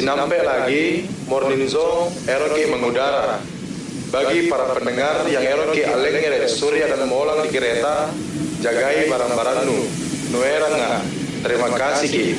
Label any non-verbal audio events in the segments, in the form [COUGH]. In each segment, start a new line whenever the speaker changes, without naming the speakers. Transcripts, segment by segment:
Sinampe lagi Morning Zone eroke mengudara. Bagi para pendengar yang eroke alengnya dari Surya dan Molang di kereta, jagai barang-barangmu. Nuera nggak? Terima kasih.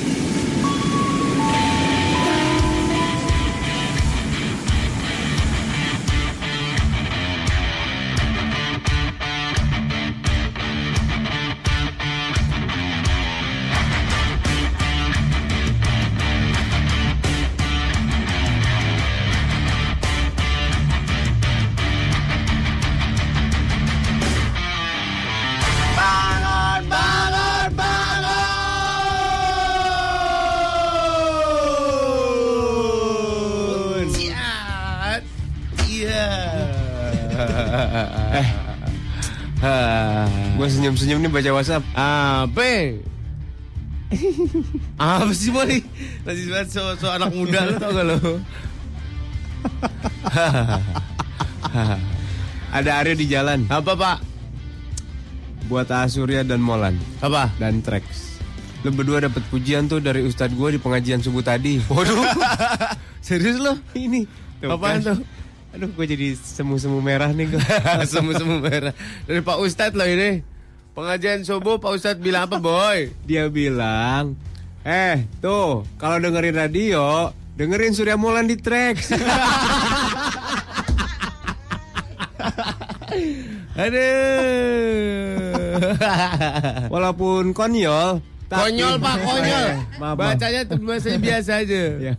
Senyum-senyum nih baca WhatsApp.
Apa? [LAUGHS] Apa sih boy? Masih banget so, so anak muda lu tau gak lo? [LAUGHS]
Ada Aryo di jalan
Apa pak?
buat Asurya dan Molan
Apa?
dan Trax. Lu berdua dapat pujian tuh dari ustadz gue di pengajian subuh tadi. [LAUGHS]
Waduh. Serius lo?
Ini tuh
Apaan
kan.
tuh?
Aduh, gue jadi semu-semu merah nih gue.
Semu-semu merah. Dari Pak Ustadz loh ini. Pengajian subuh Pak Ustadz bilang apa boy?
Dia bilang, eh tuh kalau dengerin radio, dengerin Surya Molan di Trax. [LAUGHS]
Aduh.
Walaupun konyol. tapi-
Konyol pak, konyol.
Eh, maaf, maaf.
Bacanya tuh biasa aja.
Ya.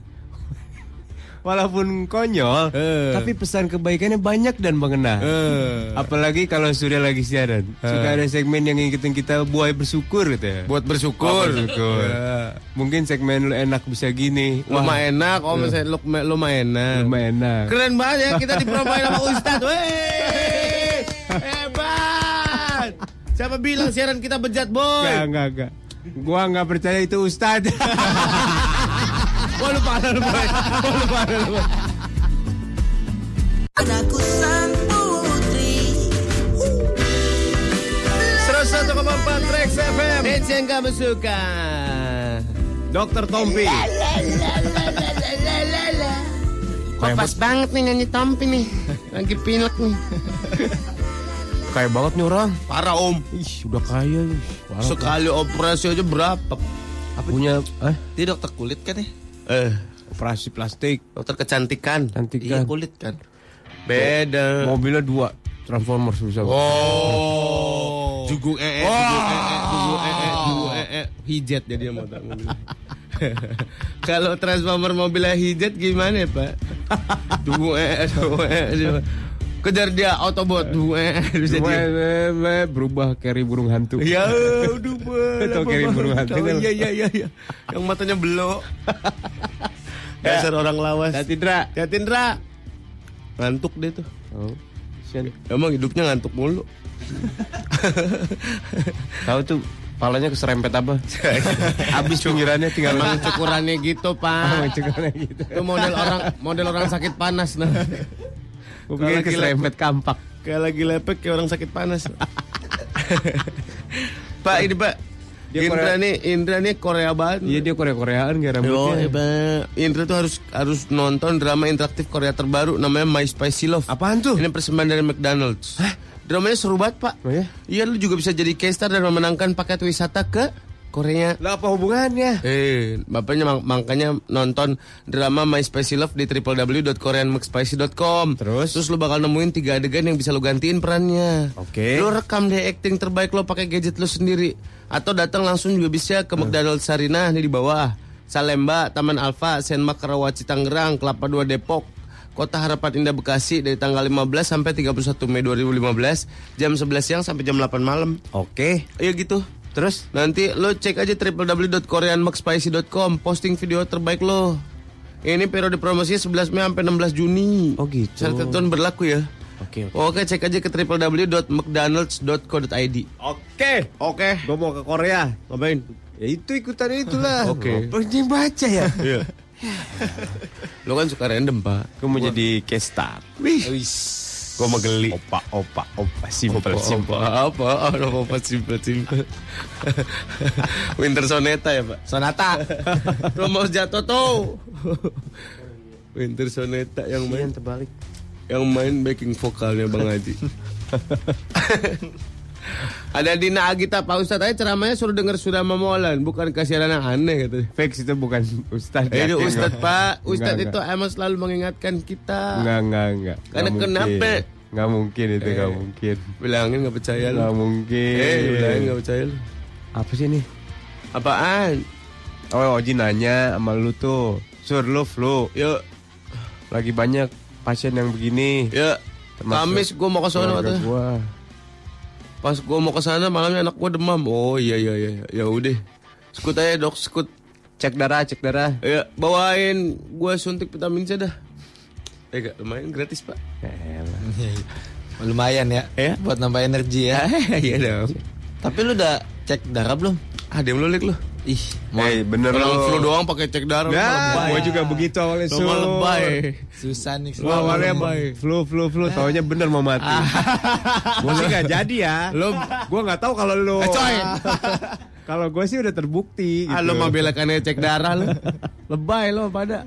Walaupun konyol,
Eh.
tapi pesan kebaikannya banyak dan mengena.
Eh.
Apalagi kalau Surya lagi siaran. Suka ada segmen yang ngingetin kita buai bersyukur gitu ya.
Buat bersyukur.
Oh, bersyukur.
Ya.
Mungkin segmen lu enak bisa gini.
Lu mah enak, oh misalnya lu, lu mah enak.
lu mah enak.
Keren banget ya kita [LAUGHS] dipromoin sama Ustadz. Wey, hebat. Siapa bilang siaran kita bejat boy?
Enggak, enggak, enggak. Gua nggak percaya itu Ustad. [LAUGHS]
Wah lu parah lu boy. Wah lu parah lu boy.
Anakku sang putri
101,4 Trax FM. Hits yang kamu suka.
Dokter Tompi.
Kok pas banget nih nyanyi Tompi nih. [LAUGHS] Lagi pilek nih.
Kayak banget nih orang.
Parah om.
Ih, udah kaya. Parah,
Sekali operasi aja berapa?
Pak. punya eh
Dia dokter kulit kan ya?
Eh,
operasi plastik.
dokter kecantikan.
Kecantikan.
Iya kulit kan.
Beda.
Mobilnya dua. Transformers bisa.
Oh. Jugu ee, jugu ee, jugu ee, jugu ee, hijet jadi motor mobil. Kalau transformer mobilnya hijet gimana ya, Pak? Jugu ee, jugu ee. [LAUGHS] [LAUGHS] Kejar dia Autobot ee, [LAUGHS] bisa dia.
eh, eh, berubah carry burung hantu.
Ya, [LAUGHS] aduh.
Tahu kiri burung hantu?
Iya, iya, iya, iya. Yang matanya belok. [LAUGHS] Dasar orang lawas.
Tindra.
Ya, Tindra. Ngantuk dia tuh.
Oh.
Emang hidupnya ngantuk mulu.
Tahu tuh palanya keserempet apa? Habis pinggirannya tinggal
Emang cukurannya gitu,
Emang
Pak.
cukurannya gitu.
Itu model orang model orang sakit panas nah.
Gue pikir keserempet kampak.
Kayak lagi lepek kayak orang sakit panas. [LAUGHS] Pak, ini Pak.
Dia
Indra
Korea-
nih, Indra nih Korea banget.
Iya dia Korea-Koreaan gak
Yo,
rambutnya.
hebat. Indra tuh harus harus nonton drama interaktif Korea terbaru namanya My Spicy Love.
Apaan tuh?
Ini persembahan dari McDonald's. Dramanya seru banget, Pak.
Oh ya?
Iya, lu juga bisa jadi case star dan memenangkan paket wisata ke Korea.
Lah apa hubungannya?
Eh, bapaknya mak- makanya nonton drama My Spicy Love di www.koreanmcspicy.com.
Terus?
Terus lu bakal nemuin tiga adegan yang bisa lu gantiin perannya.
Oke.
Lu rekam deh acting terbaik lo pakai gadget lu sendiri. Atau datang langsung juga bisa ke McDonald's Sarina nih di bawah. Salemba, Taman Alfa, Senmak Karawaci Tangerang, Kelapa Dua Depok, Kota Harapan Indah Bekasi dari tanggal 15 sampai 31 Mei 2015 jam 11 siang sampai jam 8 malam.
Oke.
Iya gitu. Terus nanti lo cek aja www.koreanmcspicy.com posting video terbaik lo. Ini periode promosinya 11 Mei sampai 16 Juni.
Oh, gitu.
Syarat ketentuan berlaku ya.
Oke. oke.
Oke, cek aja ke www.mcdonalds.co.id.
Oke.
Oke.
Gue mau ke Korea.
Ngapain?
Ya itu ikutan itulah. [LAUGHS]
Oke.
Apa yang baca ya? [LAUGHS]
Iya. [LAUGHS] lo kan suka random, Pak.
Gue mau jadi case star.
Wih.
Gua mau geli. Opa, opa, opa, simple, simple.
Apa? Apa? Apa? Apa? Simple, simple. [LAUGHS] Winter Sonata ya, Pak?
Sonata. [LAUGHS]
Lo mau jatuh tuh. Winter Sonata yang main
terbalik.
yang main backing vokalnya Bang Haji. [LAUGHS] Ada Dina Agita Pak Ustadz aja ceramahnya suruh denger sudah memolan bukan kasihan yang aneh gitu.
Fix itu bukan Ustadz.
Eh, itu
yakin
Ustadz. Pak, Ustadz
Enggak,
itu emang selalu mengingatkan kita.
Enggak, enggak, enggak.
Karena
Nggak
kenapa?
mungkin. Nggak mungkin itu, nggak
Eh.
mungkin.
Bilangin nggak percaya lu.
Nggak mungkin.
Eh, bilangin nggak percaya lu.
Apa sih nih?
Apaan?
Oh, Oji nanya sama lu tuh. Sur, lu flu.
Yuk,
Lagi banyak pasien yang begini.
yuk.
Termasuk
Kamis gue mau ke katanya. Pas gue mau ke sana malamnya anak gue demam. Oh iya iya iya. Ya udah. Skut aja dok, skut.
Cek darah, cek darah.
Ya bawain gue suntik vitamin C dah. Eh gak lumayan gratis pak.
Lumayan ya.
Ya.
Buat nambah energi ya. [LAUGHS]
Iya dong.
Tapi lu udah cek darah belum?
Ah dia melulik lu.
Ih,
Eh, bener
Orang
lu.
flu doang pakai cek darah.
Nah, gua juga begitu awalnya
mah lebay.
susah nih.
Lu awalnya
lebay.
flu, flu, flu. Taunya bener mau mati. gua sih gak jadi ya.
Lu
Gua nggak tahu kalau lu.
Eh, coy. [LAUGHS]
Kalau gue sih udah terbukti.
Ah,
gitu.
lu mah belakannya cek darah lu. Lebay lu pada.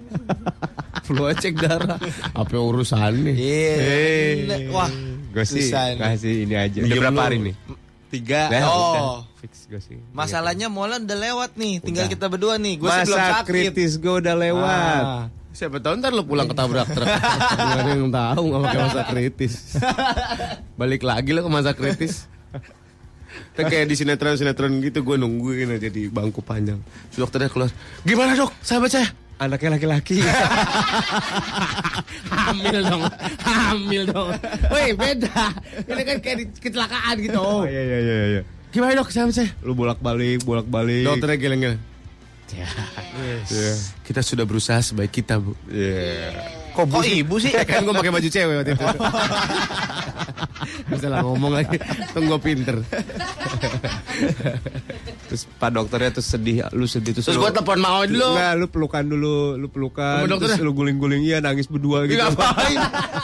Flu aja cek darah. Apa urusannya?
Iya.
Eh.
bener. Wah,
Gue sih
susah nih.
kasih ini aja. Udah berapa hari nih?
Tiga.
Dah,
oh.
Fix gue sih.
Masalahnya Molan udah lewat nih. Tinggal
Udah.
kita berdua nih. Gue sih belum
Masa
sakit.
kritis gue udah lewat.
Ah.
Siapa tahu ntar lu pulang ketabrak truk. [LAUGHS] Gak ada yang tahu nggak pakai masa kritis. [LAUGHS] Balik lagi lo ke masa kritis. Itu kayak di sinetron-sinetron gitu gue nungguin aja di bangku panjang. Terus dokternya keluar. Gimana dok? Sahabat saya.
Anaknya laki-laki. [LAUGHS]
Hamil dong. Hamil dong. Woi beda. Ini kan kayak di kecelakaan gitu.
oh iya iya iya iya.
Gimana dok sahabat saya?
Lu bolak-balik, bolak-balik.
Dokternya geleng-geleng.
Iya.
Kita sudah berusaha sebaik kita bu.
Iya.
Kok ibu sih? [LAUGHS]
kan gue pakai baju cewek waktu itu. [LAUGHS] Bisa lah ngomong lagi. Tunggu pinter. [LAUGHS]
Terus Pak dokternya tuh sedih, lu sedih terus.
Terus
lu-
gue telepon Mao dulu.
Enggak, lu pelukan dulu, lu pelukan.
Dokternya?
Terus lu guling-guling iya nangis berdua gitu.
Ya, ngapain?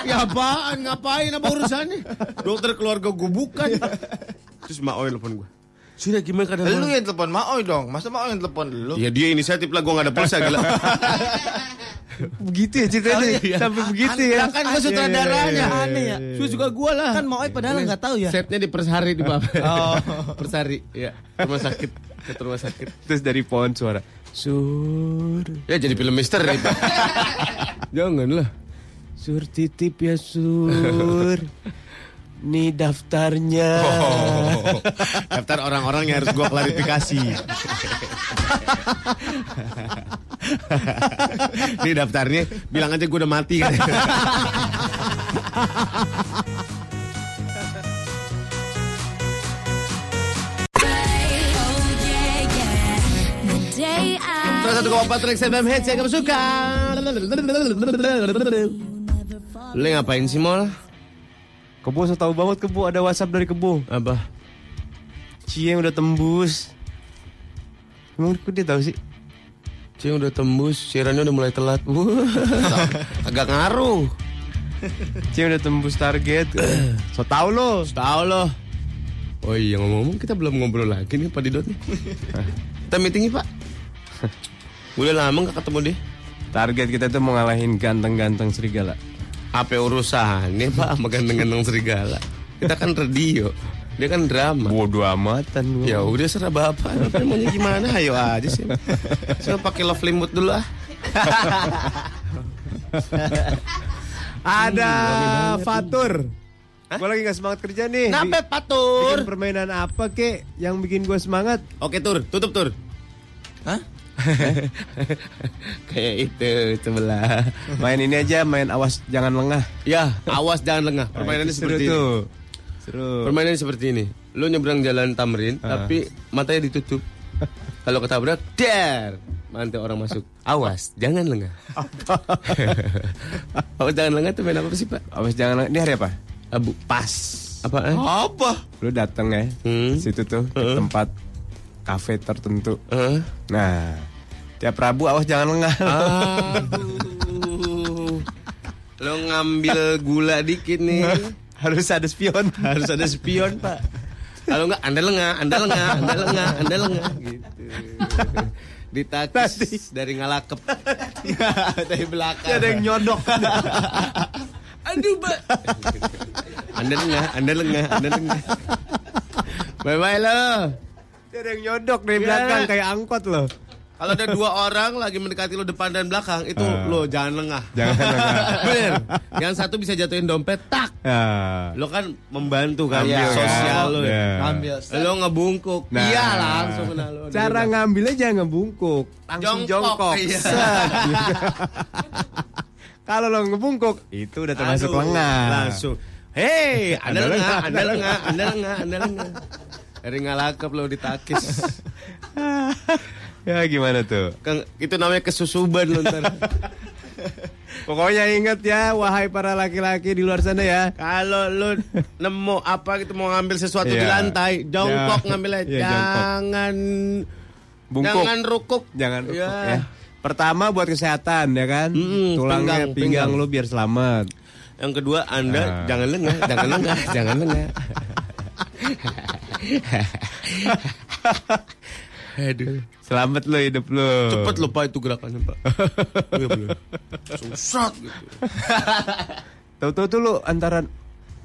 Ya apaan? Ngapain? Apa urusannya? Dokter keluarga gue bukan. Terus yang telepon gue. Sudah gimana keadaan
Lu yang telepon Maoy dong. Masa Maoy yang telepon lu?
Ya dia inisiatif lah, gue gak ada pulsa gila. [LAUGHS]
begitu ya ceritanya.
Iya. [LAUGHS]
Sampai begitu ya.
kan gue sutradaranya.
Aneh ya.
Terus juga gue lah.
Kan Maoy padahal nggak tahu ya.
Setnya di Persari di Bapak. [LAUGHS]
Oh.
Persari, ya. Rumah sakit. Ke rumah sakit.
Terus dari pohon suara. Sur.
Ya jadi film misteri. Pak. Jangan lah.
Sur titip ya sur. Nih daftarnya.
Oh. Daftar orang-orang yang harus gue klarifikasi. Ini daftarnya, bilang aja gue udah mati kan. Satu koma empat Rex FM Hits yang kamu suka. Lu ngapain sih mall?
Kebo so tahu banget kebo ada WhatsApp dari kebo.
Apa?
Cie udah tembus. Emang dia tahu sih?
Cing udah tembus, siarannya udah mulai telat. Wah, [LAUGHS] agak ngaruh.
Cie udah tembus target. [CLEARS THROAT] so tahu lo.
Tahu loh. Oh iya ngomong-ngomong kita belum ngobrol lagi nih Pak Didot nih. [LAUGHS] kita meeting nih Pak. [LAUGHS] Udah lama gak ketemu dia.
Target kita tuh mau ngalahin ganteng-ganteng serigala.
Apa urusannya Pak sama ganteng-ganteng serigala? Kita kan radio. Dia kan drama.
Bodoh amatan. gua.
Ya udah serah bapak. Bapak maunya gimana? Ayo aja sih. Saya pakai love limut dulu ah.
Ada Fatur. Gue lagi gak semangat kerja nih.
Kenapa
Bi-
Pak Tur?
Bikin permainan apa kek yang bikin gue semangat?
Oke Tur, tutup Tur.
Hah? [LAUGHS]
Kayak itu sebelah.
Main ini aja, main awas jangan lengah.
Ya, awas jangan lengah. Permainannya
Seru
seperti ini.
tuh. Seru.
Permainannya seperti ini. Lu nyebrang jalan Tamrin, tapi matanya ditutup. Kalau ketabrak, der. Mantai orang masuk. [LAUGHS] Awas, jangan lengah. [LAUGHS] awas jangan lengah tuh main apa sih, Pak?
Awas jangan lengah. Ini hari apa?
Abu. Pas. Apa? eh?
Apa?
Lu dateng ya,
Hmm.
situ tuh ke
Heeh.
tempat kafe tertentu.
Hah?
Nah, tiap Rabu awas jangan lengah.
Aduh. Lo ngambil gula dikit nih. [LAUGHS]
Harus ada spion.
Harus ada spion, Pak. Kalau enggak, Anda lengah, Anda lengah, Anda lengah, Anda lengah gitu. Ditakis dari ngalakep. [LAUGHS] dari belakang.
Ada yang nyodok. [LAUGHS]
Aduh, Pak. Anda lengah, Anda lengah, Anda lengah. Bye-bye lo.
Ada yang nyodok dari
Ya.
belakang kayak angkot loh.
Kalau ada dua orang lagi mendekati lo depan dan belakang, itu
Ah.
lo jangan lengah.
Jangan [LAUGHS]
Bener. Yang satu bisa jatuhin dompet, tak.
Ya.
Lo kan membantu kan
Ambil,
sosial lo.
Ya.
Ambil.
Lo ngebungkuk.
Nah.
Iya langsung kena lo.
Cara ngambilnya jangan ngebungkuk, langsung
Jongkok,
jongkok.
iya. [LAUGHS]
Kalau lo ngebungkuk, itu udah termasuk
Aduh,
lengah.
Langsung. Hei, [LAUGHS] anda lengah,
lengah,
anda lengah, anda lengah, anda lengah. Dari ngalakep lo ditakis.
Ya gimana tuh?
Kang, itu namanya kesusuban lo ntar. [LAUGHS]
Pokoknya ingat ya, wahai para laki-laki di luar sana ya.
Kalau lu nemu apa gitu mau ngambil sesuatu di
Iya.
lantai, jongkok
Ya.
ngambilnya.
Jongkok.
jangan
Bungkuk.
jangan rukuk.
Jangan rukuk
Ya.
ya. Pertama buat kesehatan ya kan.
Mm-mm,
Tulangnya
pinggang,
pinggang,
pinggang.
lu biar selamat.
Yang kedua, Anda
Ah.
jangan lengah, jangan lengah, [LAUGHS] jangan lengah. [LAUGHS] Aduh.
Selamat lo hidup lo.
Cepet lupa itu gerakannya, Pak. [LAUGHS] Iya. Susah gitu. [LAUGHS]
Tahu-tahu tuh lu antara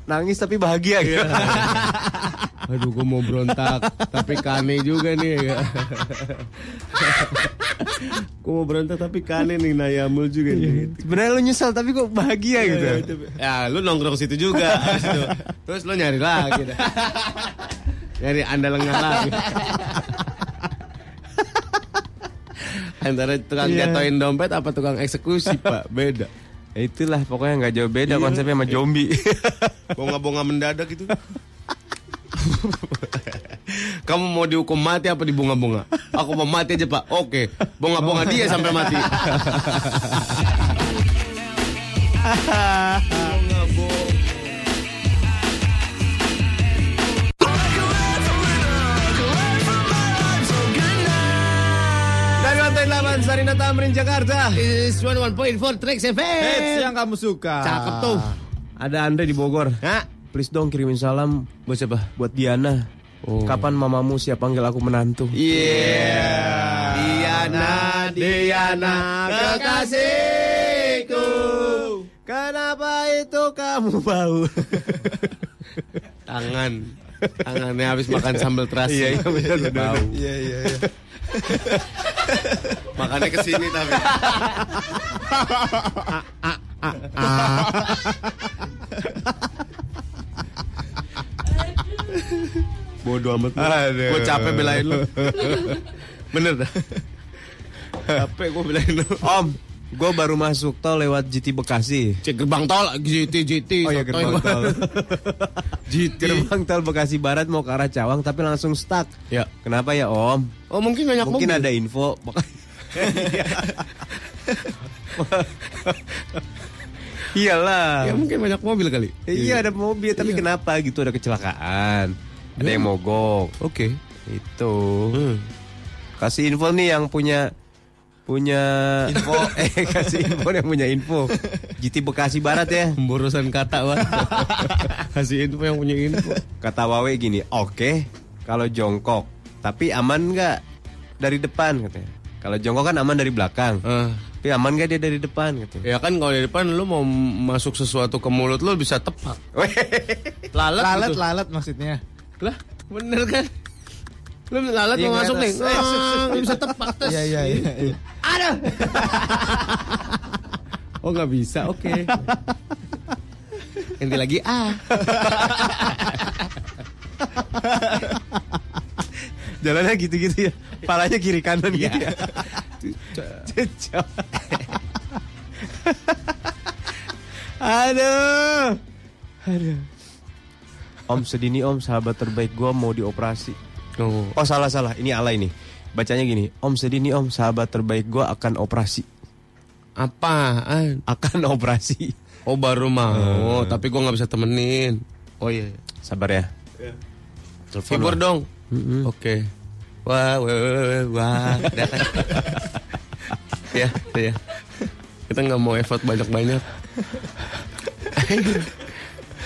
nangis tapi bahagia gitu.
Aduh, gue mau berontak, tapi kane juga nih. Ya. gue mau berontak tapi kane nih, nayamul juga nih.
Sebenarnya lu nyesal tapi kok bahagia gitu.
Ya, lu nongkrong situ juga. [LAUGHS] Terus lu nyari lagi. dah. Nyari anda lengah lagi. Antara tukang
Iya.
jatoin dompet apa tukang eksekusi, [LAUGHS] Pak? Beda.
Itulah pokoknya nggak jauh beda
Iya.
konsepnya sama zombie. [LAUGHS]
Bonga-bonga mendadak gitu. Kamu mau dihukum mati apa dibunga-bunga? Aku mau mati aja pak. Oke, bunga-bunga dia sampai mati. [LAUGHS]
Dari lantai 8 Sarina Tamrin Jakarta.
Is 11.4 Trax FM.
Hits yang kamu suka.
Cakep tuh.
Ada Andre di Bogor.
Hah?
Please dong kirimin salam
Buat siapa?
buat Diana. Kapan mamamu siap panggil aku menantu?
Iya. Diana, Diana, kekasihku.
Kenapa itu kamu bau?
Tangan. Tangannya habis makan sambal terasi.
Iya, iya.
Iya iya iya. [LAUGHS]
Makannya ke sini tapi. Bodoh amat. Gue capek belain lu. Bener dah. capek gue belain lu.
Om, gue baru masuk tol lewat GT Bekasi.
Cek gerbang tol, GT, GT.
Oh iya, gerbang tol. [LAUGHS]
GT.
Gerbang tol Bekasi Barat mau ke arah Cawang tapi langsung stuck.
Ya.
Kenapa ya Om?
Oh mungkin banyak
Mungkin
mobil.
ada info. [LAUGHS] Iyalah.
Ya mungkin banyak mobil kali.
Iya ada mobil tapi kenapa gitu ada kecelakaan. Ada yang mogok.
Oke.
Itu.
Hmm.
Kasih info nih yang punya punya info [LAUGHS] eh kasih info yang punya info. GT Bekasi Barat ya.
Pemborosan kata wah. [LAUGHS] Kasih info yang punya info.
Kata Wawe gini, oke kalau jongkok, tapi aman nggak dari depan katanya. Kalau jongkok kan aman dari belakang,
Ah.
tapi aman nggak dia dari depan katanya.
Ya kan kalau di depan lu mau masuk sesuatu ke mulut lu bisa tepat. [LAUGHS] Lalat,
Lalat
gitu.
lalat maksudnya.
Lah, bener kan? Lu lalat
Iya,
mau masuk nih. [LAUGHS]
ngeliat.
Ah, bisa tepat. tes.
Iya iya iya. iya.
Ada. [LAUGHS] oh nggak bisa, oke. Ganti lagi ah. [LAUGHS]
Jalannya gitu-gitu ya, palanya kiri kanan gitu ya. Cecok. Aduh. Aduh. Om sedini om sahabat terbaik gua mau dioperasi.
Oh.
Oh salah salah, ini ala ini. Bacanya gini, Om sedini om sahabat terbaik gua akan operasi.
Apaan?
Akan operasi.
Oh baru mau, tapi gua nggak bisa temenin. Oh iya.
Sabar ya. Telepon
Hibur dong. Oke. Wah, wah, wah, wah, wah. [LAUGHS] Ya, ya. Kita nggak mau effort banyak-banyak. [LAUGHS]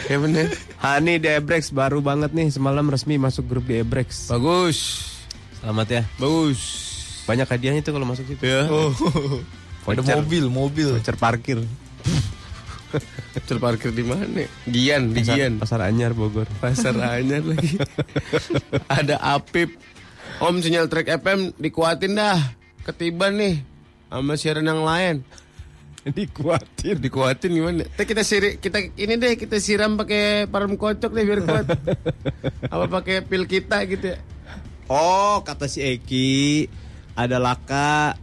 ya bener. [LAUGHS]
Hani di Ebrex baru banget nih semalam resmi masuk grup di Ebrex.
Bagus.
Selamat ya.
Bagus.
Banyak hadiahnya tuh kalau masuk situ.
Ya.
Oh. Ada
Voucher.
mobil, mobil.
Voucher parkir.
Terparkir di mana? Gian, di
Pasar,
Gian.
Pasar Anyar Bogor.
Pasar anyar lagi. [LAUGHS] Ada Apip. Om sinyal track FM dikuatin dah. Ketiban nih sama siaran yang lain. [LAUGHS]
Dikuatin.
Dikuatin gimana? Teh kita siri, kita ini deh kita siram pakai parfum kocok deh biar kuat. [LAUGHS] Apa pakai pil kita gitu ya?
Oh, kata si Eki ada laka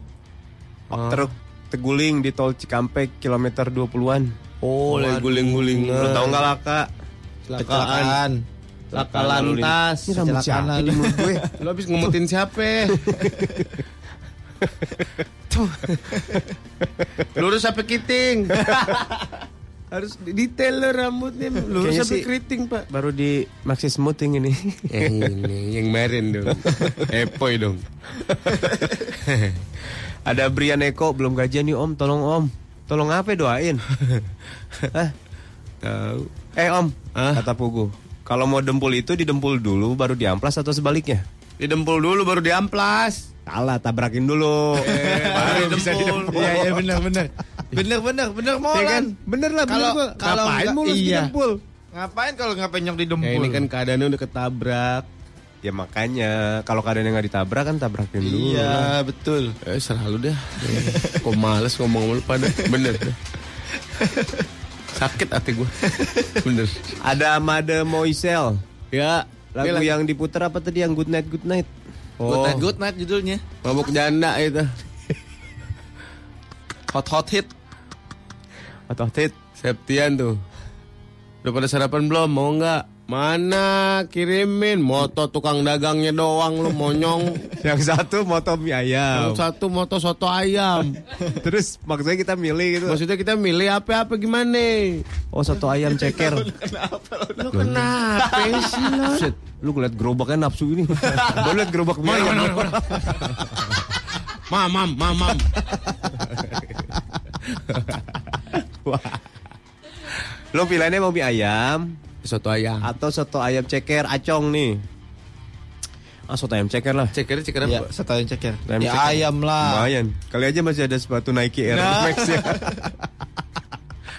Oh.
truk teguling di tol Cikampek kilometer 20-an.
Oh, lagi guling-guling.
Lu tahu nggak laka?
Kecelakaan.
Laka lantas.
Kecelakaan
siapa
lalu.
gue?
Lo habis ngemutin siapa? [LAUGHS] Tuh. Lurus sampai kiting. Harus detail lo rambutnya. Lurus
Kayaknya
sampai
sih-
keriting, Pak.
Baru di Maxi Smoothing ini.
Yang ini, yang kemarin dong. Epoy dong.
Ada Brian Eko belum gajian nih Om, tolong Om. Tolong apa doain? Hah?
Tahu.
Eh Om,
Hah?
kata Pugu. Kalau mau dempul itu didempul dulu baru diamplas atau sebaliknya?
Didempul dulu baru diamplas.
Salah, tabrakin dulu.
baru bisa didempul.
Iya, iya benar benar. Benar benar benar
Ya
Molan.
kan? Bener lah, bener
Kalau-
gua.
kalau
Ngapain mulus
iya.
didempul?
Ngapain kalau nggak penyok di
Ya,
dempul?
ini kan keadaannya udah ketabrak.
Ya makanya, kalau keadaannya nggak ditabrak kan tabrakin dulu.
Iya, betul.
Eh, serah lu dah. Kok males ngomong sama lu pada. Bener. Sakit hati gue. Bener.
Ada Made Moisel.
Ya.
Lagu yang diputar apa tadi yang Good Night Good Night?
Good
Oh,
night, good night judulnya.
mabuk janda itu.
Hot hot hit.
Atau Tit?
Septian tuh. Udah pada sarapan belum? Mau nggak? Mana kirimin moto tukang dagangnya doang lu monyong. [LAUGHS]
Yang satu moto mie ayam.
Yang satu moto soto ayam. [LAUGHS]
Terus maksudnya kita milih gitu.
Maksudnya kita milih apa-apa gimana?
Oh soto ayam ceker.
Lu kenapa sih lu?
Shit, lu ngeliat gerobaknya nafsu ini. [LAUGHS] Baru liat gerobak mie ayam.
Mam, mam, mam, mam.
Wah. Lu pilihannya mau mie ayam
Soto ayam.
atau soto ayam ceker acong nih? Ah soto ayam ceker lah.
Ceker ceker
Ya,
apa?
satu ayam ceker.
Ayam
Ya
ceker.
ayam lah.
Lumayan. Kali aja masih ada sepatu Nike Air
Nah.
Max ya. [LAUGHS]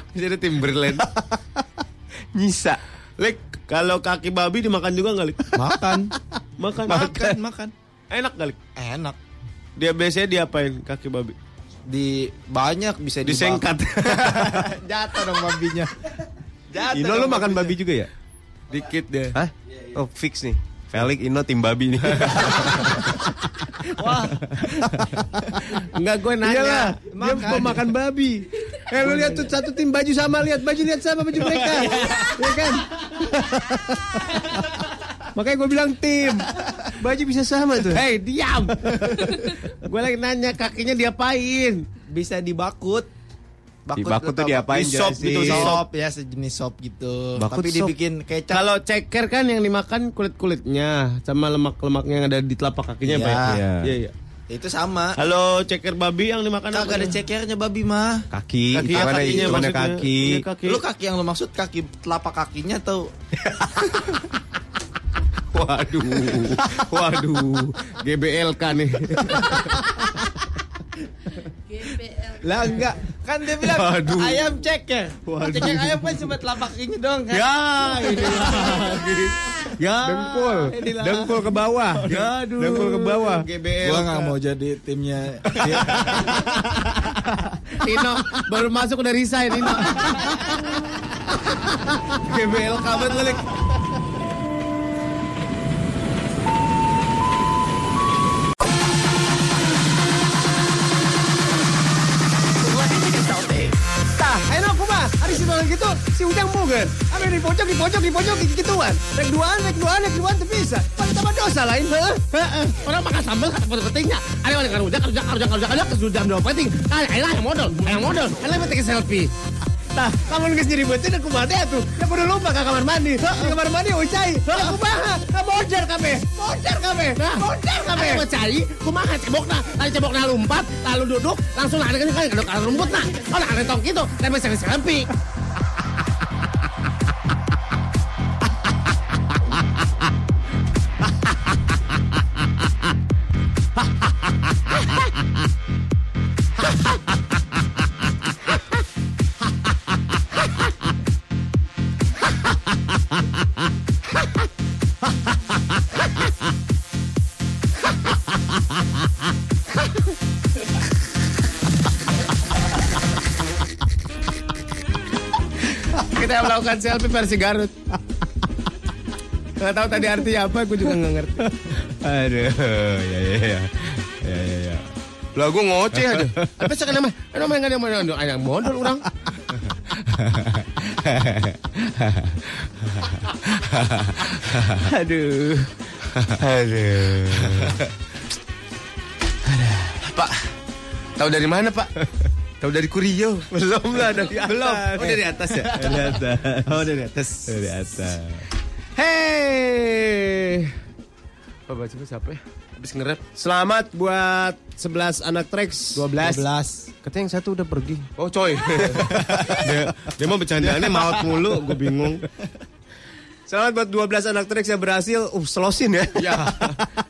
Masih ada Timberland. [LAUGHS]
Nyisa.
Lek, kalau kaki babi dimakan juga nggak, Lek?
Makan. [LAUGHS]
Makan.
makan, makan.
Enak kali.
Enak.
Dia biasanya diapain kaki babi?
Di banyak bisa.
Disengkat.
Jatuh dong babinya. Jatuh
Ino lu makan
babinya.
babi juga ya?
Dikit deh.
Hah? Oh fix nih. Felix Ino tim babi nih. [LAUGHS]
Wah. Enggak gue nanya.
Iyalah, dia mau makan babi. [LAUGHS] Eh lu lihat tuh satu tim baju sama, lihat baju lihat sama baju mereka. ya kan? Makanya gue bilang tim. Baju bisa sama tuh.
Hei, diam. gue lagi nanya kakinya diapain?
Bisa dibakut.
Dibakut tuh
atau
diapain,
Di sop gitu, sop ya sejenis sop gitu.
Bakut
Tapi
sop.
dibikin kecap.
Kalau ceker kan yang dimakan kulit-kulitnya sama lemak-lemaknya yang ada di telapak kakinya,
Iya.
Pak.
Iya.
Iya, iya.
itu sama.
Halo, ceker babi yang dimakan
Kagak ada cekernya babi mah.
Kaki,
Kaki,
gimana,
kakinya
gimana
maksudnya.
kaki?
Iya, kaki.
Lu kaki yang lu maksud kaki telapak kakinya atau [LAUGHS]
Waduh. Waduh. GBLK nih. [LAUGHS]
Lah enggak, kan dia bilang
Waduh.
ayam ceker. Ceker ayam kan cuma telapak kakinya doang kan.
ya, ini lagi. [LAUGHS] Ya.
Dengkul,
ini lah.
dengkul ke bawah.
Ya, aduh.
Dengkul ke bawah.
GBLK.
Gua nggak mau jadi timnya.
Tino [LAUGHS] baru masuk udah resign Tino. GBLK banget lu,
gitu, si Ujang bukan. Ada di pojok, di pojok, di pojok, gitu gituan. Rek duaan, rek duaan, rek duaan, tuh bisa. Pada tambah dosa lain, heeh.
Heeh. Orang makan sambal kata foto pentingnya. Ada orang kan rujak, rujak, rujak, rujak, rujak, jam dua penting. Ah, elah yang modal, yang modal. Elah yang penting selfie.
Tah, lamun geus nyeribeutkeun aku mah teh atuh. Ya kudu lupa ka kamar mandi. Di kamar mandi ucai. Ya kumaha? Ka modar kabeh. Modar kabeh. Modar kabeh.
Ayo cai, kumaha cebokna, lalu cebokna lompat, lalu duduk, langsung lari kan ke rumput nah. Oh, lari tong gitu, dan bisa selfie. Melakukan selfie versi Garut. Gak tahu tadi artinya apa, gue juga gak ngerti.
Aduh, ya ya ya. Ya ya ya.
Lah gue ngoceh aja. Apa sih nama? Nama yang ada modal, yang modal orang.
Aduh. Aduh.
Pak, tahu dari mana Pak? Tahu dari Kurio. [LAUGHS]
Belum lah dari atas.
Belum. Oh dari atas ya?
Dari atas.
Oh dari atas.
Dari atas.
Hey. Apa baca siapa ya? Habis nge-rap.
Selamat buat 11 anak Trax. 12. 12. Katanya yang satu udah pergi.
Oh coy. [LAUGHS] dia, dia mau bercandaannya maut mulu, gue bingung.
Selamat buat 12 anak Trax yang berhasil. Uh, selosin ya.
Ya,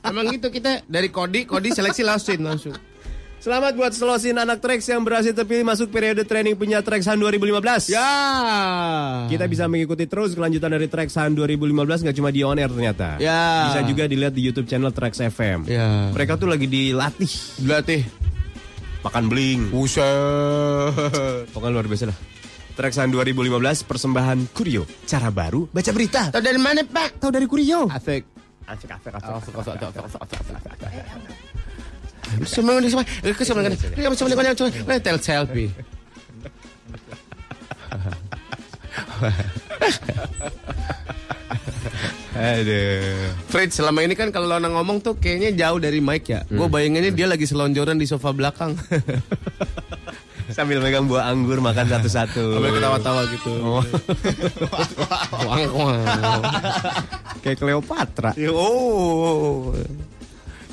emang gitu kita dari Kodi, Kodi seleksi langsung langsung.
Selamat buat selosin anak Trax yang berhasil terpilih masuk periode training punya Traxhan 2015.
Ya.
Kita bisa mengikuti terus kelanjutan dari Traxhan 2015 nggak cuma di on air ternyata.
Ya.
Bisa juga dilihat di YouTube channel Trax FM.
Ya.
Mereka tuh lagi dilatih
Berarti.
makan bling.
Buset.
Pokoknya luar biasa lah. Traxhan 2015 persembahan Kurio. Cara baru baca berita.
Tahu dari mana Pak?
Tahu dari Kurio.
Asik.
Asik, asik,
Semua di. Ke tel selfie.
Aduh.
Fred, selama ini kan kalau Lona ngomong tuh kayaknya jauh dari mic ya. Gue bayanginnya dia lagi selonjoran di sofa belakang. [LAUGHS]
Sambil megang buah anggur makan satu-satu.
Sambil ketawa-tawa gitu.
Oh. [LAUGHS] Kayak Cleopatra.
Oh.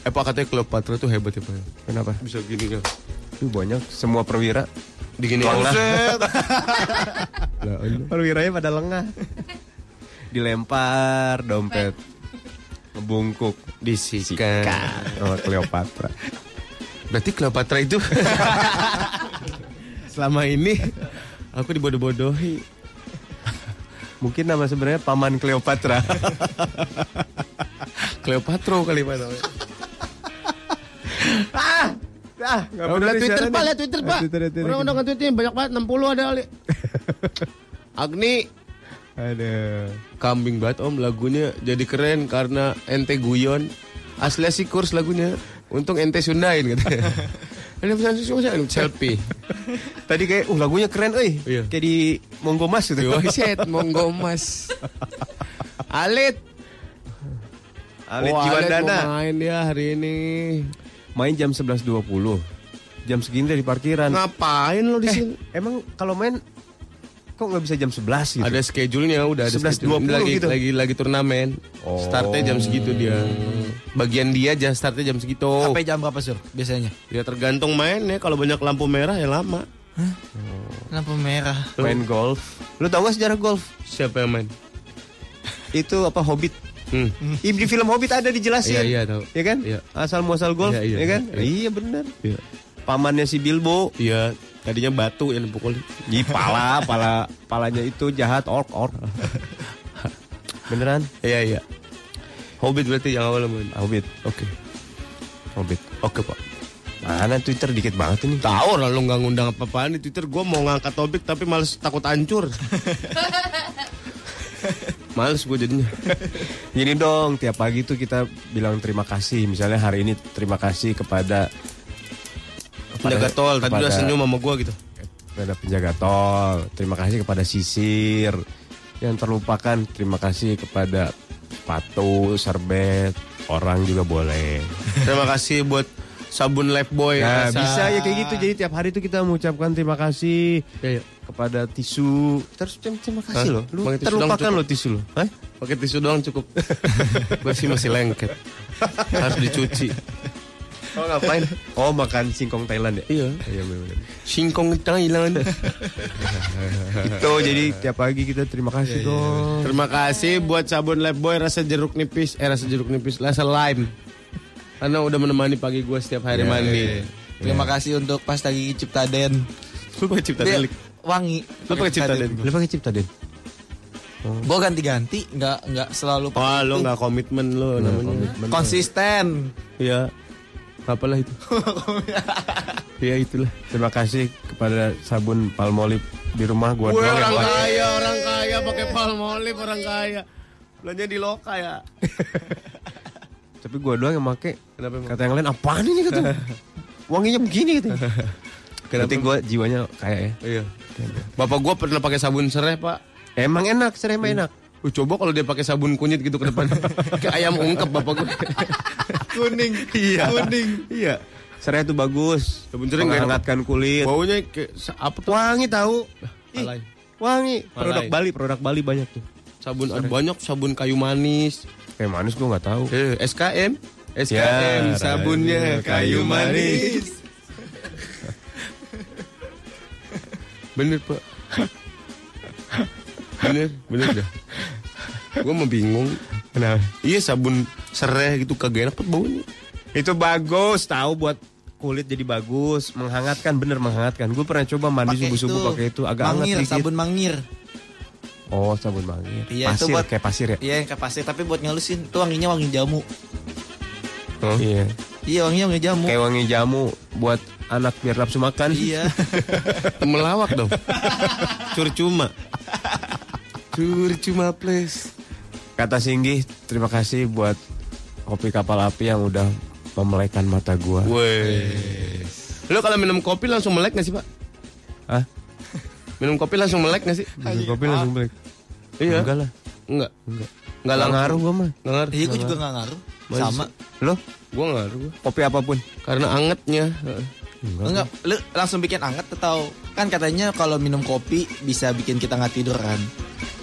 Eh Pak katanya Cleopatra tuh hebat ya Pak.
Kenapa?
Bisa gini ya.
Tuh banyak semua perwira.
Digini. [LAUGHS] Lah, ini.
Perwiranya pada lengah. Dilempar dompet. Ngebungkuk.
Disikat.
Oh, Cleopatra.
Berarti Cleopatra itu [LAUGHS] selama ini aku dibodoh-bodohi.
Mungkin nama sebenarnya Paman Cleopatra.
Cleopatra kali Pak namanya.
Ah, ah, nggak
Oh,
nih
Twitter Pak,
nih.
lihat Twitter Pak.
Twitter, Twitter,
Orang udah nge-tweetin banyak banget 60 ada kali. [LAUGHS] Agni
Aduh.
kambing banget om lagunya jadi keren karena ente guyon. Asli sih kurs lagunya. Untung ente sundain katanya. [LAUGHS] Ada pesan susu selfie. [LAUGHS]
Tadi kayak, uh lagunya keren, euy.
Iya.
Kayak di Monggo Mas gitu.
Yo set monggo mas. Alit.
Alit
Alit
Jiwandana.
mau main dia hari ini.
Main jam 11.20. Jam segini dari parkiran.
Ngapain lo di sini?
Emang kalau main kok nggak bisa jam 11 gitu?
Ada schedule-nya udah ada
11.20
schedule. lagi,
gitu.
lagi lagi turnamen.
Oh.
Startnya jam segitu dia. Bagian dia aja startnya jam segitu.
Sampai jam berapa sur biasanya?
Ya tergantung mainnya. Kalau banyak lampu merah ya lama.
Lampu merah.
Main golf. Lu tau gak sejarah golf?
Siapa yang main?
Itu apa Hobbit?
Hmm.
Ih, Di film Hobbit ada dijelasin.
Iya, iya, tahu.
Iya kan?
Iya.
Asal muasal golf,
Iya, iya,
iya kan?
iya.
Iya bener.
Iya.
Pamannya si Bilbo.
Iya. Tadinya batu yang dipukul.
Di pala, pala, palanya itu jahat ork ork. Beneran?
Iya iya. Hobbit berarti yang awal.
Hobbit.
Oke.
Hobbit.
Oke pak.
Mana Twitter dikit banget ini.
Tahu lah lu nggak ngundang apa-apaan di Twitter. Gue mau ngangkat topik tapi males takut hancur. [LAUGHS] males gue jadinya. [LAUGHS]
Gini dong, tiap pagi tuh kita bilang terima kasih. Misalnya hari ini terima kasih kepada
Penjaga tol. Tadi udah senyum sama gue gitu.
kepada penjaga tol. Terima kasih kepada sisir. Yang terlupakan terima kasih kepada sepatu, serbet, orang juga boleh.
Terima kasih buat sabun Lifebuy.
Nah,
rasa-
bisa ya kayak gitu. Jadi tiap hari tuh kita mengucapkan terima kasih
Ya, ya.
kepada tisu. Ucapin terima kasih
Hah?
loh. Lu
tisu
terlupakan loh tisu lo. Hah?
Pakai tisu doang cukup. [LAUGHS] Bersih masih lengket. Harus dicuci. Oh ngapain?
Oh makan singkong Thailand ya?
Iya.
Iya benar.
Singkong Thailand.
Itu jadi tiap pagi kita terima kasih dong.
Terima kasih buat sabun Lifebuy rasa jeruk nipis, eh rasa jeruk nipis, rasa lime. Karena udah menemani pagi gue setiap hari mandi.
Terima kasih untuk pasta gigi Ciptaden. [LAUGHS]
Lu pakai cipta
Dia
delik.
wangi.
Lu pakai cipta delik.
Lu pakai cipta Den?
Gue ganti-ganti, nggak nggak selalu
Oh,
itu.
nggak komitmen lu namanya.
konsisten.
Iya. Apalah itu. [LAUGHS] Iya itulah.
Terima kasih kepada sabun Palmolive di rumah gua
Gue
doang
orang
pakai.
kaya, orang kaya pakai palmolive orang kaya. Belanja di loka ya. [LAUGHS]
Tapi gua doang yang pakai.
Kenapa emang?
Kata yang lain apaan ini kata. [LAUGHS] Wanginya begini gitu. [LAUGHS]
Kenapa
Berarti gua jiwanya kaya ya.
Iya. Bapak gua pernah pakai sabun serai, Pak.
Emang enak, serai mah enak.
Uh, coba kalau dia pakai sabun kunyit gitu ke depan. [LAUGHS] Kayak ayam ungkep bapak gue.
Kuning.
Iya.
Kuning.
Iya. Serai itu bagus.
Sabun serai
menghangatkan kulit.
Baunya kayak apa tuh?
Wangi tahu. Ih, wangi. Produk. Bali, produk Bali banyak tuh.
Sabun ada banyak sabun kayu manis.
Kayak manis gua nggak tahu.
Eh, SKM. SKM
Ya,
sabunnya kayu
kayu
manis. bener, Pak. bener, bener dah. Gue mau bingung.
Kenapa?
Iya sabun serai gitu kagak enak Pak, baunya.
Itu bagus, tahu buat kulit jadi bagus, menghangatkan bener menghangatkan. Gue pernah coba mandi subuh-subuh pakai itu agak hangat
mangir,
dikit.
sabun mangir.
Oh, sabun mangir.
Iya,
pasir
itu buat-
kayak pasir ya.
Iya yang kayak pasir, tapi buat ngelusin itu wanginya wangi jamu.
Iya.
Iya wanginya wangi jamu.
Kayak wangi jamu buat anak biar nafsu makan.
Iya. [LAUGHS]
Melawak dong. Curcuma. Curcuma please.
Kata Singgi, terima kasih buat kopi kapal api yang udah memelekkan mata gua.
Weh. Lo kalau minum kopi langsung melek gak sih pak? Minum kopi langsung melek gak sih?
Minum kopi langsung melek.
Iya.
Enggak lah.
Enggak.
Enggak.
Enggak
Enggak
langsung.
ngaruh gua mah.
Enggak ngaruh.
Iya gue juga nggak ngaruh. Sama.
Lo
Gue ngaruh gua.
kopi apa pun.
Karena angetnya.
Enggak, lu langsung bikin anget atau kan katanya kalau minum kopi bisa bikin kita nggak tidur kan.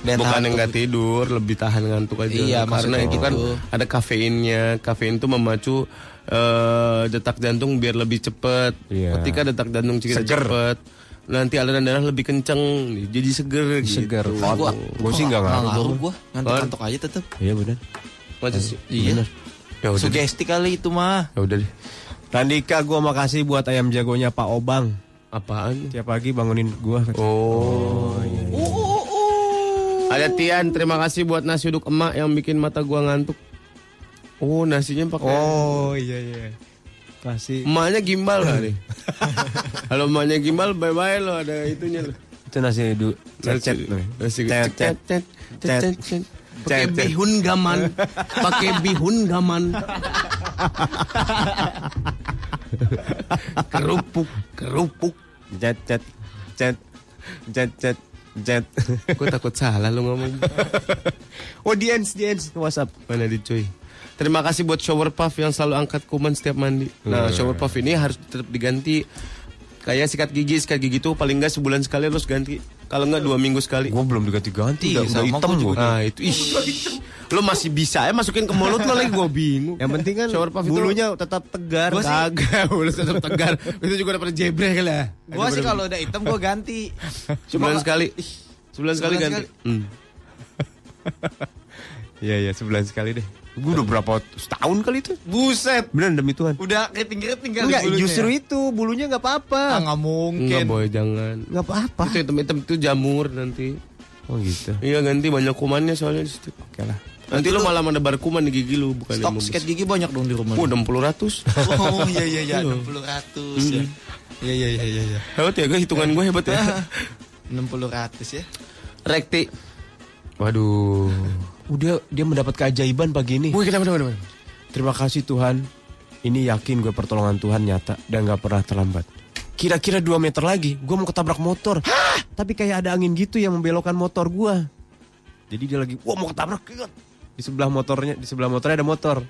Dan
Bukan yang nggak tidur, lebih tahan ngantuk aja.
Iya,
Karena itu kan
gitu.
ada kafeinnya. Kafein itu memacu eh, detak jantung biar lebih cepet.
Iya.
Ketika detak jantung kita
Seger.
Nanti aliran darah lebih kenceng, jadi seger.
Segar.
gitu.
Gua,
Gue sih nggak ngaruh.
gue ngantuk-ngantuk aja tetep.
Iya benar.
Masa sih?
Iya.
Ya udah. deh.
Sugesti kali itu mah.
Ya udah deh.
Randika gua makasih buat ayam jagonya Pak Obang.
Apaan?
Tiap pagi bangunin gua.
Oh. Ada Tian, terima kasih buat nasi uduk emak yang bikin mata gua ngantuk. Oh, nasinya pakai.
Oh iya iya. Kasih.
Emaknya gimbal kali. [LAUGHS] Kalau emaknya gimbal, bye-bye lo ada itunya lo.
Itu nasi du
nasi
Cet,
cet, cet, cet, cet, cet. Pakai
Cet, cet.
bihun gaman. Pakai bihun gaman. kerupuk, kerupuk.
Cet cet cet cet cet cet.
Gue takut salah lo ngomong. [LAUGHS]
Oh Diens Diens WhatsApp.
Mana di cuy? Terima kasih buat shower puff yang selalu angkat kuman setiap mandi. Nah, shower puff ini harus tetap diganti. Kayak sikat gigi, sikat gigi tuh paling nggak sebulan sekali harus ganti. Kalau nggak dua minggu sekali.
Gua belum diganti-ganti. Udah, udah hitam
gua
gua.
Nah itu, ih, lo masih bisa ya masukin ke mulut lo lagi gue bingung.
Yang penting kan
shower puff itu
bulunya tetap tegar.
Gua sih kagak, [LAUGHS] bulu tetap tegar. itu juga udah pernah jebrek kali ya.
Gue sih kalau udah hitam gue ganti. [LAUGHS]
Sebulan sekali. Sebulan sekali
Sebulan
ganti. Hmm. [LAUGHS]
Iya iya sebulan sekali deh. Gua udah berapa setahun kali itu.
Buset.
Bener demi Tuhan.
Udah keriting-keriting kali
Enggak,
bulunya.
justru itu bulunya nggak
Ah,
apa-apa.
nggak mungkin.
Enggak boy, jangan.
Nggak apa-apa.
Itu hitam-hitam itu jamur nanti.
Oh gitu.
Iya ganti banyak kumannya soalnya di situ.
Oke lah.
Nanti lo malah menebar kuman di gigi lu bukan
Stok sikat gigi banyak dong di rumah.
Oh, 60 ratus.
Oh iya iya iya 60 ratus ya. Iya iya iya iya. iya.
Hebat ya gue hitungan gue hebat ya. [LAUGHS]
60 ratus ya.
Rekti. Waduh.
Udah dia mendapat keajaiban pagi ini.
Wih, kenapa, kenapa, kenapa?
Terima kasih Tuhan. Ini yakin gue pertolongan Tuhan nyata dan gak pernah terlambat. Kira-kira 2 meter lagi, gue mau ketabrak motor. Hah? Tapi kayak ada angin gitu yang membelokkan motor gue. Jadi dia lagi, wah mau ketabrak. Di sebelah motornya, di sebelah motornya ada motor.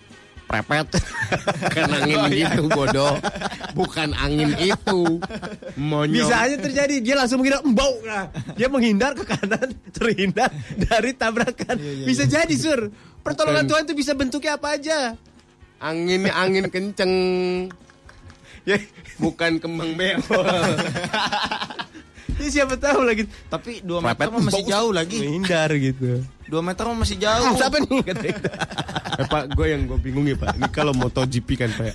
Prepet. [LAUGHS] Bukan angin gitu bodoh. Bukan angin itu. Monyong.
Bisa aja terjadi dia langsung menghindar embau nah. Dia menghindar ke kanan [LAUGHS] terhindar dari tabrakan. Bisa jadi sur. Pertolongan
Bukan.
Tuhan itu bisa bentuknya apa aja.
Anginnya angin kenceng.
Ya,
Bukan kembang beo. [LAUGHS]
ya siapa tahu lagi.
Tapi 2 meter masih jauh lagi.
Menghindar gitu.
2 meter masih jauh.
Siapa nih?
Eh Pak, gue yang gue bingung ya Pak. Ini kalau MotoGP kan Pak. ya.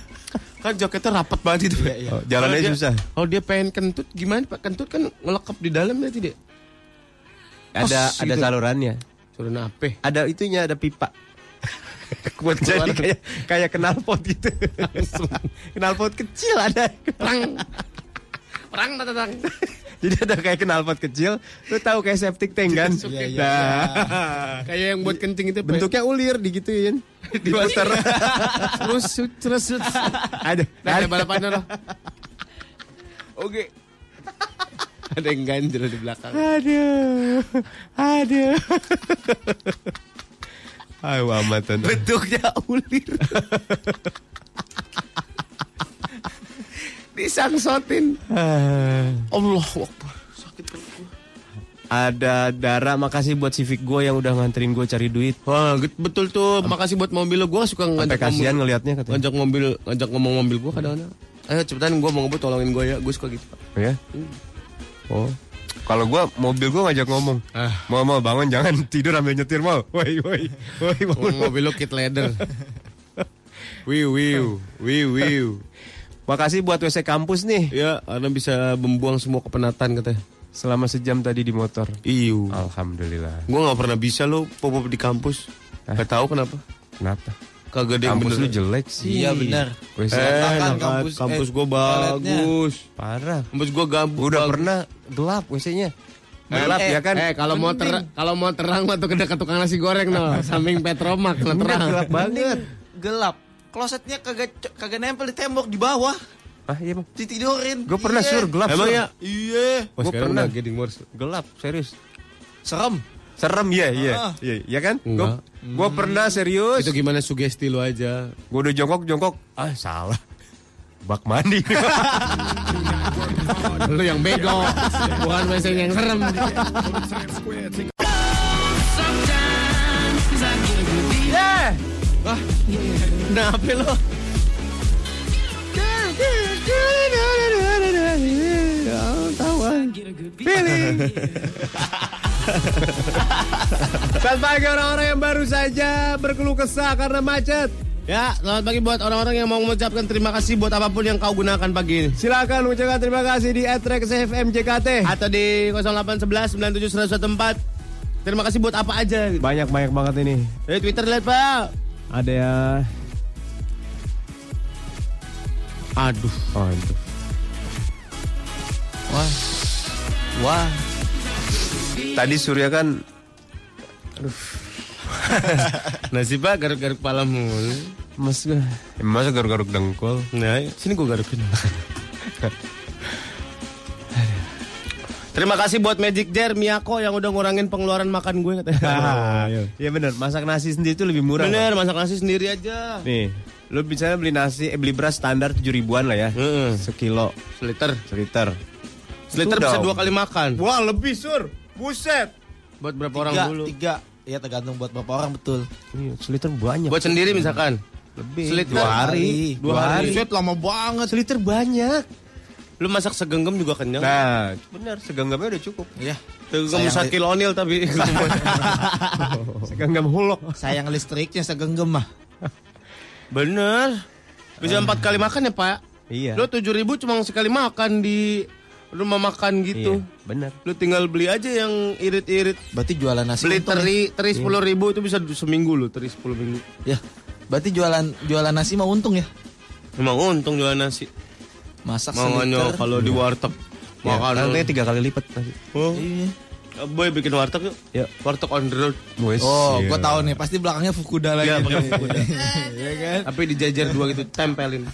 Kan jaketnya rapat banget itu Pak.
Oh, jalannya
Kalau dia-
susah.
Kalau dia pengen kentut gimana Pak? Kentut kan ngelekap di dalam berarti dia.
Ada
Pos
ada
gitu.
salurannya.
Suruh nape?
Ada itunya, ada pipa. [LAUGHS] Buat jadi kayak kayak knalpot gitu. knalpot kecil ada.
Perang. Perang tatang.
Jadi ada kayak knalpot kecil, lu tahu kayak septic tank kan?
Iya, iya,
Nah,
Kayak yang buat kencing itu
bentuknya ulir digituin. [LAUGHS]
diputer. terus terus terus.
Ada.
Nah, ada balapannya loh. Oke. ada yang ganjel di belakang.
Aduh. Aduh. Ayo amat tuh.
Bentuknya ulir. [LAUGHS] Disangsotin. Allah Akbar. Sakit.
Ada Dara, makasih buat Civic gue yang udah nganterin gue cari duit.
Wah, betul tuh. Makasih buat mobil lo. Gua suka ngajak
kasihan ngelihatnya katanya.
ngajak mobil, ngajak ngomong mobil gua kadang-kadang. Ayo cepetan gua mau ngebut tolongin gua ya. Gua suka gitu. Pak.
Ya? Oh. Kalau gua mobil gua ngajak ngomong.
Ah.
Mau mau bangun jangan [LAUGHS] tidur ambil nyetir mau. Woi woi. Woi bangun.
mobil lo kit leather. [LAUGHS] Wiu wiu, wiu wiu.
Makasih buat WC kampus nih.
Ya, karena bisa membuang semua kepenatan katanya.
Selama sejam tadi di motor.
Iu.
Alhamdulillah.
Gua nggak pernah bisa lo pop di kampus. Gak tahu kenapa.
Kenapa?
Kagak ada yang
Kampus
bener.
lu jelek sih.
Iya benar.
WC
Eh, kampus,
kampus, eh,
gua
toiletnya.
bagus.
parah.
Kampus gua gabut.
Gua udah pernah gelap WC-nya. Gelap
eh,
ya kan?
Eh, kalau mau ter kalau mau terang mah tuh ke dekat tukang nasi goreng no, [LAUGHS] samping Petromak terang.
gelap banget.
Gelap. Klosetnya kagak kagak nempel di tembok di bawah.
Ah iya bang.
Ditidurin.
Gue pernah
Iya.
sur gelap.
Emang
Sur.
ya?
Iya.
Oh,
Gua
sekarang
pernah.
getting worse.
Gelap serius.
Serem.
Serem ya, iya,
Ah.
iya, iya kan? Gue pernah serius.
Itu gimana sugesti lu aja.
Gue udah jongkok jongkok, ah salah. Bak mandi. [LAUGHS]
lu yang bego. Bukan WC yang serem. [LAUGHS]
yeah.
Kenapa lo?
Selamat pagi orang-orang yang baru saja berkeluh kesah karena macet.
Ya, selamat pagi buat orang-orang yang mau mengucapkan terima kasih buat apa pun yang kau gunakan pagi ini.
Silakan ucapkan terima kasih di @rexfmjkt.
Atau di 0811 97 Terima kasih buat apa aja.
Banyak banyak banget ini.
Eh, Twitter lihat, Pak.
Ada ya.
Aduh.
Oh, itu.
Wah. Wah.
Tadi Surya kan [LAUGHS]
Nasi Pak garuk-garuk kepala mulu.
Mas gue Masa garuk-garuk dengkul
Nah, sini gua garukin. [LAUGHS] Terima kasih buat Magic Jar Miyako yang udah ngurangin pengeluaran makan gue katanya. [LAUGHS]
Iya bener Masak nasi sendiri itu lebih murah
Bener, masak nasi sendiri aja.
Nih Lu bisa beli nasi eh, Beli beras standar 7 ribuan lah ya
Heeh.
Sekilo
Seliter.
Seliter
Seliter
Itu
bisa
dong.
dua kali makan.
Wah lebih sur Buset
Buat berapa orang
Tiga,
dulu?
tiga. Iya tergantung buat berapa orang betul.
Iya, Seliter banyak
Buat sendiri misalkan.
Lebih
Seliter.
Dua hari
Dua hari.
Set lama banget.
Seliter banyak
Lu masak segenggam juga kenyang.
Nah bener Segenggamnya udah cukup
Ya.
segenggam
sayang-
Sakil Onil tapi. [LAUGHS]
Segenggam hulok
Sayang listriknya segenggam mah.
Bener. Bisa empat kali makan ya Pak.
Iya
Lu tujuh ribu cuma sekali makan di rumah makan gitu.
Iya, bener
Lu tinggal beli aja yang irit-irit.
Berarti jualan nasi
Beli
untung ya?
teri, teri sepuluh ribu itu bisa seminggu lu, teri sepuluh minggu.
Ya. Berarti jualan jualan nasi mah untung ya.
Emang untung jualan nasi.
Masak
Makanya
seliter.
kalau di warteg
Ya,
makan.
Harganya tiga kali lipat nasi.
Oh.
Iya.
Boy bikin warteg yuk.
Ya.
Warteg on the road.
Wes,
Oh,
iya.
gua tahu nih, pasti belakangnya Fukuda lagi.
Iya,
nih.
belakang Fukuda. [LAUGHS]
Iya kan?
Tapi dijajar dua gitu, tempelin.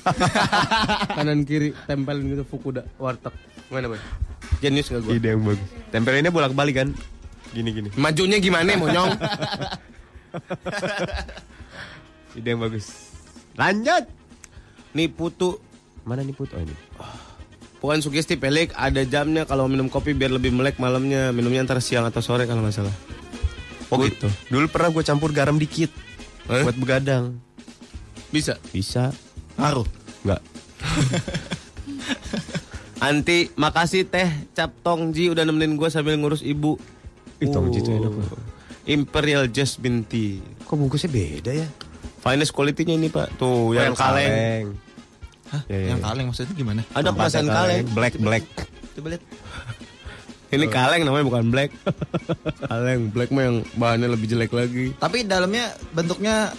[LAUGHS] Kanan kiri tempelin gitu Fukuda warteg. Gimana, Boy? Jenius gak gue?
Ide yang bagus Tempelinnya bolak-balik kan Gini-gini
Majunya gimana, monyong? [LAUGHS]
Ide yang bagus Lanjut.
Nipu tuh
Mana nih Put? Oh ini.
bukan sugesti pelik, ada jamnya kalau minum kopi biar lebih melek malamnya. Minumnya antara siang atau sore kalau nggak salah. Oh
Gua-
gitu.
Dulu pernah gue campur garam dikit.
Eh?
Buat begadang.
Bisa.
Bisa.
Ngaruh.
Enggak. [LAUGHS]
Anti, makasih teh Cap Tongji udah nemenin gue sambil ngurus ibu.
Ih, Tongji tuh enak,
Oh. Imperial Just Binti.
Kok bungkusnya beda ya?
Finest quality-nya ini pak. Tuh, yang, kaleng.
Hah?
Ya, ya,
Yang
ya.
kaleng maksudnya gimana?
Ada kemasan kaleng.
Black, black.
Coba lihat.
Ini kaleng namanya bukan black. kaleng, black mah yang bahannya lebih jelek lagi.
Tapi dalamnya bentuknya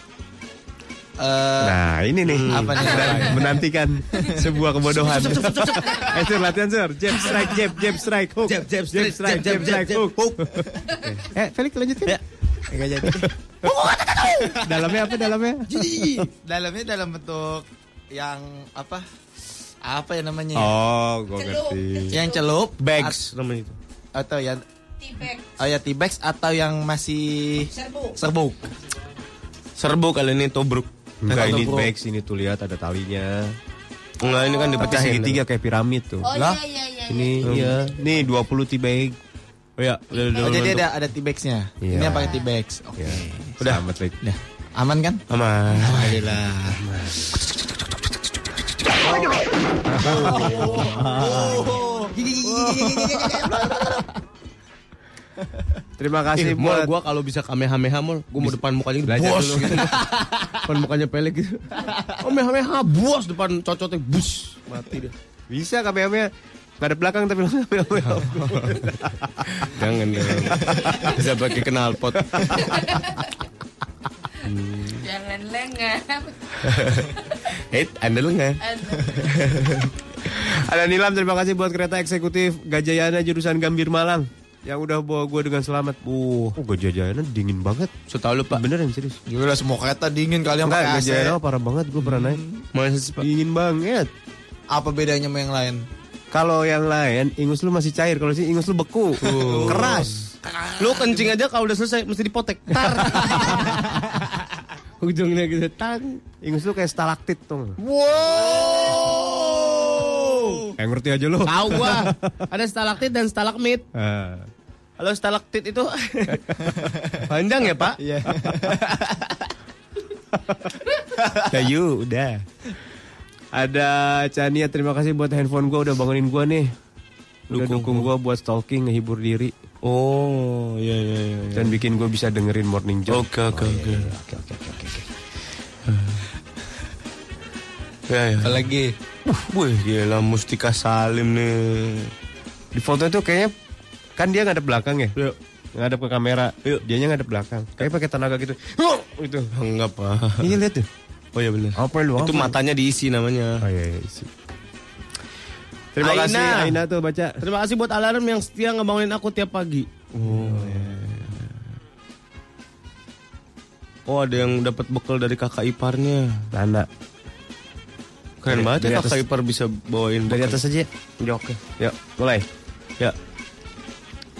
eh
Nah, ini nih.
Apa nih?
Menantikan sebuah kebodohan. eh, Sur, latihan, Sur. Jab, strike, jab, jab, strike, hook.
Jab, jab, strike,
strike,
jab,
jab,
jab,
strike,
jab,
hook.
hook.
Eh, Felix lanjutin.
Ya. Enggak jadi.
dalamnya apa dalamnya?
dalamnya dalam bentuk yang apa? Apa ya namanya?
Oh, gue ngerti.
Yang celup,
Bags namanya itu.
at- atau yang
T-bag,
oh ya T-bags atau yang masih
serbuk.
serbuk.
Serbu kali ini tobruk.
Enggak, ini bags ini tuh lihat ada talinya.
Enggak, ini kan
Tapi
dipecahin.
segitiga kayak piramid tuh.
Oh
Lah?
iya iya iya.
Ini iya, nih 20 tea bag.
Oh ya, udah, udah,
Oh, jadi ada ada T-bagsnya.
Iya.
Ini yang pakai T-bags. Oke.
Ya,
Udah.
selamat.
Udah. Aman kan?
Aman.
Alhamdulillah.
Terima
Eh,
kasih
mol,
buat
gua kalau bisa kamehameha mol, gua mau depan mukanya gitu, bos
dulu.
gitu. depan mukanya pelek gitu. Kamehameha bos depan cocotnya bus. Mati dia.
bisa KBM-nya Gak ada belakang tapi [LAUGHS]
Jangan jangan. Bisa pakai knalpot.
Jangan lengah. [LAUGHS]
Eh, anda lu nggak?
Ada Nilam terima kasih buat kereta eksekutif Gajayana jurusan Gambir Malang yang udah bawa gue dengan selamat. Uh, oh, Gajayana dingin banget.
So tau lu pak.
Beneran serius.
Gila semua kereta dingin kali yang pakai AC.
Gajayana parah banget gue pernah naik.
Masa sih pak?
Dingin banget.
Apa bedanya sama yang lain?
Kalau yang lain ingus lu masih cair, kalau sih ingus lu beku. Keras.
Lu kencing aja kalau udah selesai mesti dipotek. Tar. [LAUGHS] Ujungnya gitu tang.
Ingus lu kayak stalaktit tuh.
Wow.
Yang ngerti aja lu.
Tahu gua. Ada stalaktit dan stalagmit.
Ah.
Kalau stalaktit itu [LAUGHS] panjang ya, Pak?
Iya.
Kayu udah. Ada Chania terima kasih buat handphone gua udah bangunin gua nih. Udah dukung gua buat stalking ngehibur diri
Oh, iya iya iya. iya.
dan bikin gua bisa dengerin morning joke.
Oke oke oke.
Oke oke oke oke.
Ya ya.
Apalagi
Uh, wih, gila Mustika Salim nih.
Di foto itu kayaknya kan dia ngadep belakang ya.
Yuk.
Ngadep ke kamera.
Yuk.
Dianya ngadep belakang. Kayak pakai tenaga gitu. Huh! Itu.
Enggak, Pak.
Iya lihat tuh.
Oh iya benar.
Apa lu?
Itu matanya diisi namanya.
Oh iya, iya isi. Terima
Aina.
kasih Aina tuh baca.
Terima kasih buat alarm yang setia ngebangunin aku tiap pagi. Oh. Oh ada yang dapat bekal dari kakak iparnya.
Nana.
Keren
Dari-
banget
dari
ya
atas-
kakak ipar bisa bawain
Dari
bekal.
atas aja.
Ya, oke.
Yuk, mulai.
Ya.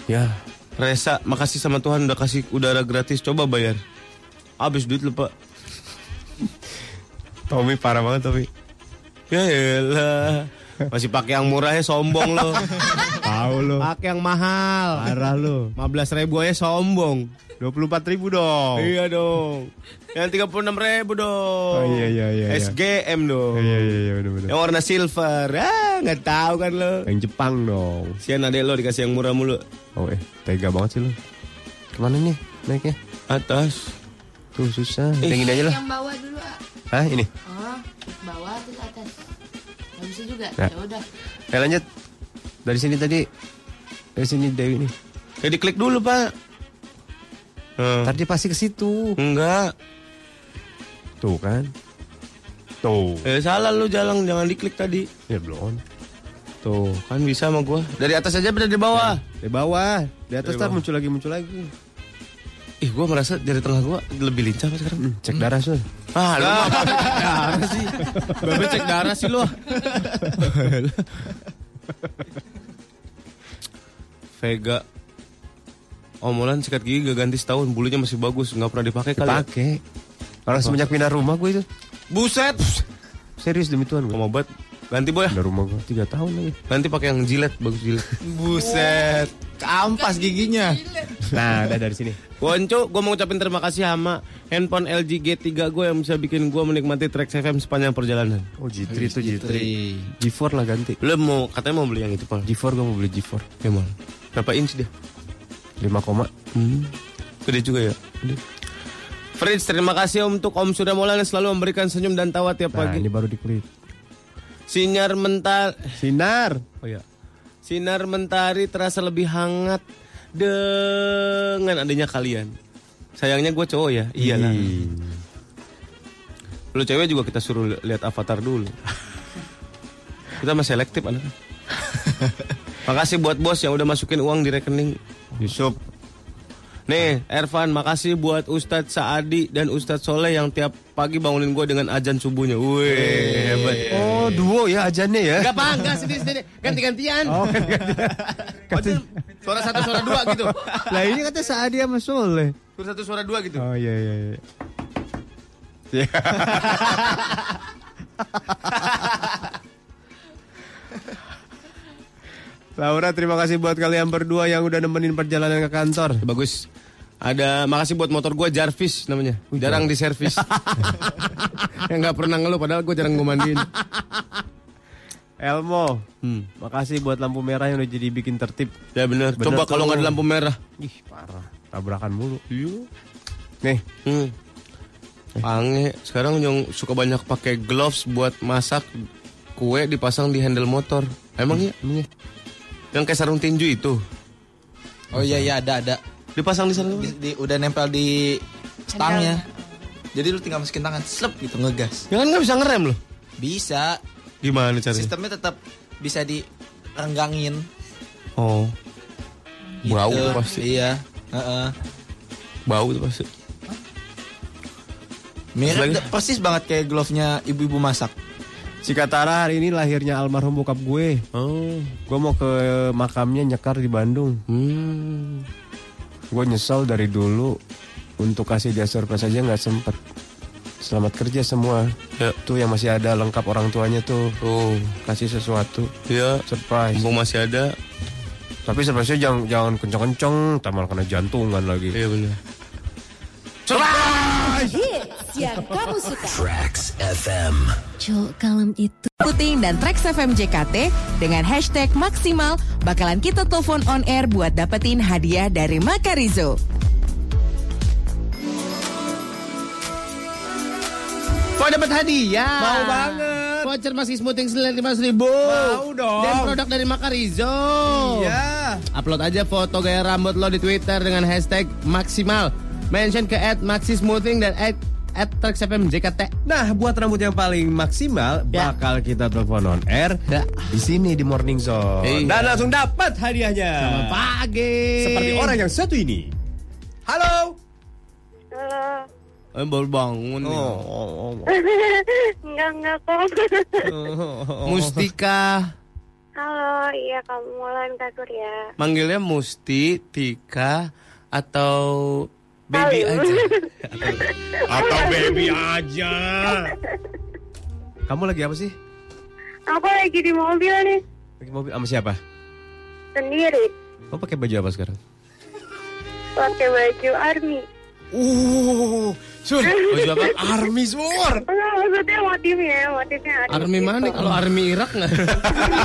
Ya.
Resa, makasih sama Tuhan udah kasih udara gratis. Coba bayar. Habis duit lu, Pak.
Tommy parah banget Tommy.
Ya elah. Masih pakai yang murahnya sombong lo. [LAUGHS]
Tahu lo.
pakai yang mahal.
Parah lo.
15 ribu aja sombong.
24 ribu dong.
Iya dong. Yang 36 ribu dong.
Oh, iya, iya, iya, iya.
SGM dong.
Iya iya iya benar-benar.
Yang warna silver. Ah, nggak tahu kan lo.
Yang Jepang dong.
Sian adek lo dikasih yang murah mulu.
Oh eh, tega banget sih lo. Ke mana nih naiknya?
Atas.
Tuh susah. Yang ini aja lah.
Yang bawah dulu, ah.
Hah ini?
Oh, bawah terus atas. Bisa juga.
Ya.
Ya udah.
Ya lanjut. Dari sini tadi. Dari sini Dewi nih.
Ya diklik dulu pak. Hmm.
Tadi dia pasti ke situ.
Enggak.
Tuh kan. Tuh.
Eh salah lu jalan jangan diklik tadi.
Ya belum.
Tuh kan bisa sama gua. Dari atas aja bener di bawah.
Di bawah. Di atas tar
bawah.
muncul lagi muncul lagi.
Ih gua merasa dari tengah gua lebih lincah sekarang.
Hmm, cek darah sul.
Ah lu mah cek darah sih. Babe cek darah sih lu. Vega Omolan sikat gigi gak ganti setahun Bulunya masih bagus Gak pernah dipakai kali ya?
Pakai. Orang semenjak pindah rumah gue itu.
Buset.
Serius demi Tuhan gue.
Mau obat. Ganti boy.
Udah rumah gue 3 tahun lagi.
Nanti pakai yang jilet, bagus jilet.
Buset. Kampas giginya.
Nah, udah dari sini.
Wonco, gue mau ngucapin terima kasih sama handphone LG G3 gue yang bisa bikin gue menikmati track FM sepanjang perjalanan.
Oh G3 itu G3. G4 lah ganti.
Lo mau katanya mau beli yang itu, Pal?
G4 gue mau beli G4.
Gimana? Berapa inch dia?
5 koma.
Hmm. Gede juga ya. Gede. Fritz, terima kasih untuk Om Surya Maulana yang selalu memberikan senyum dan tawa tiap
Nah,
pagi.
ini baru dikulit.
Sinar mental,
Sinar.
oh ya, sinar mentari terasa lebih hangat dengan adanya kalian. Sayangnya gue cowok ya, iyalah. Lu cewek juga kita suruh li- lihat avatar dulu. kita masih selektif anaknya. [LAUGHS] Makasih buat bos yang udah masukin uang di rekening.
Yusuf.
Nih, Ervan, makasih buat Ustadz Saadi dan Ustadz Soleh yang tiap pagi bangunin gue dengan ajan subuhnya. Wih, hebat.
Oh, duo ya ajannya ya.
Gak apa, enggak sendiri-sendiri. Ganti-gantian.
Oh,
Maksudnya, [LAUGHS] suara satu, suara dua gitu.
Lah ini kata Saadi sama Soleh.
Suara satu, suara dua gitu.
Oh iya iya iya. [LAUGHS] Laura terima kasih buat kalian berdua yang udah nemenin perjalanan ke kantor.
Bagus. Ada, makasih buat motor gue Jarvis namanya. Jarang diservis. [LAUGHS] yang nggak pernah ngeluh, padahal gue jarang gue mandiin.
Elmo,
Hmm.
makasih buat lampu merah yang udah jadi bikin tertib.
Ya bener.
Bener
Coba kalau nggak ada lampu merah.
Ih parah, tabrakan mulu. Nih,
Hmm. Pange. Sekarang yang suka banyak pakai gloves buat masak kue dipasang di handle motor. Emang ya? Emang ya? Yang kayak sarung tinju itu.
Oh iya iya ada ada.
Dipasang di sana.
Di, di- udah nempel di stangnya. Jadi lu tinggal masukin tangan, slep gitu ngegas.
Ya kan nggak bisa ngerem loh.
Bisa.
Gimana caranya?
Sistemnya tetap bisa direnggangin.
Oh. Bau
gitu.
pasti.
Iya. Heeh.
Bau itu pasti.
Mirip persis banget kayak glove-nya ibu-ibu masak.
Si Katara hari ini lahirnya almarhum bokap gue.
Oh.
Gue mau ke makamnya nyekar di Bandung.
Hmm.
Gue nyesel dari dulu untuk kasih dia surprise aja nggak sempet. Selamat kerja semua.
Ya.
Tuh yang masih ada lengkap orang tuanya tuh
Oh.
kasih sesuatu
Ya.
surprise.
Mumpung masih ada.
Tapi surprise-nya jangan jangan kenceng-kenceng, tamal kena jantungan lagi.
Iya benar.
Hits yang kamu suka.
Tracks FM.
Cuk, kalem itu.
Puting dan Trax FM JKT dengan hashtag maksimal bakalan kita telepon on air buat dapetin hadiah dari Makarizo.
Mau dapat hadiah?
Mau banget.
Voucher masih smoothing senilai lima ribu.
Mau dong.
Dan produk dari Makarizo.
Iya.
Upload aja foto gaya rambut lo di Twitter dengan hashtag maksimal. Mention ke at maxi smoothing dan at at JKT.
Nah, buat rambut yang paling maksimal
Ya.
bakal kita telepon on air
Ya.
di sini di Morning Zone.
Iya.
Dan langsung dapat hadiahnya.
Selamat pagi.
Seperti orang yang satu ini. Halo.
Eh, baru bangun nih.
Oh, oh, oh. [LAUGHS]
Enggak, enggak kok. [LAUGHS]
Mustika.
Halo, iya kamu Mulan Kak Surya.
Manggilnya Musti, Tika, atau baby aja. [LAUGHS]
Atau baby aja. Kamu lagi apa sih?
Aku lagi di mobil nih,
Lagi mobil sama siapa?
sendiri.
Kamu pakai baju apa sekarang?
Pakai baju army.
Uh, sur,
Baju apa? [LAUGHS]
army sur.
Enggak, maksudnya motifnya, motifnya army.
Army
gitu.
mana? Kalau army Irak nggak?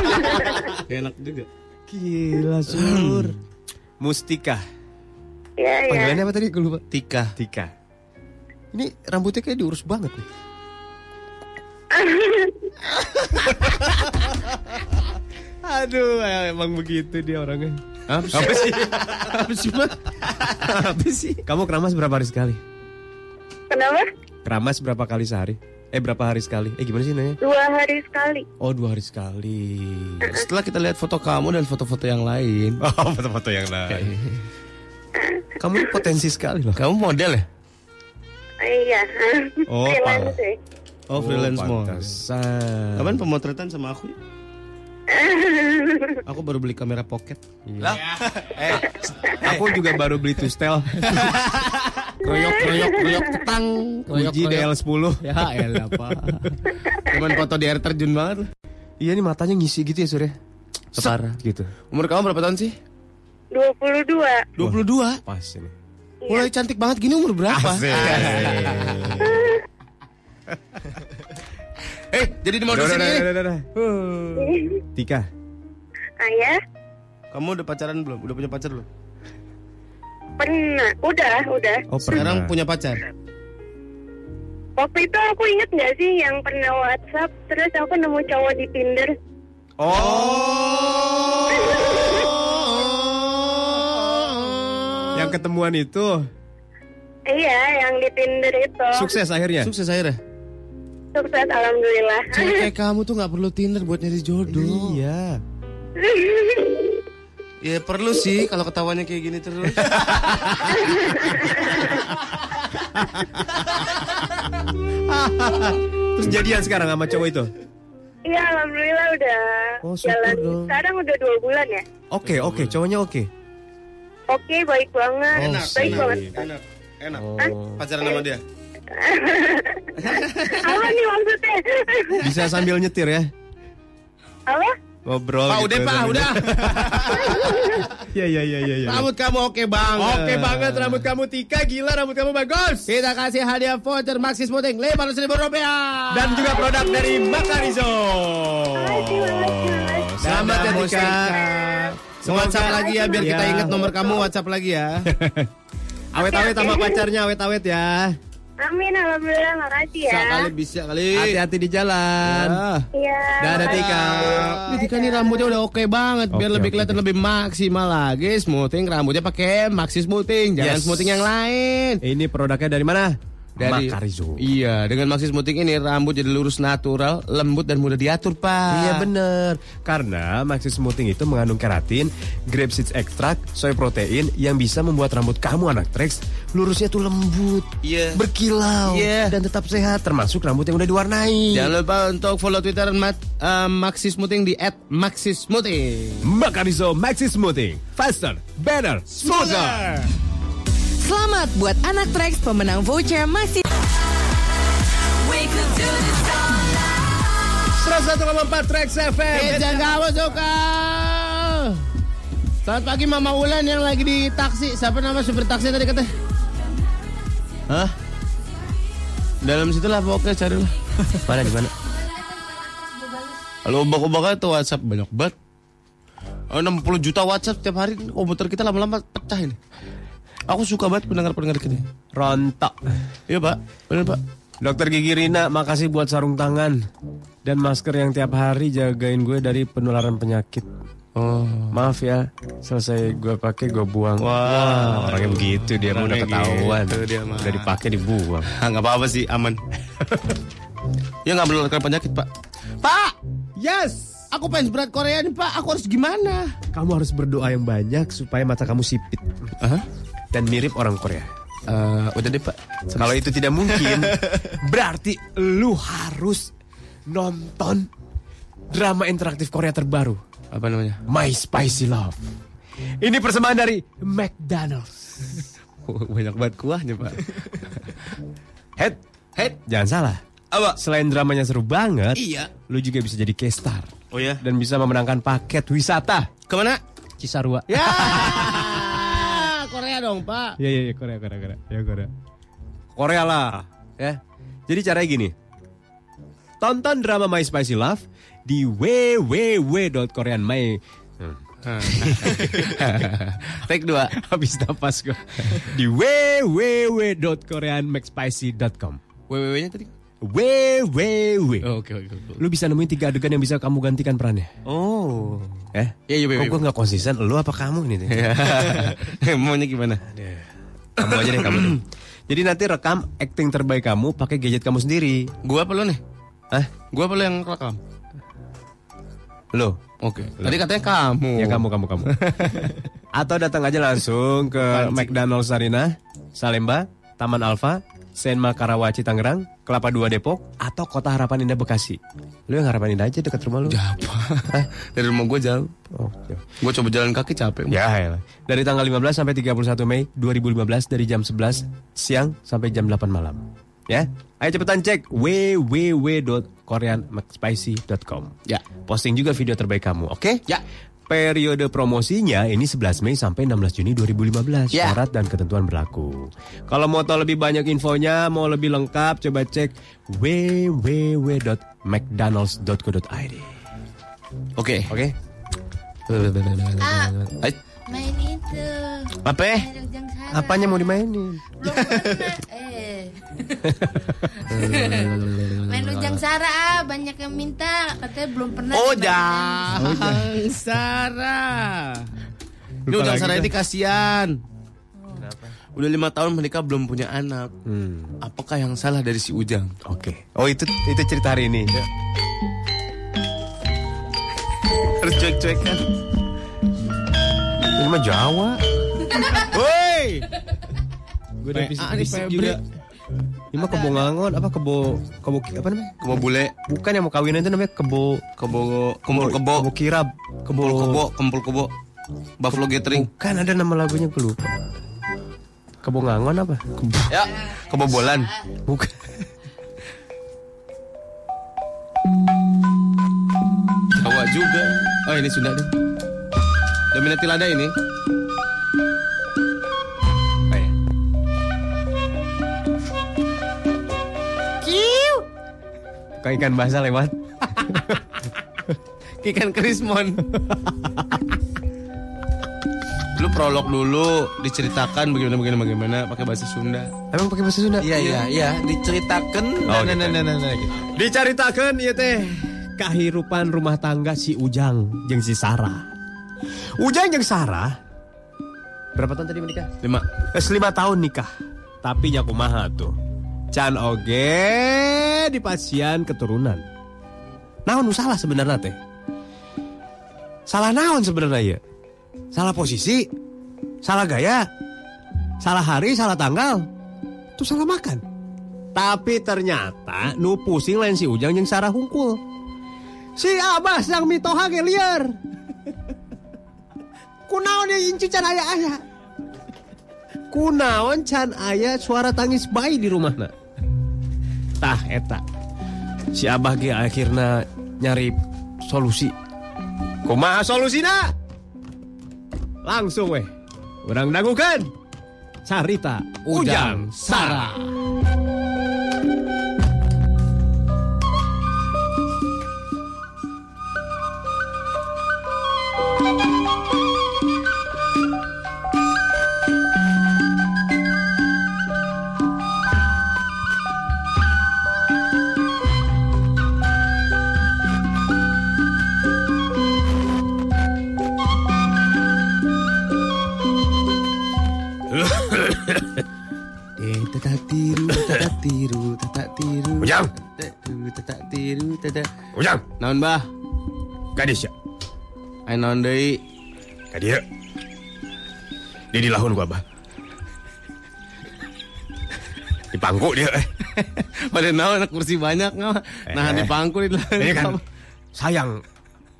[LAUGHS] Enak juga.
Gila sur. Mustika.
Iya, iya.
Panggilannya apa tadi? Gue lupa.
Tika.
Tika. Ini rambutnya kayak diurus banget nih. [LAUGHS] Aduh, emang begitu dia orangnya.
Apa sih? Apa sih? Apa sih, Pak?
Apa sih? Kamu keramas berapa hari sekali?
Kenapa?
Keramas berapa kali sehari? Eh berapa hari sekali? Eh gimana sih nanya?
Dua hari sekali.
Oh dua hari sekali.
Setelah kita lihat foto kamu dan foto-foto yang lain.
Oh foto-foto yang lain. Kamu ini potensi sekali loh.
Kamu model ya?
Iya.
Oh,
Freelance sih.
Oh, freelance model.
pantesan.
Kapan pemotretan sama aku ya? [LAUGHS] Aku baru beli kamera pocket.
Lah, eh, aku juga baru beli tustel. [LAUGHS]
Kroyok, kroyok, kroyok, tang. Kroyok,
Uji
kroyok.
DL10.
Ya elah, Pak. Cuman foto di air terjun banget.
Iya nih matanya ngisi gitu ya Surya.
Parah.
Gitu.
Umur kamu berapa tahun sih?
22.
22.
Pas ini.
Mulai cantik banget gini umur berapa? [LAUGHS] [LAUGHS] Eh, jadi di modus ini. [LAUGHS]
Tika.
Ayah,
Kamu udah pacaran belum? Udah punya pacar belum?
pernah. Udah, udah.
Oh
Sekarang punya pacar.
Waktu itu aku inget nggak sih yang pernah WhatsApp, terus aku nemu cowok di Tinder.
Oh. Yang ketemuan itu
Iya, yang di Tinder itu.
sukses akhirnya.
Sukses akhirnya.
Sukses, alhamdulillah.
Cewek kayak [LAUGHS] kamu tuh nggak perlu Tinder buat nyari jodoh.
Iya. [LAUGHS]
Ya perlu sih kalau ketawanya kayak gini terus. [LAUGHS]
Terus jadian sekarang sama cowok itu.
Iya, alhamdulillah udah
Oh,
jalan.
dong.
Sekarang udah dua bulan ya.
Oke, oke, cowoknya oke.
Oke, baik banget.
Enak,
baik
enak,
banget.
enak, enak.
Oh.
Pacaran sama dia. [LAUGHS]
Apa nih maksudnya?
Bisa sambil nyetir ya.
Apa?
Ngobrol
Pak,
gitu
udah Pak,
sambil-
udah. [LAUGHS]
Iya, iya, iya, iya. iya.
Rambut kamu oke banget.
Oke banget rambut kamu Tika, gila rambut kamu bagus.
Kita kasih hadiah voucher Maxis Muting lima ratus ribu rupiah.
Dan juga produk dari Makarizo.
Selamat ya Tika.
Semoga-
WhatsApp lagi ya biar kita
Ya.
ingat nomor kamu WhatsApp lagi ya. [LAUGHS]
Awet-awet sama pacarnya, awet-awet ya.
Amin, alhamdulillah, makasih ya.
Bisa kali bisa kali.
Hati-hati di jalan.
Iya.
Dadah Tika.
Ini Tika nih rambutnya udah oke banget biar lebih kelihatan lebih maksimal lagi smoothing rambutnya pakai maxi smoothing jangan
Yes.
smoothing yang lain.
Ini produknya dari mana?
Dari
Makarizo.
Iya, dengan maxi smoothing ini rambut jadi lurus natural, lembut dan mudah diatur, Pak.
Iya bener Karena Maxi Smoothing itu mengandung keratin, grape seeds extract, soy protein yang bisa membuat rambut kamu anak Trax lurusnya tuh lembut,
Iya.
berkilau,
Iya.
dan tetap sehat termasuk rambut yang udah diwarnai.
Jangan lupa untuk follow Twitter Mat, eh, Maxi Smoothing di @maxismoothing.
Makarizo Maxi Smoothing, faster, better, smoother.
Selamat buat anak Trax pemenang voucher Maxi
101,4 Trax FM.
Pizza kamu suka. Selamat pagi Mama Ulan yang lagi di taksi. Siapa nama supir taksi tadi katanya? Hah? Dalam situ lah pokoknya cari lah. [LAUGHS]
Mana di mana?
Kalau ubah-ubah tuh WhatsApp banyak banget. Oh, 60 juta WhatsApp tiap hari komputer kita lama-lama pecah ini. Aku suka banget pendengar-pendengar kita.
Rontok.
Iya pak, bener pak.
Dokter Gigi Rina, makasih buat sarung tangan dan masker yang tiap hari jagain gue dari penularan penyakit.
Oh,
Maaf ya, selesai gue pakai gue buang.
Wah.
orangnya begitu dia mah udah ketahuan.
gitu dia mah.
udah dipakai dibuang.
Ah, nggak apa-apa sih, aman. [LAUGHS] ya nggak menularkan penyakit pak. Pak,
Yes.
aku fans berat Korea nih pak. Aku harus gimana?
Kamu harus berdoa yang banyak supaya mata kamu sipit
Hah?
Dan mirip orang Korea.
Eh, udah deh pak.
Kalau itu tidak mungkin, [LAUGHS] berarti lu harus nonton drama interaktif Korea terbaru,
Apa namanya?
My Spicy Love. Ini persembahan dari McDonald's. [LAUGHS]
Banyak banget kuahnya pak. [LAUGHS]
Head,
Head.
jangan salah.
Apa?
Selain dramanya seru banget,
Iya.
lu juga bisa jadi K-star
Oh ya.
dan bisa memenangkan paket wisata
Ke mana?
Cisarua.
Ya. Korea dong pak.
Iya iya iya Korea Korea Korea. Ya Korea. Korea lah, ya. Jadi caranya gini. Tonton drama My Spicy Love di www.koreanmy [LAUGHS]
Take dua.
habis napas gua. Di www.koreanmcspicy.com.
WWW-nya tadi?
Www.
Oke oke oke.
Lu bisa nemuin tiga adegan yang bisa kamu gantikan perannya.
Oh.
Eh?
Iya iya
Kok gue gak konsisten? Lu apa kamu nih? [LAUGHS]
Maunya gimana?
kamu aja deh kamu. deh. [CLEARS THROAT] Jadi nanti rekam acting terbaik kamu pakai gadget kamu sendiri.
Gua apa lo nih?
Hah?
Gua apa lo yang rekam?
Lo?
Oke. Tadi katanya kamu.
Ya kamu, kamu, kamu. [LAUGHS] Atau datang aja langsung ke McDonald's Arena, Salemba, Taman Alfa, Senma Karawaci Tangerang, Kelapa Dua Depok, atau Kota Harapan Indah Bekasi. Lu yang Harapan Indah aja dekat rumah lu.
Apa? Dari rumah gue jauh.
Oh, jauh.
Gue coba jalan kaki capek.
Ya, elah. Dari tanggal 15 sampai 31 Mei 2015 dari jam 11 siang sampai jam 8 malam. Ya. Ayo cepetan cek www.koreanmcspicy.com.
Ya.
Posting juga video terbaik kamu, oke?
Ya.
Periode promosinya ini 11 Mei sampai 16 Juni 2015.
Ya.
Syarat dan ketentuan berlaku. Kalau mau tahu lebih banyak infonya, mau lebih lengkap, coba cek www.mcdonalds.co.id.
Oke.
Oke?
Ah,
Ay,
main itu.
Apa?
Ujang.
Apanya mau dimainin?
Belum pernah. Eh. [LAUGHS] main Ujang Sara ah, banyak yang minta. Katanya belum pernah.
Oh,
dimainin.
Jang Sara. Ini Ujang Sara ini kasihan. Udah lima tahun menikah belum punya anak.
Hmm.
Apakah yang salah dari si Ujang?
Oke. Oh itu itu cerita hari ini.
Harus cuek-cuek kan?
Ini mah Jawa.
Woi!
Gue udah
PA
bisik
nih,
bisik
Febri.
juga. Ini mah kebo ngangon apa kebo kebo apa namanya?
Kebo bule,
Bukan yang mau kawinan itu namanya kebo
kebo kumpul kebo,
kebo kirab, kebo
kebo, kumpul kebo. Buffalo Gathering.
Bukan ada nama lagunya gue lupa. Kebo ngangon apa? Kebo
Ya, kebobolan.
bukan.
Jawa juga. Oh, ini Sunda deh. Dominati lada ini.
Kayak ikan bahasa lewat. [LAUGHS]
Ikan Krismon. Lu prolog dulu diceritakan bagaimana bagaimana bagaimana pakai bahasa Sunda.
Emang pakai bahasa Sunda?
Iya iya iya diceritakan
Oh,
nah,
gitu.
nah, nah, nah, nah, gitu.
Diceritakan ya teh kahirupan rumah tangga si Ujang jeung si Sarah. Ujang jeung Sarah berapa tahun tadi menikah?
Lima.
Eh, lima tahun nikah. Tapi nya kumaha tuh. Can oge di pasien keturunan. Naon salah sebenarnya teh? Salah naon sebenarnya ya? Salah posisi? Salah gaya? Salah hari, salah tanggal? Itu salah makan. Tapi ternyata nu pusing lain si Ujang yang Sarah hungkul. Si Abah yang mitoha ge liar. [LAUGHS] Kunaon yang incu can aya aya. Kunaon can aya suara tangis bayi di rumahna. Tah eta. Si Abah ge akhirna nyari solusi. Kumaha solusina? Langsung weh. Urang dangukeun. Carita Ujang Sarah.
Eh, tata tiru, tata tiru, tata tiru.
Ujang.
Tata tata tiru, tata.
Ujang.
Naon bah?
Gadis ya.
Ayo naon deui?
Ka. Dia di lahun gua, Abah. Di pangku dia. Eh. [LAUGHS]
Pada naon kursi banyak nggak? Nah
Eh.
di pangku di
Ini kan sayang.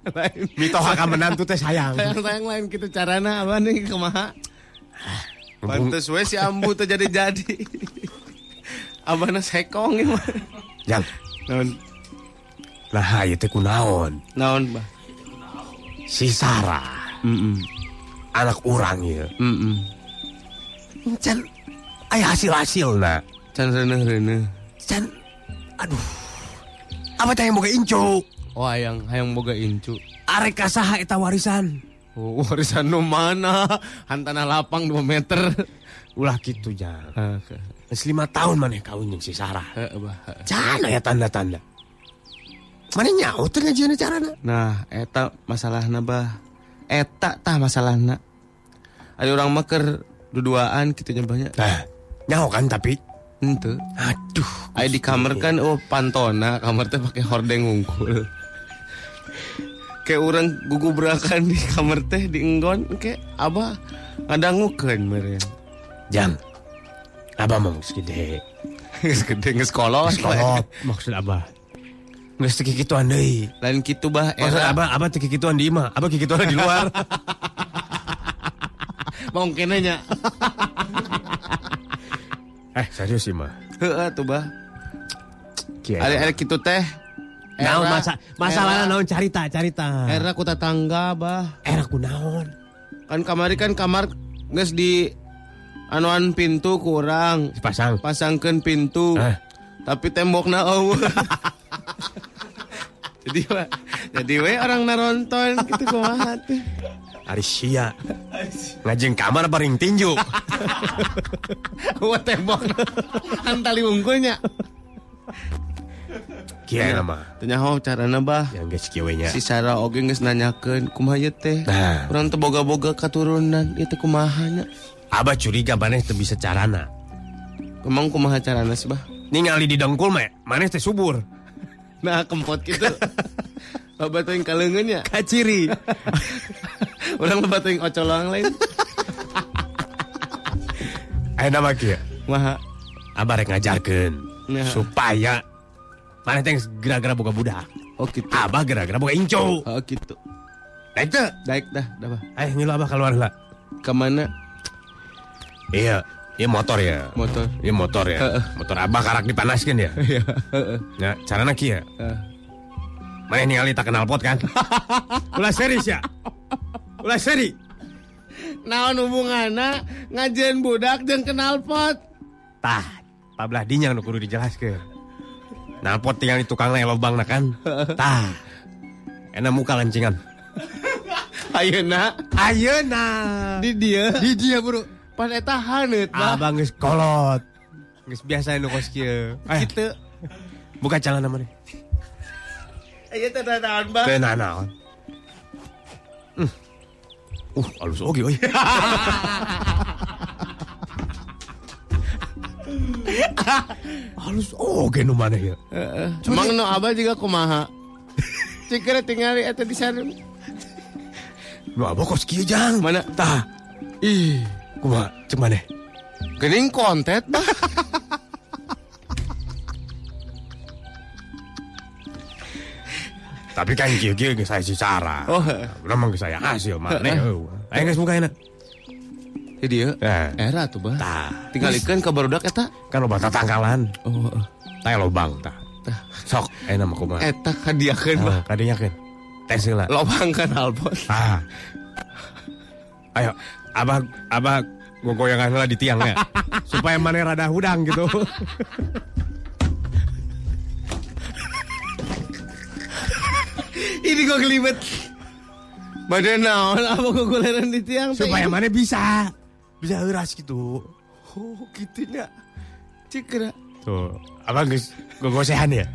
lain.
Mitoha ka menantu teh sayang.
Sayang sayang lain gitu carana apa nih kumaha? Pantes we si Ambu tuh jadi-jadi. Abana sekong ya mah.
Jang.
Naon?
Nah, ieu teh kunaon?
Naon bah?
Si Sarah,
Mm
anak urang ieu.
mm
Can aya hasil-hasilna.
Can reneh reneh.
Can aduh. Apa teh yang boga incu?
Oh hayang hayang boga incu.
Arek kasaha eta warisan.
Oh, [LAUGHS] warisan nu mana? Hantana lapang 2 meter.
Ulah jang.
Heeh.
Geus lima tahun maneh kawin jeung si Sarah. Can aya tanda-tanda. Mana nyaut ngajieuna carana?
Nah, eta masalahna bah. Eta tah masalahna. Ada orang maker duduaan gitu nyebahnya.
Nah, nyaho kan tapi
Ente.
aduh.
Ayo di kamar kan oh pantona, kamar teh pakai hordeng ngungkul. [LAUGHS] Kayak orang guguberakan di kamar teh di enggon kayak abah ngadangukeun meureun.
Jang. Abah mah geus gede. [LAUGHS]
Geus gede geus kolot.
Kolot maksud abah. Geus teu kikituan deui.
Lain kitu bah
Maksud abah abah kikituan di imah, abah kikituan di luar. [LAUGHS]
Mungkin nya. [LAUGHS]
eh serius sih mah.
Heeh tuh bah. Ada ada kitu teh.
Naon masa masalahnya naon carita carita.
Era ku tetangga bah.
Era kunaon?
Kan kamari kan kamar geus di anuan pintu kurang.
Pasang.
Pasangkeun pintu.
Eh.
Tapi tembokna eueuh. [LAUGHS] jadi wa- jadi we orang naronton gitu kumaha teh.
Ari sia. Ngajeng kamar paring tinju. [LAUGHS]
Wah tembok. Antali unggulnya.
Kieu nama.
Tanya ho carana bah.
Yang geus kieu we nya.
Si Sarah oge kumaha ieu teh.
Nah.
Urang teu boga-boga katurunan ieu teh kumaha nya.
Abah curiga maneh teu bisa carana.
Emang kumaha carana sih bah?
Ningali di dengkul mah maneh teh subur.
Nah kempot gitu. Loba [LAUGHS] teuing kaleungeun nya.
Kaciri. [LAUGHS]
Urang loba teuing ocolang lain.
Ayeuna mah kieu.
Kumaha?
Abah rek ngajarkeun
Nah.
supaya maneh teh gara-gara boga budak.
Oh gitu.
Abah gara-gara boga incu.
Oh gitu.
Daek teu?
Daik dah, dah bah.
Ayo ngilu abah keluar lah.
Ke mana?
Iya, iya motor ya.
Motor.
Iya motor ya. Motor abah karak dipanaskan ya.
Iya. heeh.
Ya, carana kieu.
Eh.
Mana ningali tak kenal pot kan? [LAUGHS] Ulah serius ya. Ulah seri.
Naon hubunganna ngajian budak jeung kenal pot?
Tah, pabelah dinya nu kudu dijelaskeun. Nah, pot tinggal di tukang na lobang na kan. [LAUGHS] Tah. Enak muka lancingan. [LAUGHS]
Ayeuna
Ayeuna.
di dia
Di dia, Bro.
pan eta haneut bah.
Abang geus kolot. Geus biasa nu kos kieu. Eh,
Kitu.
buka calana mana?
Aya teh naon bah?
Teu nanaon. Hmm. Uh, halus oge euy. [LAUGHS] halus oge nu maneh ya.
Emang no abah juga kumaha? Cikere tingali eta di sana.
Nu abah kos kieu jang.
Mana?
Tah,
Ih,
kumaha cek maneh?
geuning kontet bah.
Tapi kan kieu-kieu geus saya secara.
Oh,
mah geus saya hasil maneh. Ayo geus buka enak.
Di dia.
Nah,
Era tuh bah.
tah.
Tinggalikeun ka barudak eta.
Kan loba tatangkalan.
Oh, heeh.
Tah lobang tah.
Tah.
Sok, ayeuna mah kumaha?
Eta bah.
Ah, kadinya kan. Tes heula.
Lobang kan albot.
Ah. Ayo, abah abah gogoyangan lah di tiangnya supaya mana rada hudang gitu.
Ini kok kelibet. Badan naon apa kok kuleran di tiang
supaya mana bisa bisa euras gitu.
Oh, gitunya. Cikra.
Tuh, abah geus gogosehan ya.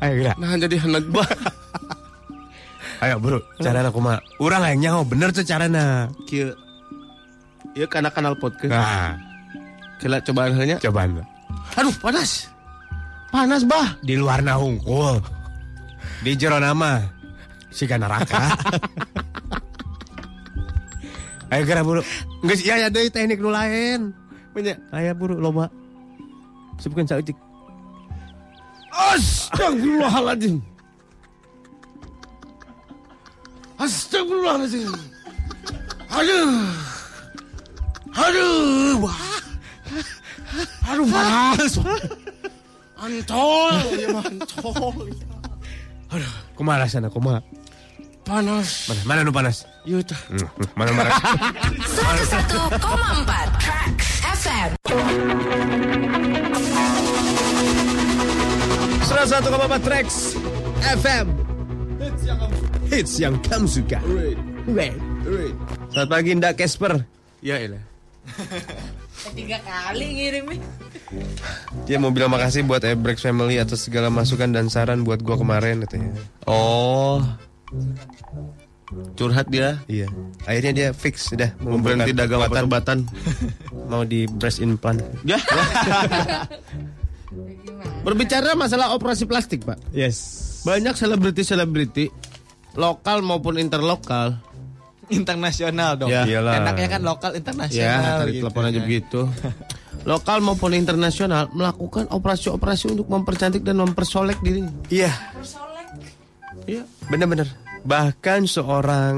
Ayo gerak.
Nah jadi hendak bah. [LAUGHS]
Ayo bro, carana kumaha? Urang yang nyaho bener tuh carana.
Kieu. Ieu kana kanal podcast.
Nah,
Kela cobaan heula nya.
cobaan.
Aduh, panas. Panas, Bah.
Di luar na hungkul. Di jero nama si neraka. [LAUGHS] Ayo gerak bro. Geus iya ya deui teknik nu lain.
Punya.
Aya buru loba. Sebutkan sautik.
Astagfirullahaladzim. Astagfirullahaladzim. Aduh. Aduh. Wah. Aduh, panas. Antol. Ya, antol.
Kumaha rasana kumaha?
Panas.
Mana mana nu panas? Hmm, mana mana.
101,4 Track FM.
101,4 Tracks FM. Hits yang kamu suka. Right. Selamat pagi Ndak Casper.
Ya, elah. [LAUGHS]
Tiga kali ngirimnya.
Dia mau bilang makasih buat Ebrex Family atas segala masukan dan saran buat gua kemarin katanya.
Oh. Curhat dia.
Iya. Akhirnya dia fix sudah
Mau berhenti dagang obat-obatan. [LAUGHS]
mau di breast implant.
Ya. Berbicara masalah operasi plastik, Pak.
Yes.
Banyak selebriti-selebriti lokal maupun interlokal.
Internasional dong.
Ya.
Iyalah.
Enaknya kan lokal
Ya,
internasional.
cari
gitu
telepon aja
kan.
begitu. [LAUGHS] lokal maupun internasional melakukan operasi-operasi untuk mempercantik dan mempersolek dirinya.
Iya,
Iya.
benar-benar. Bahkan seorang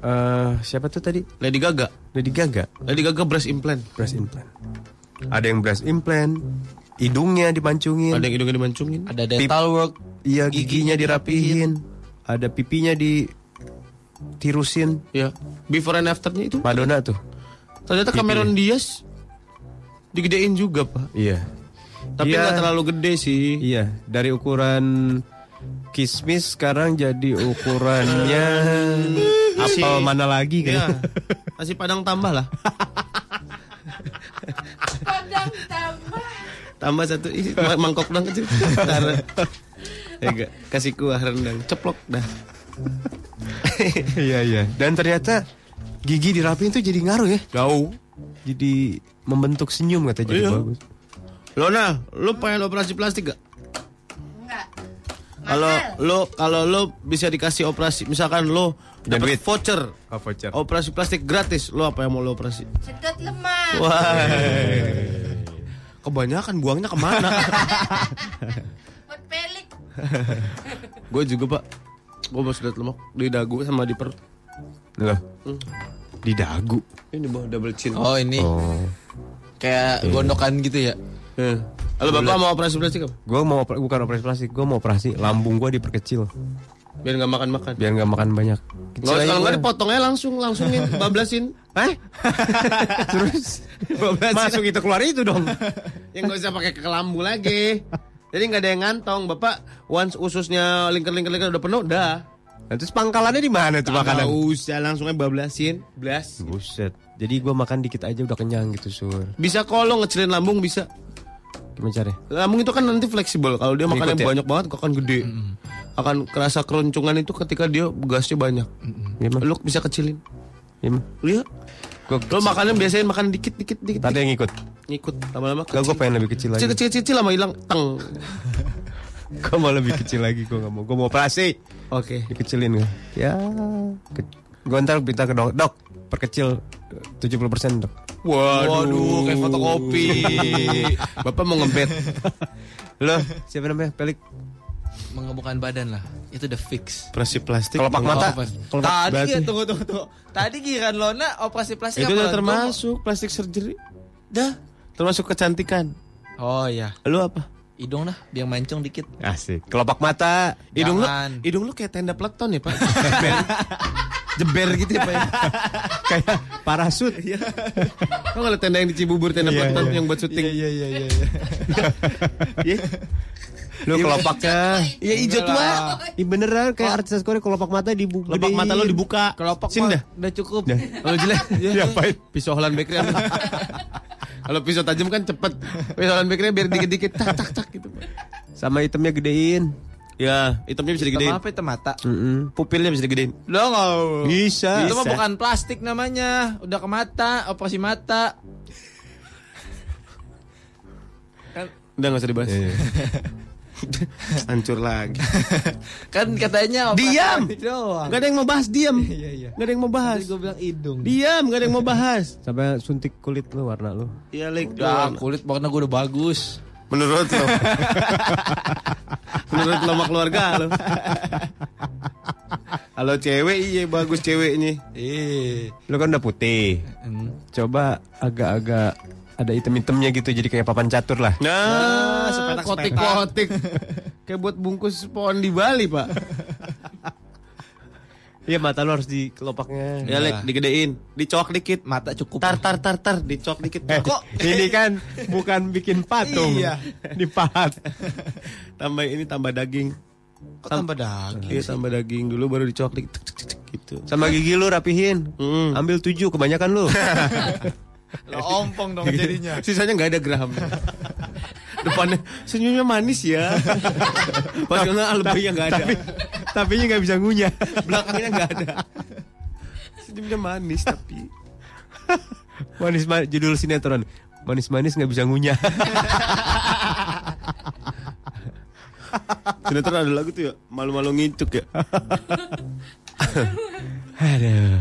eh siapa tuh tadi?
Lady Gaga.
Lady Gaga,
Lady Gaga breast implant.
breast implant. Ada yang breast implant, hidungnya dipancungin,
Ada yang hidungnya dimancungin.
Ada dental work.
iya giginya dirapihin, ada pipinya ditirusin.
Ya. Before and afternya itu.
Madonna tuh.
Ternyata
Pipi.
Cameron Diaz digedein juga, Pak.
Iya.
Tapi
Dia-
nggak terlalu gede sih.
Iya, dari ukuran kismis sekarang jadi ukurannya [LAUGHS] apel mana lagi
Iya.
kan?
Nasi padang tambah lah.
Padang tambah.
Tambah satu isi ma- mangkok dong kecil. Ya enggak, kasih kuah rendang, ceplok dah.
Iya iya. Dan ternyata gigi dirapiin tuh jadi ngaruh ya.
Jauh.
Jadi membentuk senyum katanya jadi
Iya.
bagus.
Lona, lu pengen operasi plastik gak? Kalau lu kalau lu bisa dikasih operasi, misalkan lu
Dan
dapat voucher
Oh, voucher.
operasi plastik gratis, lu apa yang mau lu operasi?
Sedot lemak.
Wah. [LAUGHS] Kebanyakan buangnya ke mana? [LAUGHS]
Buat pelik. [LAUGHS]
gue juga pak, gue mau sedot lemak di dagu sama di perut.
Loh. Di dagu.
Ini bawah double chin.
Oh ini
Oh.
kayak gondokan gitu ya.
Eh. Halo bapak mau operasi plastik apa?
Gue mau bukan operasi plastik, gue mau operasi lambung gue diperkecil
Biar nggak makan makan.
biar nggak makan banyak. Kecil
kalau nggak dipotongnya langsung langsungin [LAUGHS] bablasin.
Hah? [LAUGHS] Terus masuk itu keluar itu dong. [LAUGHS]
Yang nggak usah pakai ke kelambu lagi. Jadi nggak ada yang ngantong. Bapak once ususnya lingkar-lingkar udah penuh, dah.
Nah, terus pangkalannya di mana tuh makanan?
Nggak usah langsungnya bablasin, blas.
Buset. Jadi gue makan dikit aja udah kenyang gitu sur.
Bisa kalau ngecilin lambung bisa.
Gimana?
Lambung itu kan nanti fleksibel. Kalau dia makannya
ya?
banyak banget akan gede. Akan kerasa keruncungan itu ketika dia gasnya banyak.
Gimana?
Lu bisa kecilin.
Gimana?
Iya.
Gue
Lu makannya biasain makan dikit dikit dikit.
Tadi yang ngikut.
Ngikut lama-lama
Gak gue pengen lebih kecil lagi.
kecil kecil kecil lama hilang teng. [LAUGHS]
Gue mau lebih kecil lagi. Gue gak mau. Gue mau operasi.
Oke.
Dikecilin gue. Ya. Ke... Gue ntar minta ke dok. Dok. Perkecil 70% dok.
Waduh, kayak fotokopi. [LAUGHS] Bapak mau ngebet.
Lo siapa namanya? Pelik.
Mengebukan badan lah. Itu udah fix.
Operasi plastik.
Kelopak mata.
Apa?
Kelopak
Tadi
berarti.
ya tunggu tunggu tunggu. Tadi giran Lona operasi plastik
Itu udah termasuk plastik surgery. Dah. Termasuk kecantikan.
Oh iya.
Lu apa?
Hidung lah, biar mancung dikit.
Asik. Kelopak mata.
Hidung lu, hidung lu kayak tenda peleton ya, Pak. [LAUGHS] Jeber. Gitu ya, Pak. ya? [LAUGHS]
Kayak parasut.
Iya. Kau ngeliat tenda yang di Cibubur, tenda
Iya,
peleton
iya.
yang buat syuting.
iya iya iya. iya. [LAUGHS] Lu kelopaknya.
Iya, hijau tua.
Ih beneran kayak artis Korea kelopak mata dibuka.
Kelopak mata lo dibuka.
Kelopak
dah.
udah cukup.
Kalau jelek, [LAUGHS]
Diapain?
pisau Holland Bakery. Kalau pisau tajam kan cepet. Pisau Holland Bakery biar dikit-dikit tak tak tak gitu.
Sama itemnya gedein.
Ya, hitamnya bisa
Hitam
digedein.
apa itu mata?
Mm-mm.
Pupilnya bisa digedein.
Lo nggak?
Bisa.
Itu mah bukan plastik namanya. Udah ke mata, operasi mata.
Udah gak usah dibahas.
Iya. [LAUGHS]
Hancur lagi. [LAUGHS]
Kan katanya operasi
Diam! Gak ada yang mau bahas, diam.
Iya iya.
Gak ada yang mau bahas.
Gue bilang hidung.
Diam, gak ada yang mau bahas.
Sampai suntik kulit lu warna lu.
Iya, Lik.
Udah kulit warna gue udah bagus.
Menurut lo. [LAUGHS] Menurut lo sama keluarga lo. Kalau cewek iya bagus ceweknya.
Eh.
Lu kan udah putih. Coba agak-agak ada item-itemnya gitu jadi kayak papan catur lah.
Nah,
sepetak-sepetak.
kotik-kotik. Kayak buat bungkus pohon di Bali, Pak. [LAUGHS]
Iya mata lu harus di kelopaknya.
Ya, Lik, digedein. Dicok dikit.
Mata cukup.
Tar tar tar tar dicok dikit.
Eh,
Kok
ini kan bukan bikin patung.
Iya.
Dipahat.
tambah ini tambah daging.
Kok tambah daging?
Iya, tambah daging dulu baru dicok dikit Cek, cek, cek, gitu.
Sama gigi lu rapihin.
Hmm.
Ambil tujuh kebanyakan lu. [LAUGHS] [LAUGHS]
Lo ompong dong jadinya.
Sisanya nggak ada gram. [LAUGHS] Depannya senyumnya manis ya. [LAUGHS] Pas kena lebihnya nggak ada.
Tapi nggak bisa ngunyah.
Belakangnya nggak ada. Senyumnya manis tapi.
Manis manis judul sinetron. Manis-manis nggak bisa ngunyah.
Sinetron ada lagu tuh ya, malu-malu ngincuk ya.
Aduh.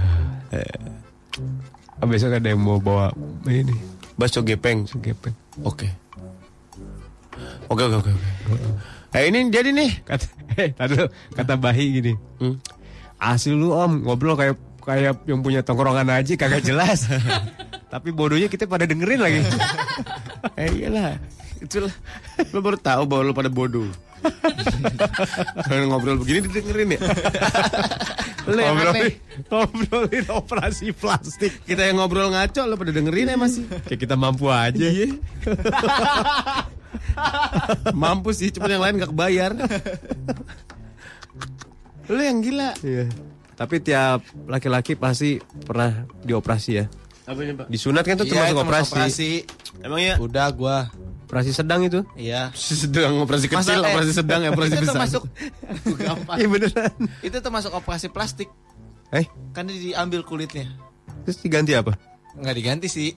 Ah, besok ada yang mau bawa ini.
Bakso gepeng.
Bakso gepeng.
Oke. Oke oke oke. Eh ini jadi nih.
Kata, eh, tadi kata Bahi gini.
Hmm.
Asli lu om ngobrol kayak kayak yang punya tongkrongan aja kagak jelas. [LAUGHS] Tapi bodohnya kita pada dengerin lagi.
Eh iyalah. Itulah. Lo baru tahu bahwa lo pada bodoh. [LAUGHS] Kalau ngobrol begini didengerin ya. [LAUGHS] Yang
ngobrolin,
aneh.
ngobrolin operasi plastik.
Kita yang ngobrol ngaco lo pada dengerin ya masih.
Kayak kita mampu aja. [LAUGHS]
Mampu sih, cuma yang lain gak kebayar. Lo yang gila.
Iya. Tapi tiap laki-laki pasti pernah dioperasi ya.
Apanya pak?
Disunat kan tuh
Iya,
termasuk operasi.
operasi.
Emang ya?
Udah gua.
Operasi sedang itu.
Iya.
Sedang operasi kecil,
Masa, eh,
operasi sedang, ya, operasi
itu
besar.
termasuk [LAUGHS]
Iya beneran.
itu termasuk operasi plastik.
Eh,
Kan diambil kulitnya.
terus diganti apa?
Nggak diganti sih.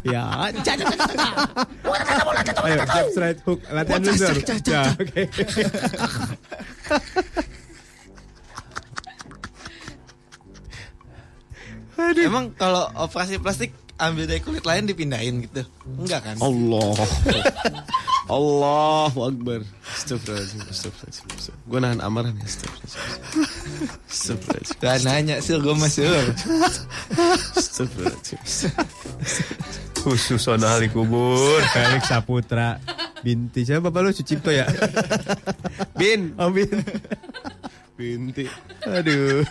Ya. Ayo, jab straight hook. Latihan dulu. Ya, oke. [LAUGHS]
Emang kalau operasi plastik ambil dari kulit lain dipindahin gitu? Enggak kan?
Allah. [LAUGHS] Allah Akbar. Astagfirullahaladzim. Astagfirullahaladzim. Gue nahan amarah nih. Astagfirullahaladzim.
Gak nanya, sih gue masih
Astagfirullahaladzim.
Khusus sonal kubur. Felix Saputra. Binti siapa bapak lu Sucipto ya?
Bin.
Oh, Bin.
Binti.
Aduh.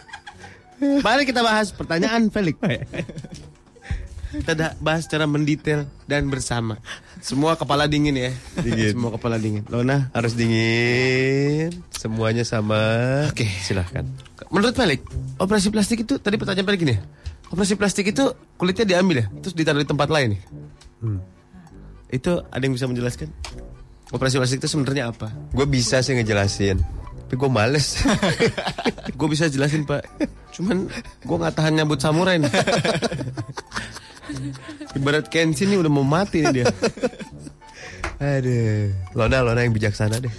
Mari kita bahas pertanyaan Felix. Kita dah bahas secara mendetail dan bersama. Semua kepala dingin ya.
Dingin.
Semua kepala dingin. Lona,
Harus dingin. Semuanya sama.
Oke.
Silahkan.
menurut Felix, operasi plastik itu tadi pertanyaan Felix gini ya. Operasi plastik itu kulitnya diambil ya, terus ditaruh di tempat lain nih.
Hmm.
Itu ada yang bisa menjelaskan? Operasi plastik itu sebenarnya apa?
Gue bisa sih ngejelasin. Tapi gue males. [LAUGHS]
gue bisa jelasin pak cuman gue nggak tahan nyambut samurai nih [LAUGHS] ibarat Kenshin nih udah mau mati nih dia
Aduh. Lona, Lona yang bijaksana deh.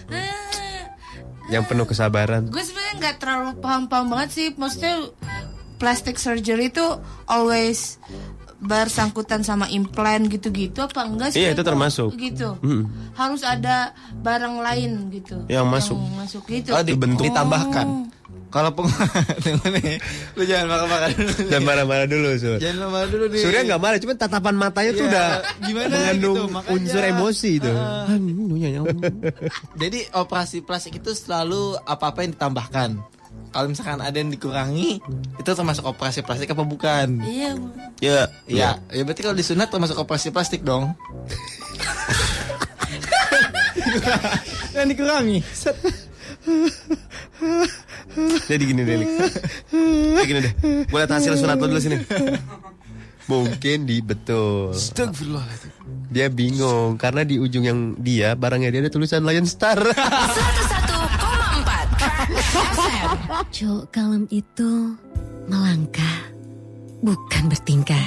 Yang penuh kesabaran.
Gue sebenarnya nggak terlalu paham-paham banget sih. Maksudnya plastic surgery itu always bersangkutan sama implant gitu-gitu apa enggak sih?
Iya, itu termasuk.
Gitu.
Mm.
Harus ada barang lain gitu.
Yang masuk.
masuk gitu.
Oh, dibentuk. Ditambahkan. Kalau peng... [LAUGHS] Tunggu nih. Lu jangan makan-makan dulu.
Dan marah-marah dulu, Sur.
Jangan marah dulu nih.
Surya nggak marah, cuman tatapan matanya tuh
Iya,
udah
gimana
mengandung
gitu, makanya.
unsur emosi itu.
Jadi operasi plastik itu selalu apa-apa yang ditambahkan. Kalau misalkan ada yang dikurangi, itu termasuk operasi plastik apa bukan?
Iya.
ya
Iya, ya berarti kalau disunat termasuk operasi plastik dong. [LAUGHS] yang dikurangi.
Jadi gini deh. Jadi gini deh gue liat hasil sunat lo dulu sini
Mungkin di betul.
Astagfirullahaladzim
Dia bingung karena di ujung yang dia barangnya dia ada tulisan Lion Star. [LAUGHS]
101,4 Cok kalem itu melangkah, bukan bertingkah.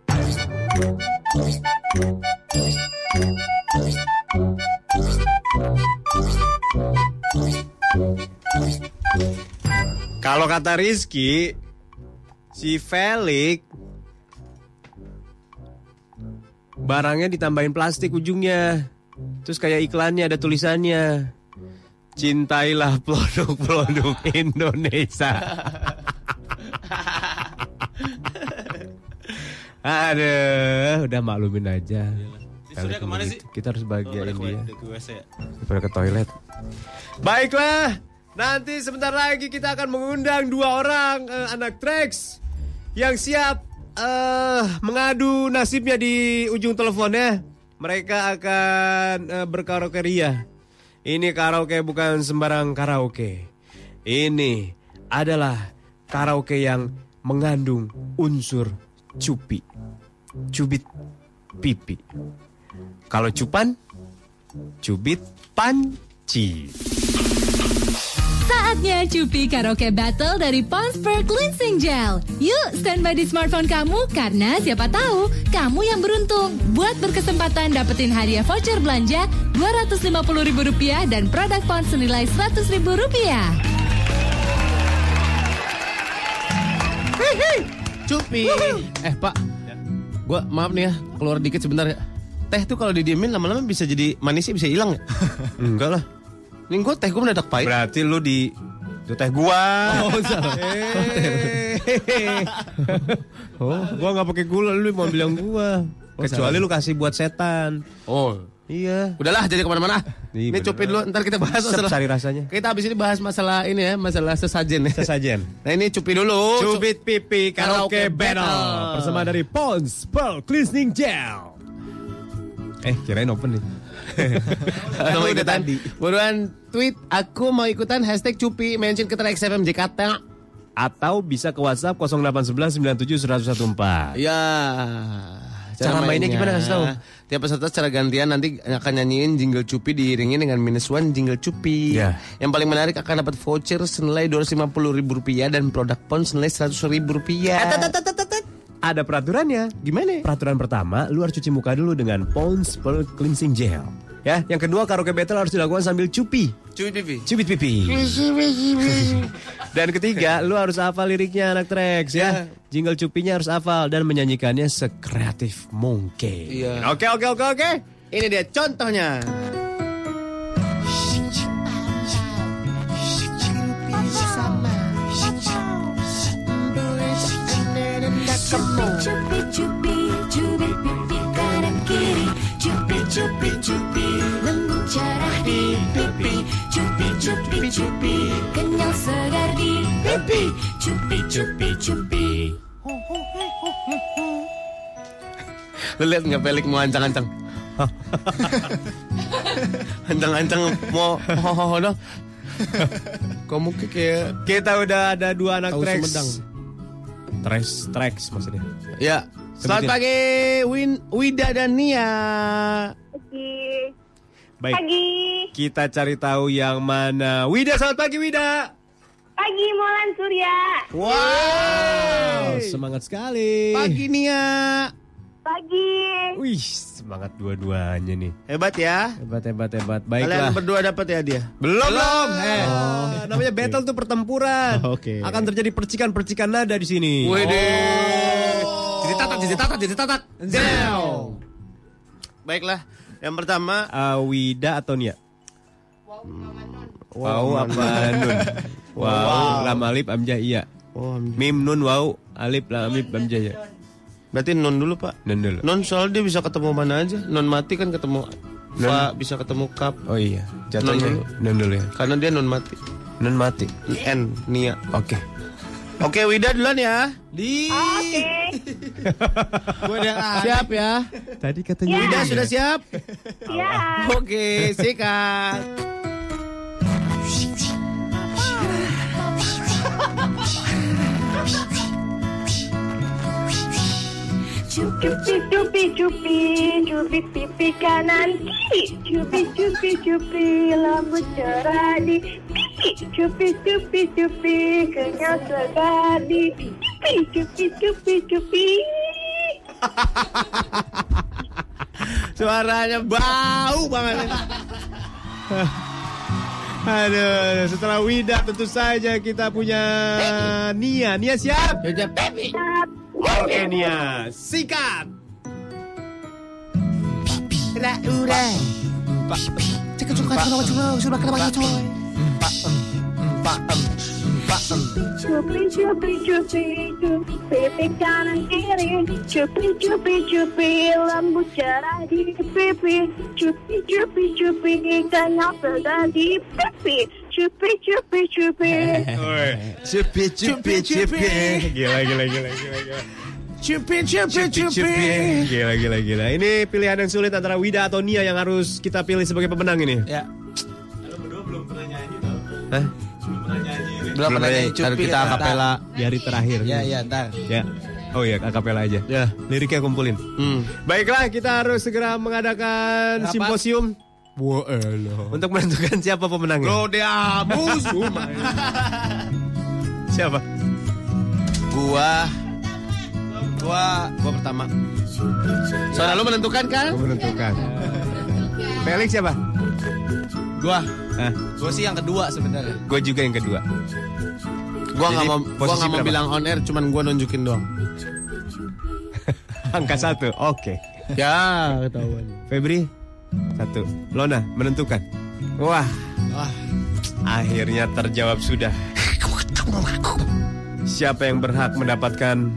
Kalau kata Rizky, si Felix barangnya ditambahin plastik ujungnya. Terus kayak iklannya ada tulisannya. Cintailah produk-produk [LAUGHS] Indonesia. [LAUGHS] Aduh, udah maklumin aja. Kali
ke mana
begitu. Kita harus bahagiain dia.
ya.
Daripada ke toilet. Baiklah, nanti sebentar lagi kita akan mengundang dua orang eh, anak Trax yang siap eh mengadu nasibnya di ujung teleponnya. Mereka akan eh, berkaraoke ria. Ini karaoke bukan sembarang karaoke. Ini adalah karaoke yang mengandung unsur cupi. Cubit pipi. Kalau cupan, cubit panci.
Saatnya Cupi Karaoke Battle dari Pond's Per Cleansing Gel. Yuk, standby di smartphone kamu karena siapa tahu kamu yang beruntung. Buat berkesempatan dapetin hadiah voucher belanja Rp250.000 dan produk Pond senilai Rp100.000.
Cupi. Eh Pak, gua maaf nih ya keluar dikit sebentar ya. Teh tuh kalau didiemin lama-lama bisa jadi manisnya bisa hilang ya? [LAUGHS] Enggak lah. Ini gua teh gua mendadak pahit.
Berarti lu di itu teh gua.
Oh, salah. [LAUGHS]
oh, gua nggak pakai gula, lu mau bilang gua.
Oh,
Kecuali
salah.
lu kasih buat setan.
Oh,
Iya.
udahlah jadi ke mana-mana. [LAUGHS]
Iya,
Ini
bener.
Cupi dulu, ntar kita bahas
Sep,
masalah.
cari rasanya.
Kita habis ini bahas masalah ini ya, masalah sesajen ya.
Sesajen. [LAUGHS]
Nah ini Cupi dulu.
Cubit pipi karaoke
Karaoke
battle.
battle.
Bersama dari Pond's Pearl Cleansing Gel. Eh, kirain open nih.
Kalau [LAUGHS] mau ikutan,
tadi.
buruan tweet aku mau ikutan hashtag Cupi mention ke XFM Jakarta.
Atau bisa ke WhatsApp 0811 97 114.
Ya.
Cara mainnya gimana, kasih tahu?
Tiap peserta secara gantian nanti akan nyanyiin jingle Cupi diiringi dengan minus one jingle Cupi.
Ya.
Yang paling menarik akan dapat voucher senilai Rp250.000 dan produk pon senilai Rp100.000.
Ada peraturannya.
Gimana?
Peraturan pertama, lu harus cuci muka dulu dengan Pond's Pearl Cleansing Gel. Ya, yang kedua karaoke battle harus dilakukan sambil cupi.
Cupi pipi.
Cubit pipi. [LAUGHS] Dan ketiga, lu harus hafal liriknya anak Trax ya. Jingle cupinya harus hafal dan menyanyikannya sekreatif mungkin.
Iya.
Oke, oke, oke, oke.
Ini dia contohnya.
Cupi cupi cubit pipi kanan kiri Cupi cupi cupi lembut cerah di pipi Cupi cupi cupi kenyal segar di pipi Cupi cupi cupi [LAUGHS]
Lu lihat nggak Pelik mau ancang-ancang? [LAUGHS] ancang-ancang mau ho ho ho dong. Kamu kayak
Kita udah ada dua anak
Tahu
Trax.
Sumedang.
Trax, Trax maksudnya.
ya. Selamat
Sebutin.
pagi Win Wida dan Nia.
Pagi.
Baik,
Pagi.
kita cari tahu yang mana. Wida, selamat pagi Wida.
Pagi Molan Surya.
Wow, semangat sekali.
Pagi Nia.
Pagi.
Wih, semangat dua-duanya nih.
Hebat ya.
Hebat, hebat, hebat.
Kalian
Baiklah.
berdua dapat ya dia.
Belum, belum.
Eh.
Oh, namanya battle tuh pertempuran.
Oh, [LAUGHS] oke.
Akan terjadi percikan-percikan nada di sini.
Wede.
Jadi tatat, jadi tatat, jadi tatat.
Zeo. Baiklah. Yang pertama
Uh, Wida atau Nia? Wow,
Wow,
apa nun? Wow, lam alif amjah iya.
Oh,
Mim nun wow, alif lam alif amjah iya.
berarti non dulu pak.
Nun dulu.
Non soal dia bisa ketemu mana aja. Non mati kan ketemu Fa bisa ketemu kap.
Oh iya, jatuhnya
Nun
nun dulu ya.
Karena dia non mati.
Nun mati.
N Nia.
Oke.
Oke Wida duluan ya.
Di.
Oke. [LAUGHS]
Udah siap ya.
Tadi katanya
Wida sudah siap?
Ya.
Oke, sikat.
Cupi cupi cupi cupi pipi kanan kiri Cupi cupi cupi lambut cerah di pipi Cupi cupi cupi kenyal segar di pipi Cupi cupi cupi [LAUGHS]
Suaranya bau banget. [LAUGHS]
Aduh, setelah Wida tentu saja kita punya Nia. Nia siap?
Jajah Pepi.
Oke Nia, sikat.
Cupi cupi cupi cupi pipi. Kanan kiri. Cupi cupi cupi lambut cerah di pipi. Cupi cupi cupi kenyal segar di pipi Cupi [LAUGHS] cupi cupi
Cupi cupi cupi.
Gila, gila, gila, gila, gila.
Cupi cupi cupi.
Gila, gila, gila. Ini pilihan yang sulit antara Wida atau Nia yang harus kita pilih sebagai pemenang ini.
Ya.
Hah?
Belum
Belum
ada
ada.
yang
Ntar
cupi.
kita akapela.
Di hari terakhir.
Ya, ya, ntar.
Ya. Oh iya, akapela aja.
Ya.
Liriknya kumpulin.
Hmm.
Baiklah, kita harus segera mengadakan
Apa?
simposium. Wah, elah. Untuk menentukan siapa pemenangnya.
Rodea [LAUGHS] musuh.
Siapa?
Gua Gua Gua pertama Soalnya lu menentukan kan?
Gua menentukan. Felix siapa?
Gua
Ah,
Gue sih yang kedua sebenarnya.
gue juga yang kedua.
Gua
Jadi,
nggak mau Gua
posisi
nggak mau bilang on air Cuman gua nunjukin doang [LAUGHS]
Angka satu, oke.
Ya ketahuan
Febri satu. Lona menentukan. Wah,
Wah,
akhirnya terjawab sudah. Siapa yang berhak mendapatkan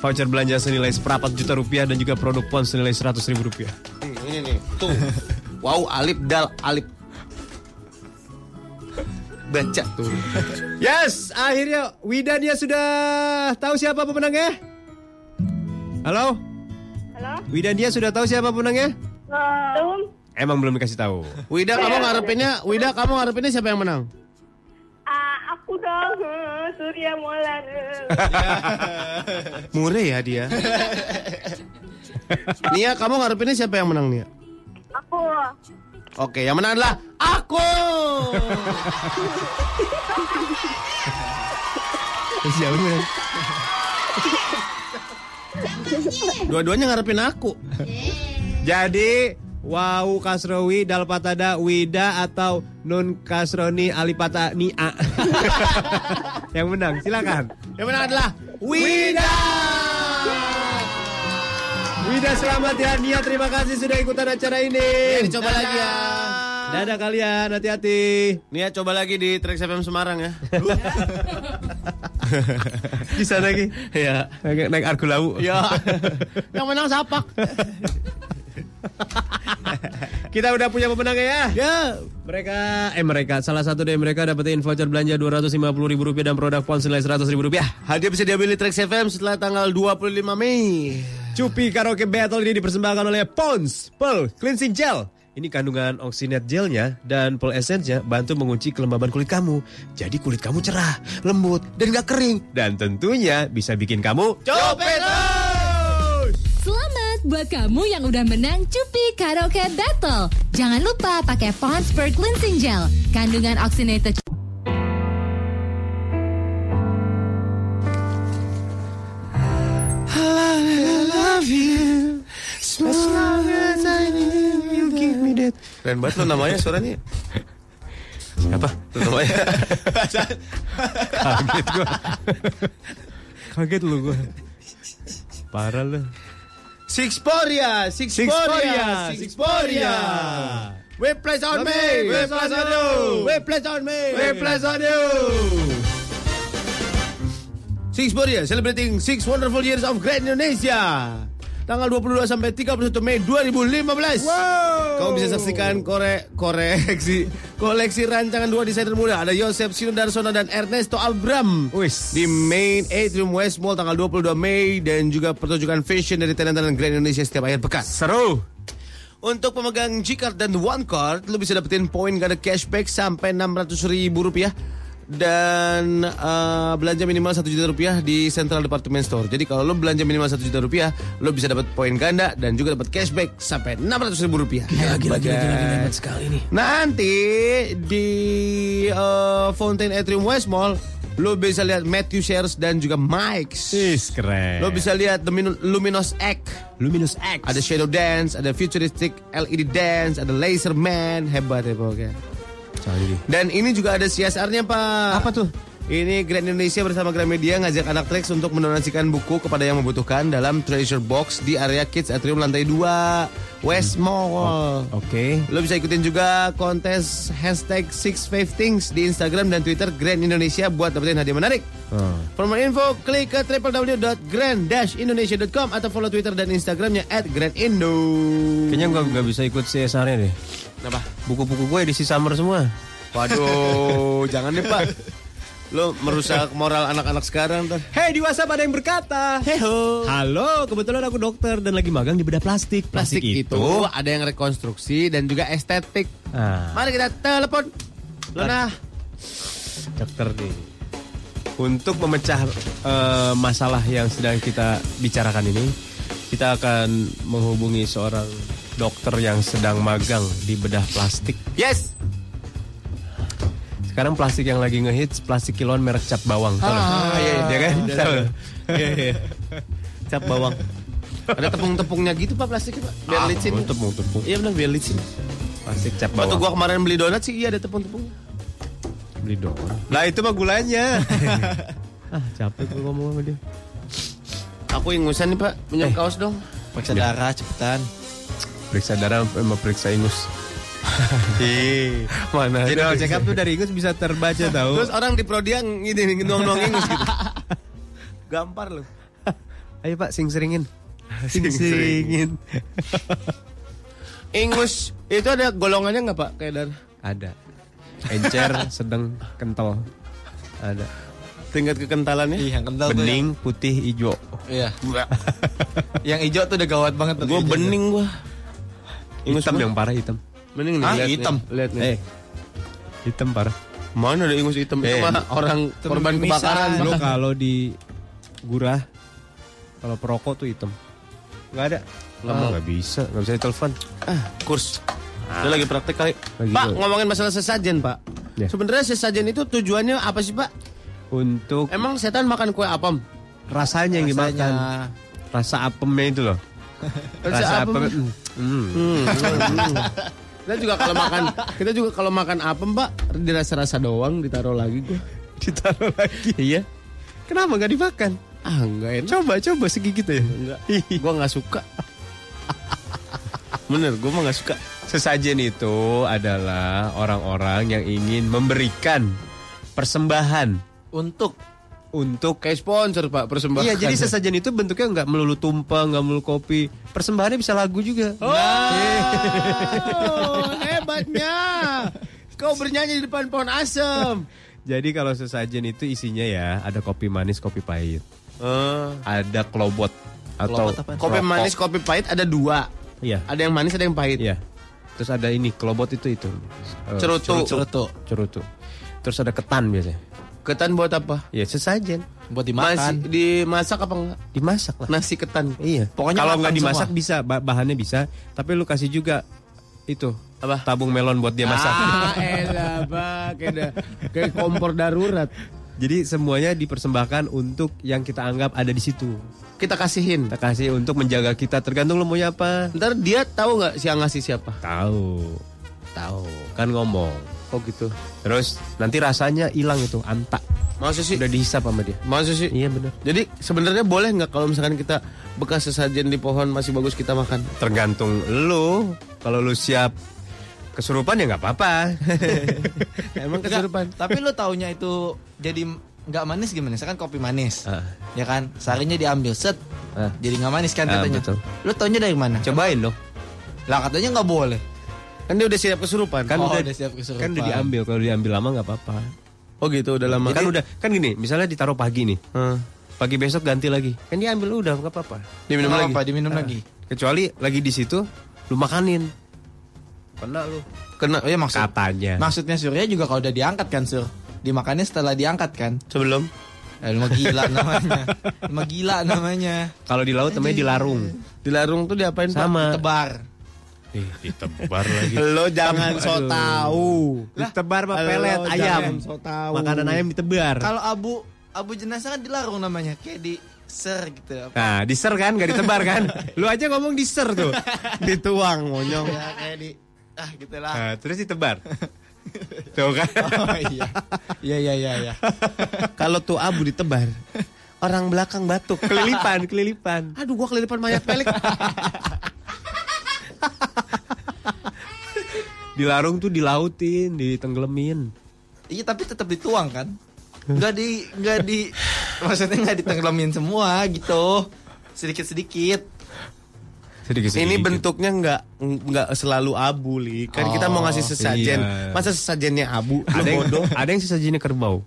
voucher belanja senilai seperempat juta rupiah dan juga produk pons senilai seratus ribu rupiah?
Nih, Ini nih Tuh Wow alip dal alip Baca tuh
Yes, akhirnya Wida dia sudah tahu siapa pemenangnya? Halo?
Halo?
Wida dia sudah tahu siapa pemenangnya?
Belum.
Emang belum dikasih tahu.
Wida kamu ngarepinnya Wida kamu ngarepinnya siapa yang menang?
Ah, aku dong. Surya Maulana. [LAUGHS]
Mure ya dia Nia kamu ngarepinnya siapa yang menang Nia?
Aku.
Oke yang menang adalah aku [LAUGHS]
Siapa
Dua-duanya ngarepin aku
Jadi Wow Kasrowi Dalpatada Wida atau Nun Kasroni Alipata Nia [LAUGHS] Yang menang silakan.
Yang menang adalah Wida.
Wida selamat ya. Nia terima kasih sudah ikutan acara ini.
Ya, dicoba lagi ya.
Dadah. Kalian hati-hati.
Nia coba lagi di Trax FM Semarang ya.
Bisa lagi.
Ya
Naik, naik argo lau
Ya Yang menang sapak [LAUGHS] [LAUGHS]
Kita udah punya pemenangnya ya
Ya
Mereka, eh mereka, salah satu dari mereka dapetin voucher belanja 250 ribu rupiah dan produk ponsel senilai 100 ribu rupiah.
Hadiah bisa diambil di Trax FM setelah tanggal 25 Mei
Cupi Karaoke Battle ini dipersembahkan oleh Pons Pearl Cleansing Gel. Ini kandungan oksinet gelnya dan pearl essence-nya bantu mengunci kelembaban kulit kamu. Jadi kulit kamu cerah, lembut, dan gak kering. Dan tentunya bisa bikin kamu
Copet
Selamat buat kamu yang udah menang Cupi Karaoke Battle. Jangan lupa pakai Pond's Per Cleansing Gel. Kandungan oxygenated
Keren banget lo namanya suaranya
apa?
Lo namanya
Kaget gua. Kaget lu gua. Parah lu.
Sixporia Sixporia
Sixporia,
We place on me
We place on you.
We place on me
We place on you.
Sixporia celebrating six wonderful years of Grand Indonesia Tanggal 22 sampai 31 Mei 2015 Kamu bisa saksikan kore koreksi koleksi rancangan dua desainer muda ada Yosef Sinudarsona dan Ernesto Abram
Wis.
di Main Atrium West Mall tanggal 22 Mei dan juga pertunjukan fashion dari talent-talent Grand Indonesia setiap akhir pekan.
Seru.
Untuk pemegang G-Card dan One Card, lo bisa dapetin poin gak ada cashback sampai 600 ribu rupiah dan eh, belanja minimal 1 juta rupiah di Central Department Store. Jadi kalau lo belanja minimal 1 juta rupiah, lo bisa dapat poin ganda dan juga dapat cashback sampai 600 ribu rupiah. Gila, gila, gila, gila, hebat sekali nih. Nanti di eh, Fountain Atrium West Mall, lo bisa lihat Matthew Shares dan juga Mike's.
Is keren.
Lo bisa lihat The Luminous Egg.
Luminous X.
Ada Shadow Dance, ada Futuristic LED Dance, ada Laser Man, hebat ya pokoknya. Dan ini juga ada CSR-nya Pak.
Apa tuh?
Ini Grand Indonesia bersama Gramedia ngajak anak Trax untuk mendonasikan buku kepada yang membutuhkan dalam treasure box di area Kids Atrium lantai 2 West Mall.
Oke.
Lo bisa ikutin juga kontes hashtag Six Five Things di Instagram dan Twitter Grand Indonesia buat dapetin hadiah menarik.
Oh.
For more info, klik ke www.grand-indonesia.com atau follow Twitter dan Instagramnya at @grandindo.
Kayaknya gua nggak bisa ikut CSR-nya deh.
Kenapa?
Buku-buku gue edisi summer semua.
Waduh, [LAUGHS] jangan deh Pak. Lo merusak moral anak-anak sekarang ntar.
Hei di WhatsApp ada yang berkata.
Heho.
Halo, kebetulan aku dokter dan lagi magang di bedah plastik.
Plastik itu ada yang rekonstruksi dan juga estetik.
Ah.
Mari kita telepon. Lona.
Dokter nih. Untuk memecah eh, masalah yang sedang kita bicarakan ini, kita akan menghubungi seorang dokter yang sedang magang di bedah plastik.
Yes.
Sekarang plastik yang lagi ngehits plastik kiloan merek cap bawang. Nggak?
Ah, iya, iya.
Kan?
Iya,
Tahu.
iya. Iya, iya. Cap bawang. Ada tepung-tepungnya gitu pak plastiknya pak. Biar
Ah,
licin.
tepung-tepung.
Iya benar biar licin.
Plastik cap
Waktu
bawang.
gua kemarin beli donat sih iya ada tepung-tepungnya.
beli dong. Nah itu mah gulanya. [LAUGHS] [LAUGHS] ah capek gue ngomong sama dia.
Aku ingusan nih pak, minyak kaos dong.
Periksa darah cepetan.
Periksa darah sama periksa ingus. [LAUGHS] Mana? General check up tuh dari ingus bisa terbaca [LAUGHS] tahu.
Terus orang di Prodia ngini nuang-nuang ingus gitu. [LAUGHS] Gampar loh.
Ayo Pak sing seringin. Sing seringin.
Ingus itu ada golongannya nggak pak kayak darah?
Ada. Encer, sedang, kental. Ada.
Tingkat kekentalannya?
Iya, yang kental tuh.
Bening, putih, hijau.
Iya. yang hijau tuh udah gawat banget tuh.
Gue
hijau.
bening gue. Ingus
hitam
gua.
yang parah hitam.
Bening nih.
Hah,
lihat nih,
hitam?
Lihat nih.
Eh, hitam parah.
Mana ada ingus hitam? Itu
Eh,
mah orang
itu
korban kebakaran. Pak. [LAUGHS]
kalau di gurah, kalau perokok tuh hitam. Nggak ada.
Nggak
Ah,
mau.
nggak bisa, nggak bisa ditelepon.
Ah, kurs. Dia lagi praktek kali.
Lagi
Pak,
tuh.
ngomongin masalah sesajen, Pak.
Ya.
Sebenarnya sesajen itu tujuannya apa sih, Pak?
Untuk
Emang setan makan kue apam?
rasanya yang
Rasanya.
dimakan. Rasa apemnya itu loh.
Rasa
Rasa
apem.
apem. Hmm.
Hmm, hmm. Kita juga kalau makan, kita juga kalau makan apem, Pak, dirasa-rasa doang, ditaruh lagi gue.
Ditaruh lagi. Iya. Kenapa nggak dimakan?
Ah, enggak enak.
Coba, coba segigit ya.
Enggak. Gua nggak suka. Bener, gue mah nggak suka.
Sesajen itu adalah orang-orang yang ingin memberikan persembahan
Untuk
untuk
Kayak sponsor, Pak, persembahan.
Iya, jadi [LAUGHS] sesajen itu bentuknya nggak melulu tumpeng, nggak melulu kopi. Persembahannya bisa lagu juga.
Oh, [LAUGHS] hebatnya. Kau bernyanyi di depan pohon asem.
Jadi kalau sesajen itu isinya ya ada kopi manis, kopi pahit, ada klobot atau
Klobot?
Kopi manis, kopi pahit ada dua.
Iya,
Ada yang manis, ada yang pahit.
iya. Terus ada ini klobot itu itu. Eh,
Cerutu.
cerutu
cerutu. Terus ada ketan biasanya.
Ketan buat apa?
Iya, sesajen.
buat dimakan.
dimasak apa enggak?
Dimasak lah.
Nasi ketan.
Iya.
Pokoknya
kalau nggak dimasak
semua.
bisa, ba- bahannya bisa, tapi lu kasih juga itu
Apa?
tabung melon buat dia masak. [LAUGHS]
Ah, elah, Pak. Kayak, kompor darurat.
Jadi semuanya dipersembahkan untuk yang kita anggap ada di situ.
Kita kasihin.
Kita kasih untuk menjaga kita tergantung lu maunya apa.
Ntar dia tahu nggak si yang ngasih siapa?
Tahu. Tahu. Kan ngomong.
Oh gitu.
Terus nanti rasanya hilang itu, antak.
Masa sih?
Udah dihisap sama dia.
Masa sih?
Iya bener.
Jadi sebenarnya boleh nggak kalau misalkan kita bekas sesajen di pohon masih bagus kita makan?
Tergantung lu. Kalau lu siap kesurupan ya nggak apa-apa. [LAUGHS]
Emang kesurupan?
Tapi lu taunya itu jadi nggak manis gimana? Misalkan kopi manis.
Ah.
Ya kan? Sarinya diambil set.
Ah.
Jadi nggak manis kan
Ah,
katanya.
betul.
Lu taunya dari mana?
Cobain dong.
Lah katanya nggak boleh.
Kan dia udah siap kesurupan.
Kan
Oh,
udah,
udah siap kesurupan.
kan udah diambil. Kalau diambil lama nggak apa-apa.
Oh gitu, udah lama.
kan udah kan gini, misalnya ditaruh pagi nih.
Hmm.
Pagi besok ganti lagi. Kan diambil udah nggak apa-apa.
Diminum lagi.
apa, diminum lagi.
Kecuali lagi di situ lu makanin. Kena lu.
Kena.
Oh iya maksud
Katanya.
maksudnya Surya juga kalau udah diangkat kan Sur. Dimakannya setelah diangkat kan.
Sebelum.
Eh, lu gila namanya. Lu gila namanya.
Kalau di laut namanya dilarung.
Di larung tuh diapain?
Sama.
Tebar.
Ditebar lagi.
Lo jangan so tahu.
Ditebar sama
Halo,
pelet ayam.
so tahu.
Makanan ayam ditebar.
Kalau abu abu jenazah kan dilarung namanya, kayak di ser gitu. Apa?
Nah, diser kan, gak ditebar kan? Lu aja ngomong diser tuh. [LAUGHS]
Dituang monyong.
Ya kayak di ah gitu lah.
Nah, terus ditebar. tuh kan. [LAUGHS]
Oh iya. Iya iya iya iya.
Kalau tuh abu ditebar, orang belakang batuk.
kelilipan, kelilipan.
Aduh, gua kelilipan mayat pelik. [LAUGHS] [LAUGHS]
Dilarung tuh dilautin, ditenggelamin.
Iya tapi tetap dituang kan? Enggak di enggak di maksudnya enggak ditenggelamin semua gitu. Sedikit-sedikit.
Sedikit-sedikit.
Ini bentuknya nggak nggak selalu abu, li. Kan kita mau ngasih sesajen.
iya.
Masa sesajennya abu?
Ada yang,
bodoh.
ada yang sesajinya kerbau.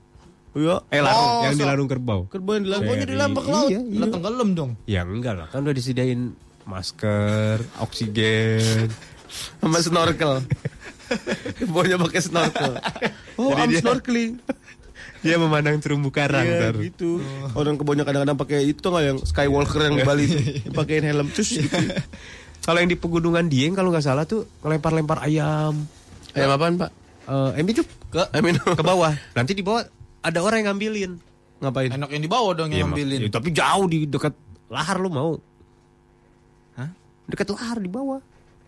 Iya.
Eh larung,
Oh,
yang
so-
dilarung kerbau.
Kerbau yang dilarung.
Pokoknya di
Seri.
lambak laut.
Iya, iya.
Lah tenggelam dong.
Ya enggak lah, kan udah disediain masker, oksigen.
sama snorkel. [LAUGHS] Baunya pakai snorkel. Oh,
Jadi
I'm
dia-
snorkeling.
Dia memandang terumbu karang
Iya gitu. Orang kebunnya kadang-kadang pakai itu nggak yang Skywalker yang di Bali itu, [LAUGHS] pakein helm cus gitu. [LAUGHS]
Kalau yang di pegunungan Dieng kalau nggak salah tuh ngelempar-lempar ayam.
Ayam apaan pak?
Eh, ayam hidup
Ke
ke bawah. Nanti di bawah ada orang yang ngambilin.
Ngapain?
Enak yang dibawa dong
Iya,
yang
mak-
ambilin.
ya, tapi jauh di dekat lahar lu mau. Dekat lahar di bawah.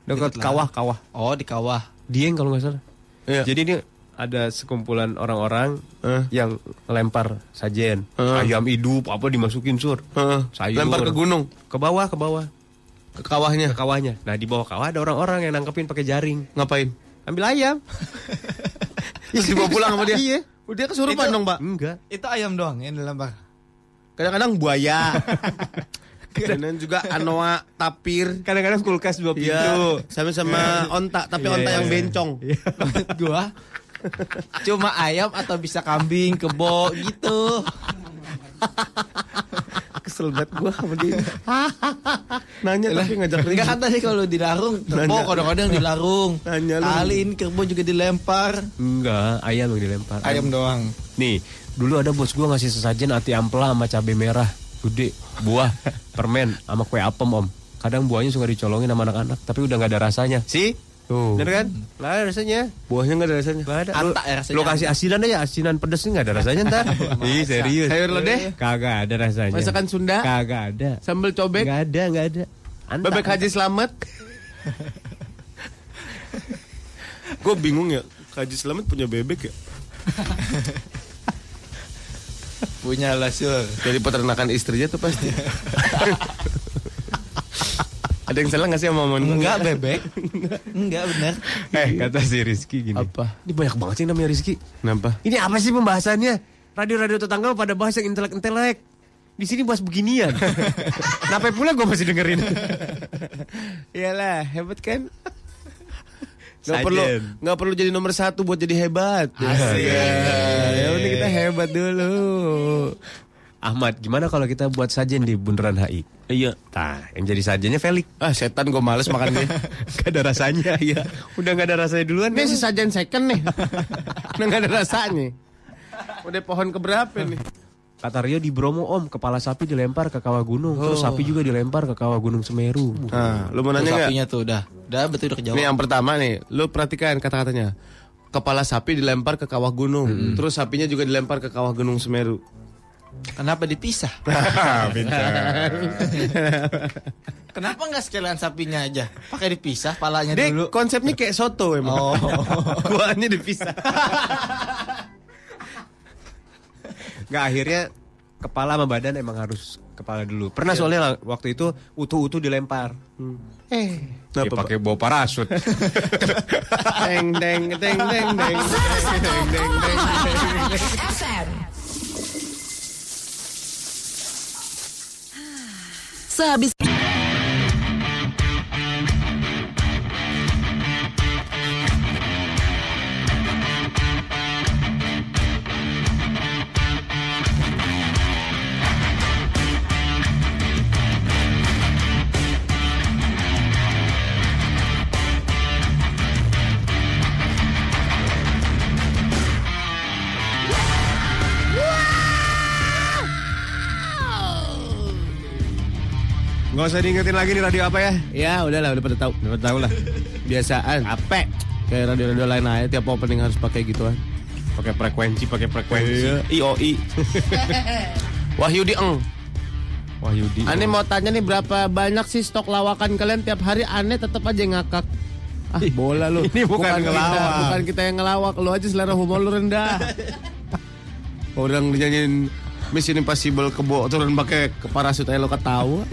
Dekat
lahar.
kawah-kawah.
Oh di kawah.
Dieng kalau nggak salah.
Iya.
Jadi ini ada sekumpulan orang-orang
Eh.
yang lempar sajen,
Eh.
ayam hidup apa dimasukin sur,
Heeh.
sayur,
Lempar ke gunung,
ke bawah, ke bawah,
ke kawahnya.
ke kawahnya. Nah di bawah kawah ada orang-orang yang nangkepin pakai jaring,
Ngapain?
ambil ayam. [LAUGHS]
Terus dibawa pulang sama dia.
Iya.
Udah kesurupan
Itu-
dong pak.
Enggak.
Itu ayam doang yang dilempar.
Kadang-kadang buaya. [LAUGHS] Kadang juga anoa, tapir.
Kadang-kadang kulkas dua pintu.
Iya, sama-sama onta, tapi
Iya,
onta
iya,
yang
iya.
bencong. [LAUGHS]
Gua cuma ayam atau bisa kambing, kebo gitu.
Kesel banget gua sama dia. [LAUGHS] Nanya tapi ngajak
Enggak
ribut.
kan tadi kalau dilarung, kebo
Nanya.
kadang-kadang dilarung. [LAUGHS]
Nanya lu.
Kali ini kebo juga dilempar.
Enggak, ayam yang dilempar.
Ayam doang.
Nih, dulu ada bos gua ngasih sesajen ati ampela sama cabai merah, gede, buah, permen, sama kue apem om. Kadang buahnya suka dicolongin sama anak-anak, tapi udah nggak ada rasanya. Sih?
Tuh.
Bener kan? Lah ada rasanya.
Buahnya nggak ada rasanya.
Nggak ada.
Anta
Lu-
ya rasanya,
Lu kasih asinan aja, asinan pedes nggak ada rasanya ntar. [LAUGHS] Ih serius.
Sayur lodeh?
Kagak ada rasanya.
Masakan Sunda?
Kagak ada.
Sambal cobek?
Nggak ada, nggak ada. Anta.
Bebek Haji Slamet? [LAUGHS] Gue bingung ya. Haji Slamet punya bebek ya? [LAUGHS]
Punya lah.
Dari peternakan istrinya tuh pasti. [LAUGHS] Ada yang salah gak sih sama gua?
Enggak bebek. [LAUGHS] Enggak bener.
Eh kata si Rizky gini.
Apa?
Ini banyak banget sih namanya Rizky.
Kenapa?
Ini apa sih pembahasannya? Radio-radio tetangga pada bahas yang intelek-intelek. Di sini bahas beginian. [LAUGHS] Kenapa pula gue masih dengerin?
Iyalah, hebat kan? Gak
Sajen.
perlu nggak perlu jadi nomor satu buat jadi hebat.
Asik.
Ya, ya kita hebat dulu.
Ahmad, gimana kalau kita buat sajen di Bundaran HI?
Iya.
Nah, yang jadi sajennya Felix.
Ah setan gue males makan dia. [LAUGHS]
Gak ada rasanya. [LAUGHS] Iya. Udah gak ada rasanya duluan.
Ini si sajen second nih. [LAUGHS] Udah gak ada rasanya. Udah pohon keberapa nih?
Kata Rio di Bromo om, kepala sapi dilempar ke kawah gunung. Terus sapi juga dilempar ke kawah gunung Semeru.
Nah, lu mau nanya nggak?
sapinya tuh udah. Udah betul udah kejawab.
Nih yang pertama nih, lu perhatikan kata-katanya. Kepala sapi dilempar ke kawah gunung, terus sapinya juga dilempar ke kawah gunung Semeru.
Kenapa dipisah? [LAUGHS] Kenapa nggak sekalian sapinya aja? Pakai dipisah palanya
Dek,
dulu.
konsepnya kayak soto emang.
Oh. [LAUGHS]
Guanya dipisah. [LAUGHS]
Nggak akhirnya kepala sama badan emang harus kepala dulu. Pernah yeah. soalnya iya. waktu itu utuh-utuh dilempar.
Hmm.
Eh,
nah,
pakai bawa parasut.
deng deng deng deng. deng deng deng deng.
Sehabis
Gak usah diingetin lagi nih radio apa ya?
Ya udahlah udah pada tahu.
Udah tahu lah.
Biasaan.
Capek.
Kayak radio-radio lain aja tiap opening harus pakai gituan.
Pakai frekuensi, pakai frekuensi.
Iya. IOI. [LAUGHS] Wahyudi Eng.
Wahyudi.
Ane mau tanya nih berapa banyak sih stok lawakan kalian tiap hari aneh tetap aja ngakak. Ah bola lu.
Ini bukan
kita,
ngelawak.
bukan kita yang ngelawak. Lu aja selera humor lu rendah. [LAUGHS] Orang dinyanyiin Mission Impossible kebo turun pakai ke parasut aja lo ketawa.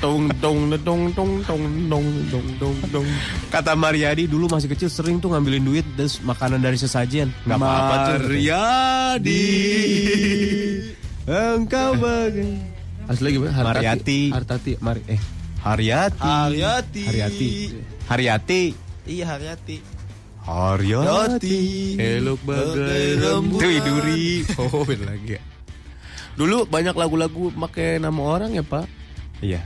Tong tong tong tong tong tong tong tong tong.
Kata Mariadi dulu masih kecil sering tuh ngambilin duit terus makanan dari sesajen. Gak apa-apa tuh.
Mariadi. Engkau bagai. Asli gimana? Hartati.
Mariati.
Hartati.
Mari eh Haryati.
Haryati.
Haryati. Haryati.
Iya Haryati.
Haryati.
Elok bagai rembulan.
Tuh Iduri.
Oh, [LAUGHS] lagi ya. Dulu banyak lagu-lagu pakai nama orang ya, Pak.
Iya.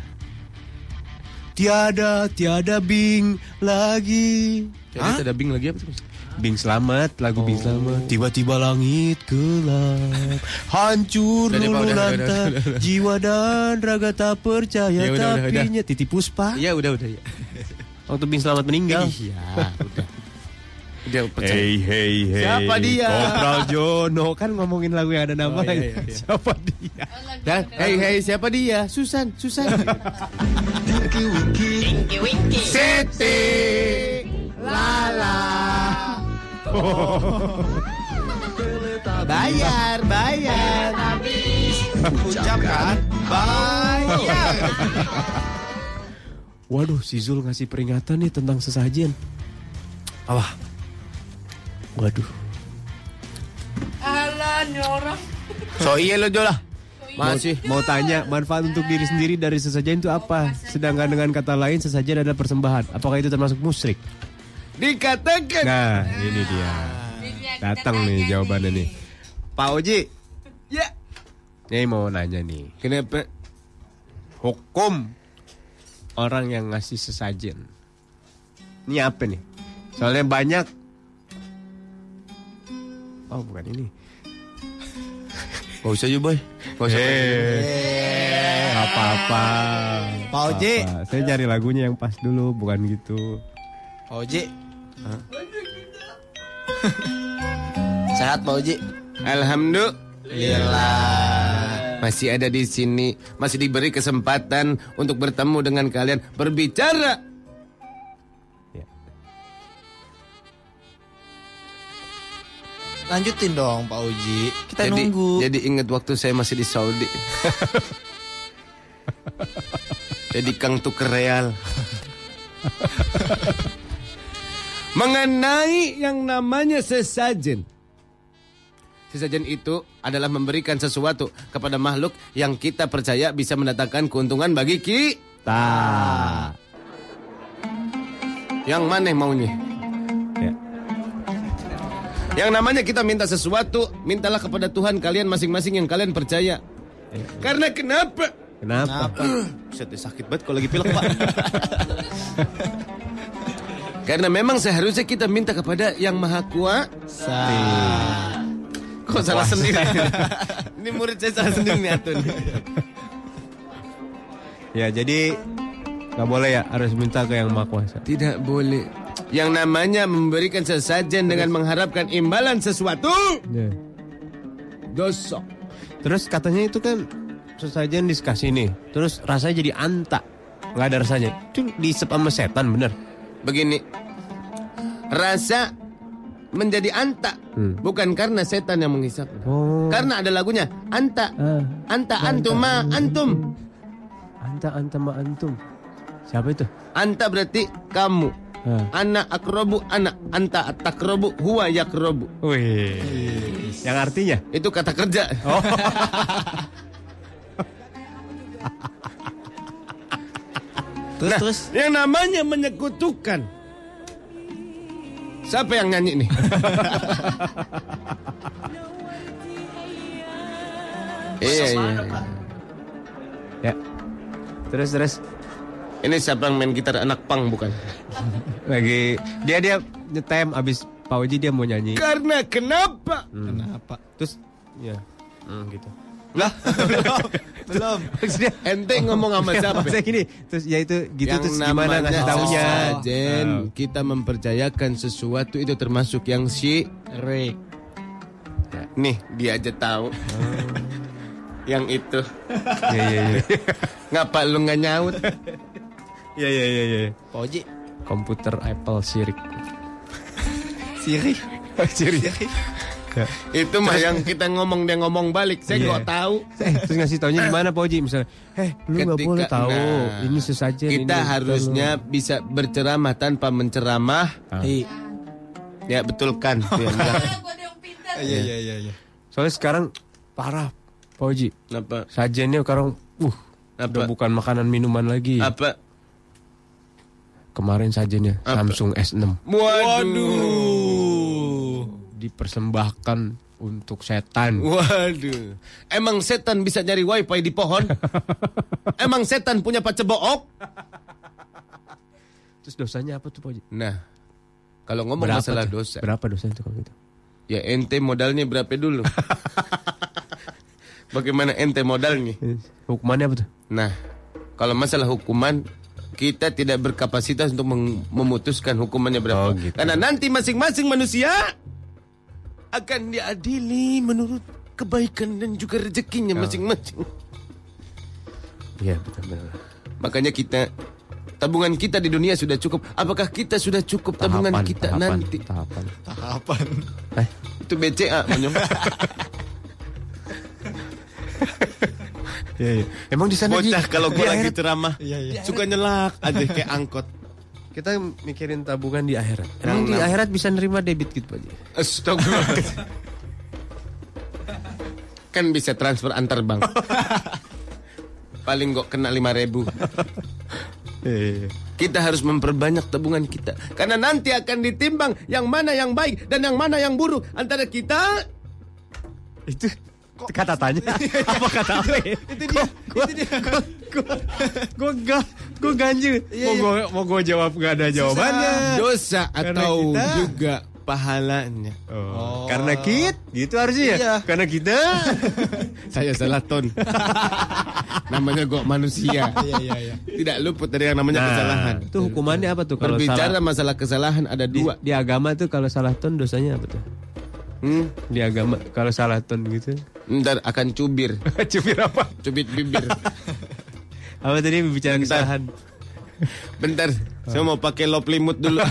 Tiada, tiada bing lagi.
Jadi ada bing lagi apa sih?
Bing Selamat, lagu Bing Selamat. Tiba-tiba langit gelap, hancur
Udah
lulu
udah, udah,
lantak,
udah, udah.
jiwa dan raga tak percaya,
Ya, udah, udah,
tapi
udah.
Titi Puspa.
Iya udah udah ya.
Waktu Bing Selamat meninggal.
Iya udah. Udah percaya.
Hey hey hey.
Siapa dia?
Kopral Jono kan ngomongin lagu yang ada nama.
Oh, iya, iya, iya.
Siapa dia?
Dan hey hey siapa dia? Susan Susan. Siti Lala. Bayar bayar.
Ucapkan bayar. Waduh, si Zul ngasih peringatan nih tentang sesajen. Alah. Waduh.
Alah, orang.
So iya lo Jola. Masih.
Mau tanya manfaat untuk diri sendiri dari sesajen itu apa? Sedangkan dengan kata lain sesajen adalah persembahan. Apakah itu termasuk musyrik?
Dikatakan.
Nah, ini dia. Datang nih jawabannya nih. Pak Oji.
Ya.
Ini mau nanya nih.
Kenapa?
Hukum orang yang ngasih sesajen. Ini apa nih? Soalnya banyak. Oh, bukan ini. [LAUGHS]
Gak usah yuk boy. Gak usah.
Nggak apa-apa.
Pak Oji.
Saya cari lagunya yang pas dulu, bukan gitu.
Pak Oji. [LAUGHS] Sehat Pak Oji.
Alhamdulillah. Masih ada di sini, masih diberi kesempatan untuk bertemu dengan kalian berbicara.
Lanjutin dong Pak Oji. Kita
jadi,
nunggu.
Jadi ingat waktu saya masih di Saudi. [LAUGHS] jadi Kang tuker real. Mengenai yang namanya sesajen. Sesajen itu adalah memberikan sesuatu kepada makhluk yang kita percaya bisa mendatangkan keuntungan bagi kita. Yang mana maunya?
Ya.
Yang namanya kita minta sesuatu, mintalah kepada Tuhan kalian masing-masing yang kalian percaya. Karena kenapa?
Kenapa?
Buset, [CLEARS THROAT] sakit banget kalau lagi pilek, Pak. [LAUGHS] Karena memang seharusnya kita minta kepada yang maha kuasa. Kok salah sendiri? [LAUGHS] Ini murid saya salah sendiri nih Atun.
Ya, jadi nggak boleh ya harus minta ke yang maha kuasa.
Tidak boleh. Yang namanya memberikan sesajen dengan mengharapkan imbalan sesuatu.
Ya.
Dosa.
Terus katanya itu kan sesajen dikasih nih. Terus rasanya jadi anta. Nggak ada rasanya. Itu diisep sama setan bener.
Begini. Rasa menjadi anta. Bukan karena setan yang menghisap.
Oh.
Karena ada lagunya. Anta.
Ah.
Anta antuma antum.
Anta anta ma antum. Siapa itu?
Anta berarti kamu.
Ah.
Anak akrobu anak. Anta takrobu huwa yakrobu.
Wih. Yang artinya?
Itu kata kerja.
Oh. [LAUGHS]
Terus
Nah,
terus.
yang namanya menyekutukan. Siapa yang nyanyi nih? [LAUGHS] iya, iya.
Ya. Terus terus
Ini siapa yang main gitar anak pang bukan? [LAUGHS]
lagi dia dia nyetem abis Pak Oji dia mau nyanyi.
Karena kenapa?
Kenapa? Terus ya. Hmm, gitu.
Lah, [LAUGHS]
Belum. [LAUGHS]
Maksudnya
ente ngomong sama siapa?
Maksudnya gini, terus ya itu gitu
yang
terus gimana
namanya
ngasih taunya?
sesajen, kita mempercayakan sesuatu itu termasuk yang si
Rick.
Nih, dia aja tahu. yang itu.
Iya iya iya.
Ngapa lu nggak nyaut?
Iya iya iya iya.
Pak Oji.
Komputer Apple Sirik. [LAUGHS]
Siri.
Siri. Ya.
Itu mah yang kita ngomong dia ngomong balik. Saya
Iya.
nggak tahu.
Eh, terus ngasih taunya gimana Pak Oji? Misalnya, eh lu nggak boleh tahu.
nah,
ini sesajen.
Kita
ini,
harusnya bisa berceramah tanpa menceramah.
Iya.
Ya betul kan? [LAUGHS]
Iya iya iya iya.
Soalnya sekarang parah Pak Oji.
Apa?
Sajennya sekarang uh
Apa?
udah bukan makanan minuman lagi.
Apa?
Kemarin sajennya
Apa?
Samsung S6
Waduh.
dipersembahkan untuk setan.
Waduh. Emang setan bisa nyari wifi di pohon? [LAUGHS] Emang setan punya pacebook?
Terus dosanya apa tuh Pak?
Nah, Kalau ngomong
Berapa
masalah
tuh?
dosa,
Berapa dosa itu kalau gitu?
ya ente modalnya berapa dulu? [LAUGHS] Bagaimana ente modalnya?
Hukumannya apa tuh?
Nah, kalau masalah hukuman kita tidak berkapasitas untuk memutuskan hukumannya berapa.
Oh, gitu.
Karena nanti masing-masing manusia akan diadili menurut kebaikan dan juga rezekinya masing-masing.
Iya betul.
Makanya kita tabungan kita di dunia sudah cukup. Apakah kita sudah cukup tabungan
Tahapan,
kita
tahapan,
nanti?
Tahapan.
Tahapan.
Eh,
Itu BCA, Monyong. [LAUGHS]
iya, iya. Emang di sana
Bocah kalau gua lagi ceramah suka nyelak aja kayak angkot.
kita mikirin tabungan di akhirat. Emang di akhirat bisa nerima debit gitu aja.
Astagfirullah. kan bisa transfer antar bank. Paling kok kena 5 ribu.
Iya,
Kita harus memperbanyak tabungan kita. Karena nanti akan ditimbang yang mana yang baik dan yang mana yang buruk. Antara kita...
Itu kata tanya. [LAUGHS] apa kata apa? itu dia. Gua, itu dia. Gua, gua, gua, gua, gua ganjil. mau gua, mau gua jawab gak ada jawabannya.
Dosa
Karena
atau
kita-
juga pahalanya.
Oh. Karena kit, gitu harusnya ya.
Iya.
Karena kita. [LAUGHS]
Saya salah ton. [LAUGHS] namanya kok manusia. Tidak luput dari yang namanya kesalahan.
Itu hukumannya apa tuh kalau
Berbicara
salah?
masalah kesalahan ada
Di,
dua.
di agama tuh kalau salah ton dosanya apa tuh?
Hmm,
Di agama kalau salah ton gitu.
Ntar akan cubir, [LAUGHS]
Cubir apa?
cubit bibir. [LAUGHS]
Apa tadi bicara kesalahan?
Bentar, saya mau pakai lop limut dulu. [LAUGHS]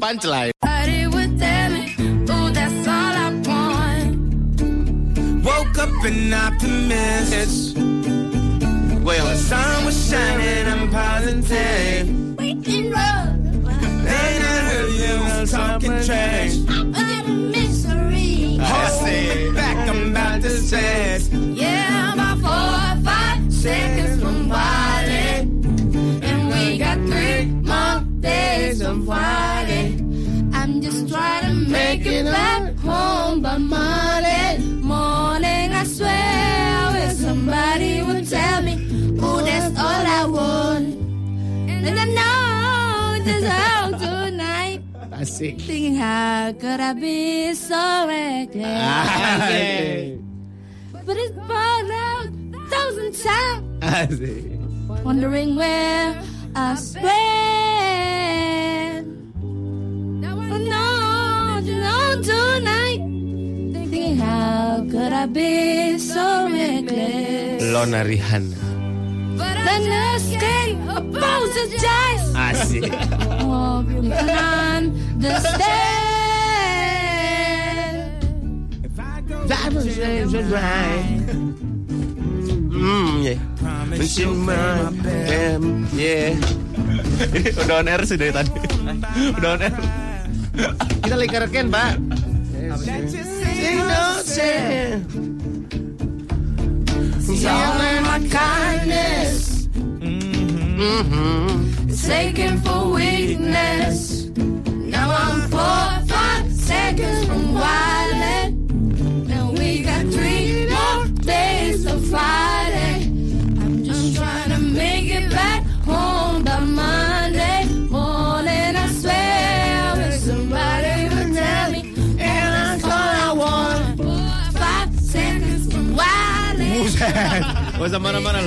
Punchline.
Somebody would tell me, ooh, that's all I want.
Woke up an optimist. Well, the sun was shining,
it back home by morning. Morning, I swear, I wish somebody would tell me, oh, that's all I want. And I know just how tonight. [LAUGHS]
Asik.
Thinking how could I be so reckless? [LAUGHS] But it's burned out a thousand times.
Asik.
Wondering where I spent. Tonight. Thinking how could I be so reckless?
Lona Rihanna.
The nurse.
Asik. Hmm, yeah. [LAUGHS]
Udah on air sih dari tadi. [LAUGHS] Udah on air.
Kita lagi karaokean, Pak. It's
all in my kindness.
Mm-hmm.
It's aching for weakness. Now I'm four, five seconds from
wild. Gak usah marah-marah,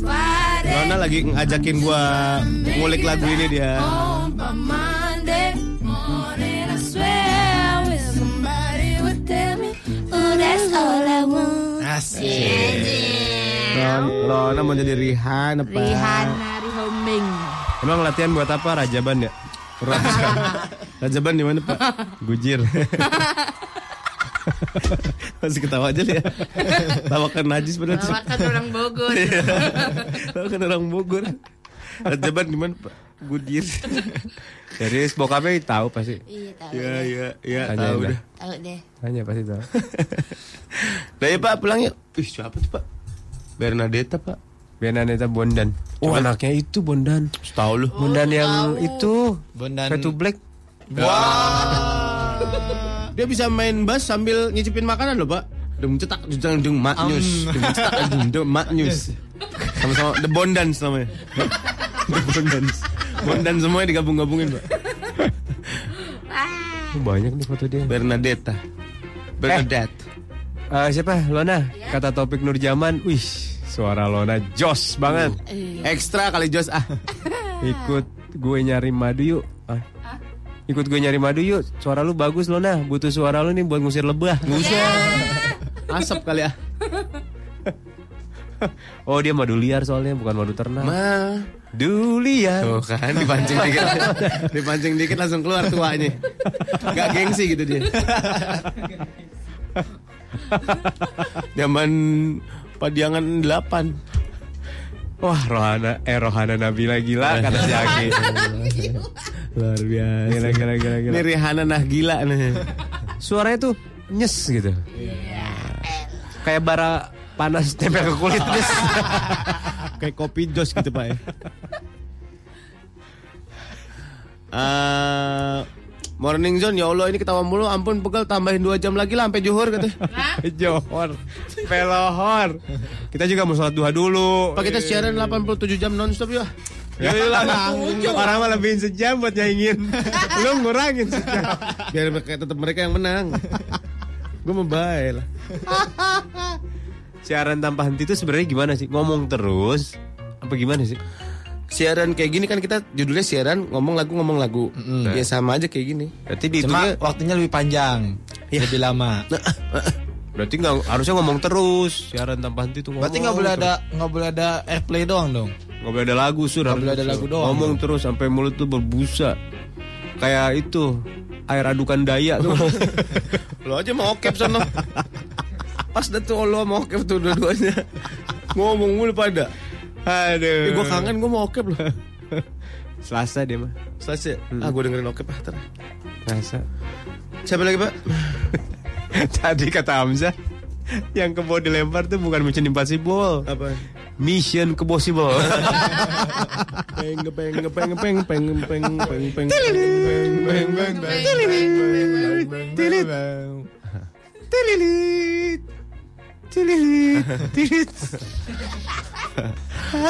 fighting.
Lona lagi ngajakin gua ngulik lagu ini dia. Asik. Lon- Lona mau jadi Rihan apa?
Rihanna Rihoming.
Emang latihan buat apa Rajaban ya? [LAUGHS]
Raja. Rajaban di mana, Pak?
Gujir. [LAUGHS] [LAUGHS]
Masih ketawa aja ya. [LAUGHS] Tawakan najis padahal.
Bawakan orang Bogor. [LAUGHS]
Iya. Tawakan orang Bogor. Rajaban di mana, Pak? Gudir.
Serius bokapnya tahu pasti.
Iya tahu.
Iya, iya, iya, tahu
dah.
Tahu deh.
Tanya pasti tahu.
Nah ya Pak, pulang yuk. Ih, siapa tuh Pak? Bernadetta Pak.
Bernadetta Bondan. Oh anaknya itu Bondan.
Tahu lu.
Bondan yang itu.
Bondan.
Fade to Black.
Dia bisa main bass sambil nyicipin makanan loh Pak. Dung cetak, dung dung mat news. Dung cetak, dung dung mat [LAUGHS] news. Sama-sama The Bondans namanya. [LAUGHS] The Bondans. Bondans semuanya digabung-gabungin, Pak.
Oh, banyak nih foto dia.
Bernadetta. Bernadette.
Eh, siapa? Lona. Kata Topik Nurjaman, wih, suara Lona jos banget.
Ekstra kali Jos ah.
Ikut gue nyari madu yuk. Ikut gue nyari madu yuk. Suara lu bagus Lona. Butuh suara lu nih buat ngusir lebah.
Ngusir. [LAUGHS] Asap kali ah. [LAUGHS]
Oh dia madu liar soalnya bukan madu ternak.
Ma.
Duliar.
Tuh kan dipancing dikit. [LAUGHS] dipancing dikit langsung keluar tuanya. Gak gengsi gitu dia. Zaman Padiangan 8.
Wah Rohana, eh Rohana Nabila gila kata si Aki. [LAUGHS]
Luar biasa.
Gila, gila, gila, gila.
Ini Rihanna nah gila nih.
Suaranya tuh nyes gitu. Kayak bara panas tempel ke kulit [LAUGHS] nyes.
Kayak kopi jos gitu Pak ya. [LAUGHS] Eh, morning zone ya Allah ini ketawa mulu ampun pegel tambahin 2 jam lagi lah sampai juhur katanya.
Johor, pelohor. Kita juga mau sholat duha dulu.
Pak kita siaran 87 jam nonstop ya.
Ya lah, orang mah lebihin sejam buat nyaingin. [LAUGHS] Lu ngurangin sejam.
Biar mereka tetap mereka yang menang. Gue mau baik lah.
Siaran tanpa henti itu sebenarnya gimana sih? Ngomong terus apa gimana sih?
Siaran kayak gini kan kita judulnya siaran ngomong lagu ngomong lagu. Ya sama aja kayak gini.
Berarti di
Cuma
itu
waktunya lebih panjang, lebih lama. [LAUGHS]
berarti nggak harusnya ngomong terus. Siaran tanpa henti tuh ngomong.
Berarti nggak boleh ada nggak boleh ada airplay doang dong.
Nggak boleh ada lagu sur.
Nggak boleh ada lagu doang.
Ngomong terus sampai mulut tuh berbusa. Kayak itu air adukan daya tuh. [LAUGHS]
Lo aja mau okep sana. [LAUGHS] Pas dah tuh lo mau okep tuh dua-duanya. Ngomong mulu pada.
Aduh.
Eh, gue kangen gue mau okep loh.
Selasa dia mah.
Selesai. Ah gue dengerin okep ah ntar.
Selasa.
Siapa lagi pak?
Tadi kata Hamzah yang kebo dilempar tuh bukan Mission Impossible.
Apa?
Mission Impossible.
Peng peng peng peng peng peng peng peng peng.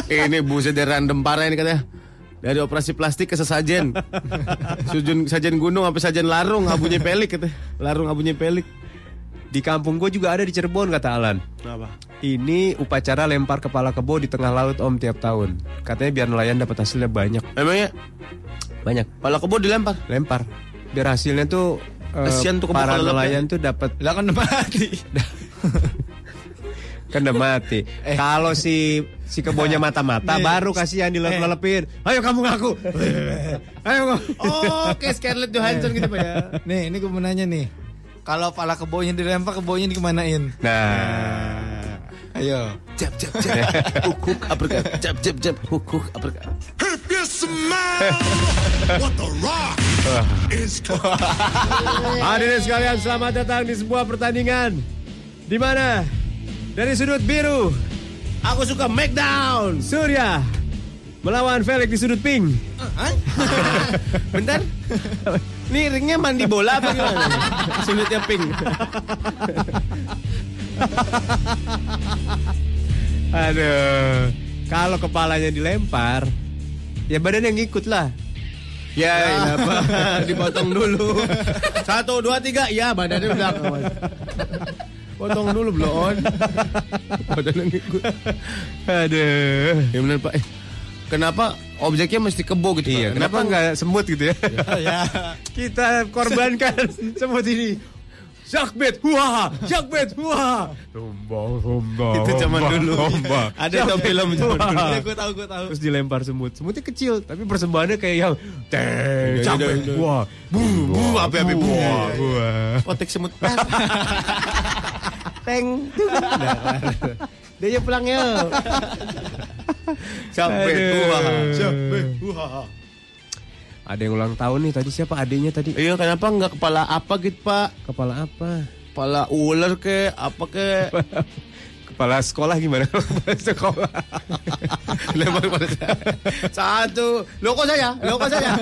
Ini buset dari random parah ini katanya. Dari operasi plastik ke sesajen. Sujun sajen gunung sampai sajen larung abunya pelik katanya. Larung abunya pelik.
Di kampung gue juga ada di Cirebon kata Alan.
Apa?
Ini upacara lempar kepala kebo di tengah laut om tiap tahun. Katanya biar nelayan dapat hasilnya banyak.
Emangnya
Banyak.
pala kebo dilempar?
Lempar. Biar hasilnya tuh eh,
Kasian tuh kebo
para nelayan tuh dapat
Lah kan mati. [LAUGHS]
kan udah mati. Kalau si si kebonya [LAUGHS] mata-mata baru kasihan dilelep-lelepin. Ayo kamu ngaku. [LAUGHS] Ayo kamu.
Oh, kayak Scarlett Johansson gitu pak ya. [LAUGHS]
Nih, ini gue mau nanya nih. Kalau pala kebonya dilempar, kebonya dikemanain?
Nah,
Ayo.
Jab jab jab. Hook hook uppercut. Jab jab jab. Hook hook uppercut.
hadirin sekalian selamat datang di sebuah pertandingan. Di mana? Dari sudut biru,
Aku suka Makedown.
Surya melawan Felix di sudut pink. [LAUGHS]
Bentar. Nih ringnya mandi bola apa gimana? Sulitnya pink. [LAUGHS]
Aduh, kalau kepalanya dilempar, ya badan yang ngikut lah.
Ya, ya apa? Dipotong dulu. [LAUGHS] Satu, dua, tiga. Ya, badannya udah. Potong dulu belum. [LAUGHS] Badannya ngikut.
Aduh.
Ya benar Pak. Eh, Kenapa objeknya mesti kebo gitu?
Iya,
Pak?
kenapa nggak semut gitu ya? [LAUGHS]
ya.
Kita korbankan [LAUGHS] semut ini. Jakbet, wah, jakbet, wah. Tumbang, tumbang.
Itu zaman dulu.
Tumbang.
Ada tuh film zaman dulu.
Iya, gue tahu, gue tahu.
Terus dilempar semut. Semutnya kecil, tapi persembahannya kayak yang teng, jakbet, wah, bu, bu,
api-api, bu.
wah, wah.
Otek semut. Teng. [LAUGHS] Dia pulang ya. [LAUGHS] Capek
Aduh.
tua. Capek tua.
Ada yang ulang tahun nih tadi siapa adanya tadi?
Iya kenapa nggak kepala apa gitu pak?
Kepala apa?
Kepala ular ke apa ke? [LAUGHS]
Kepala sekolah gimana? Kepala sekolah.
Lempar pada saya. Satu. Lo kok saya? Lo kok saya?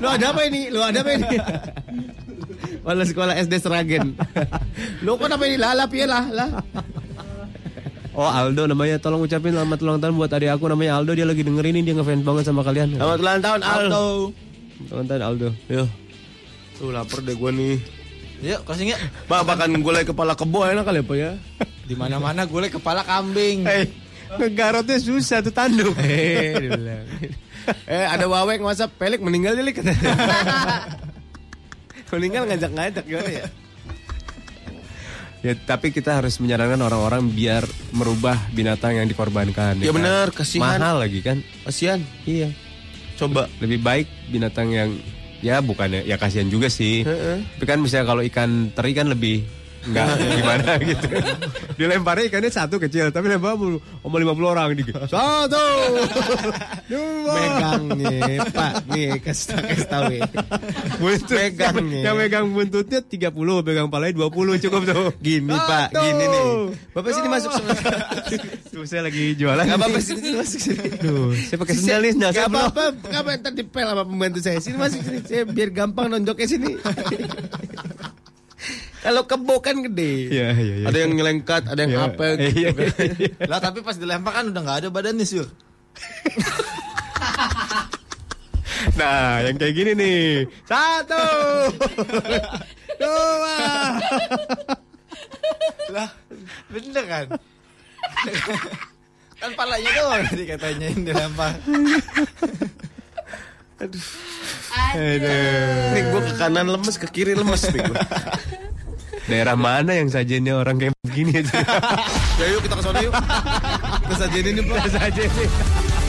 Lo ada apa ini? Lo ada apa ini? Wala sekolah SD Seragen. Lu [LAUGHS] kok namanya dilalap ya lah lah.
Oh Aldo namanya Tolong ucapin selamat ulang tahun buat adik aku Namanya Aldo Dia lagi dengerin ini Dia ngefans banget sama kalian
Selamat ulang tahun Aldo.
Selamat ulang tahun Aldo
Yo. Tuh lapar deh gua nih.
Yuk, closing ya.
Pak makan gulai kepala kebo enak kali apa ya?
Di mana-mana gue kepala kambing.
Eh Ngegarotnya susah tuh tanduk
Eh, eh ada wawek WhatsApp pelik meninggal jadi [LAUGHS] kata. meninggal ngajak-ngajak gimana ya?
Ya tapi kita harus menyarankan orang-orang Biar merubah binatang yang dikorbankan
Ya
kan?
bener, kasihan.
Mahal lagi kan
Kasihan.
Iya
Coba.
Lebih baik binatang yang Ya bukannya Ya kasihan juga sih
Heeh.
Tapi kan misalnya kalau ikan teri kan lebih Enggak [LAUGHS] gimana gitu Dilemparnya ikannya satu kecil Tapi lempar sama 50 orang dikit Satu [LAUGHS] Dua
Megang nih, Pak. Nih, kasih kasih ya.
Buntut
Megang nih.
yang megang buntutnya 30 Pegang palanya 20 cukup tuh
Gini, Pak.
Satu.
Gini nih. Bapak sini masuk.
Tuh saya lagi jualan
Gak apa-apa sini, sini masuk sini.
Duh, saya pakai sendal nih, sendal
Gak
saya belum.
apa-apa, gak apa ntar dipel sama pembantu saya. Sini masuk sini, saya biar gampang nonjoknya sini. Kalau kebo kan gede.
Iya, iya, iya.
Ada yang nyelengkat, ada yang
Iya.
apa
Iya,
gitu. [LAUGHS]
iya.
Lah tapi pas dilempar kan udah nggak ada badannya sih. [LAUGHS]
Nah, yang kayak gini nih. Satu. [LAUGHS] Dua.
lah, bener kan? kan palanya doang tadi katanya yang dilempar.
Aduh.
Nih gue ke kanan lemes, ke kiri lemes nih gua.
Daerah mana yang sajennya orang kayak begini aja? [LAUGHS]
Ya yuk kita ke sana yuk. Kita sajenin nih Pak.
Kita sajenin.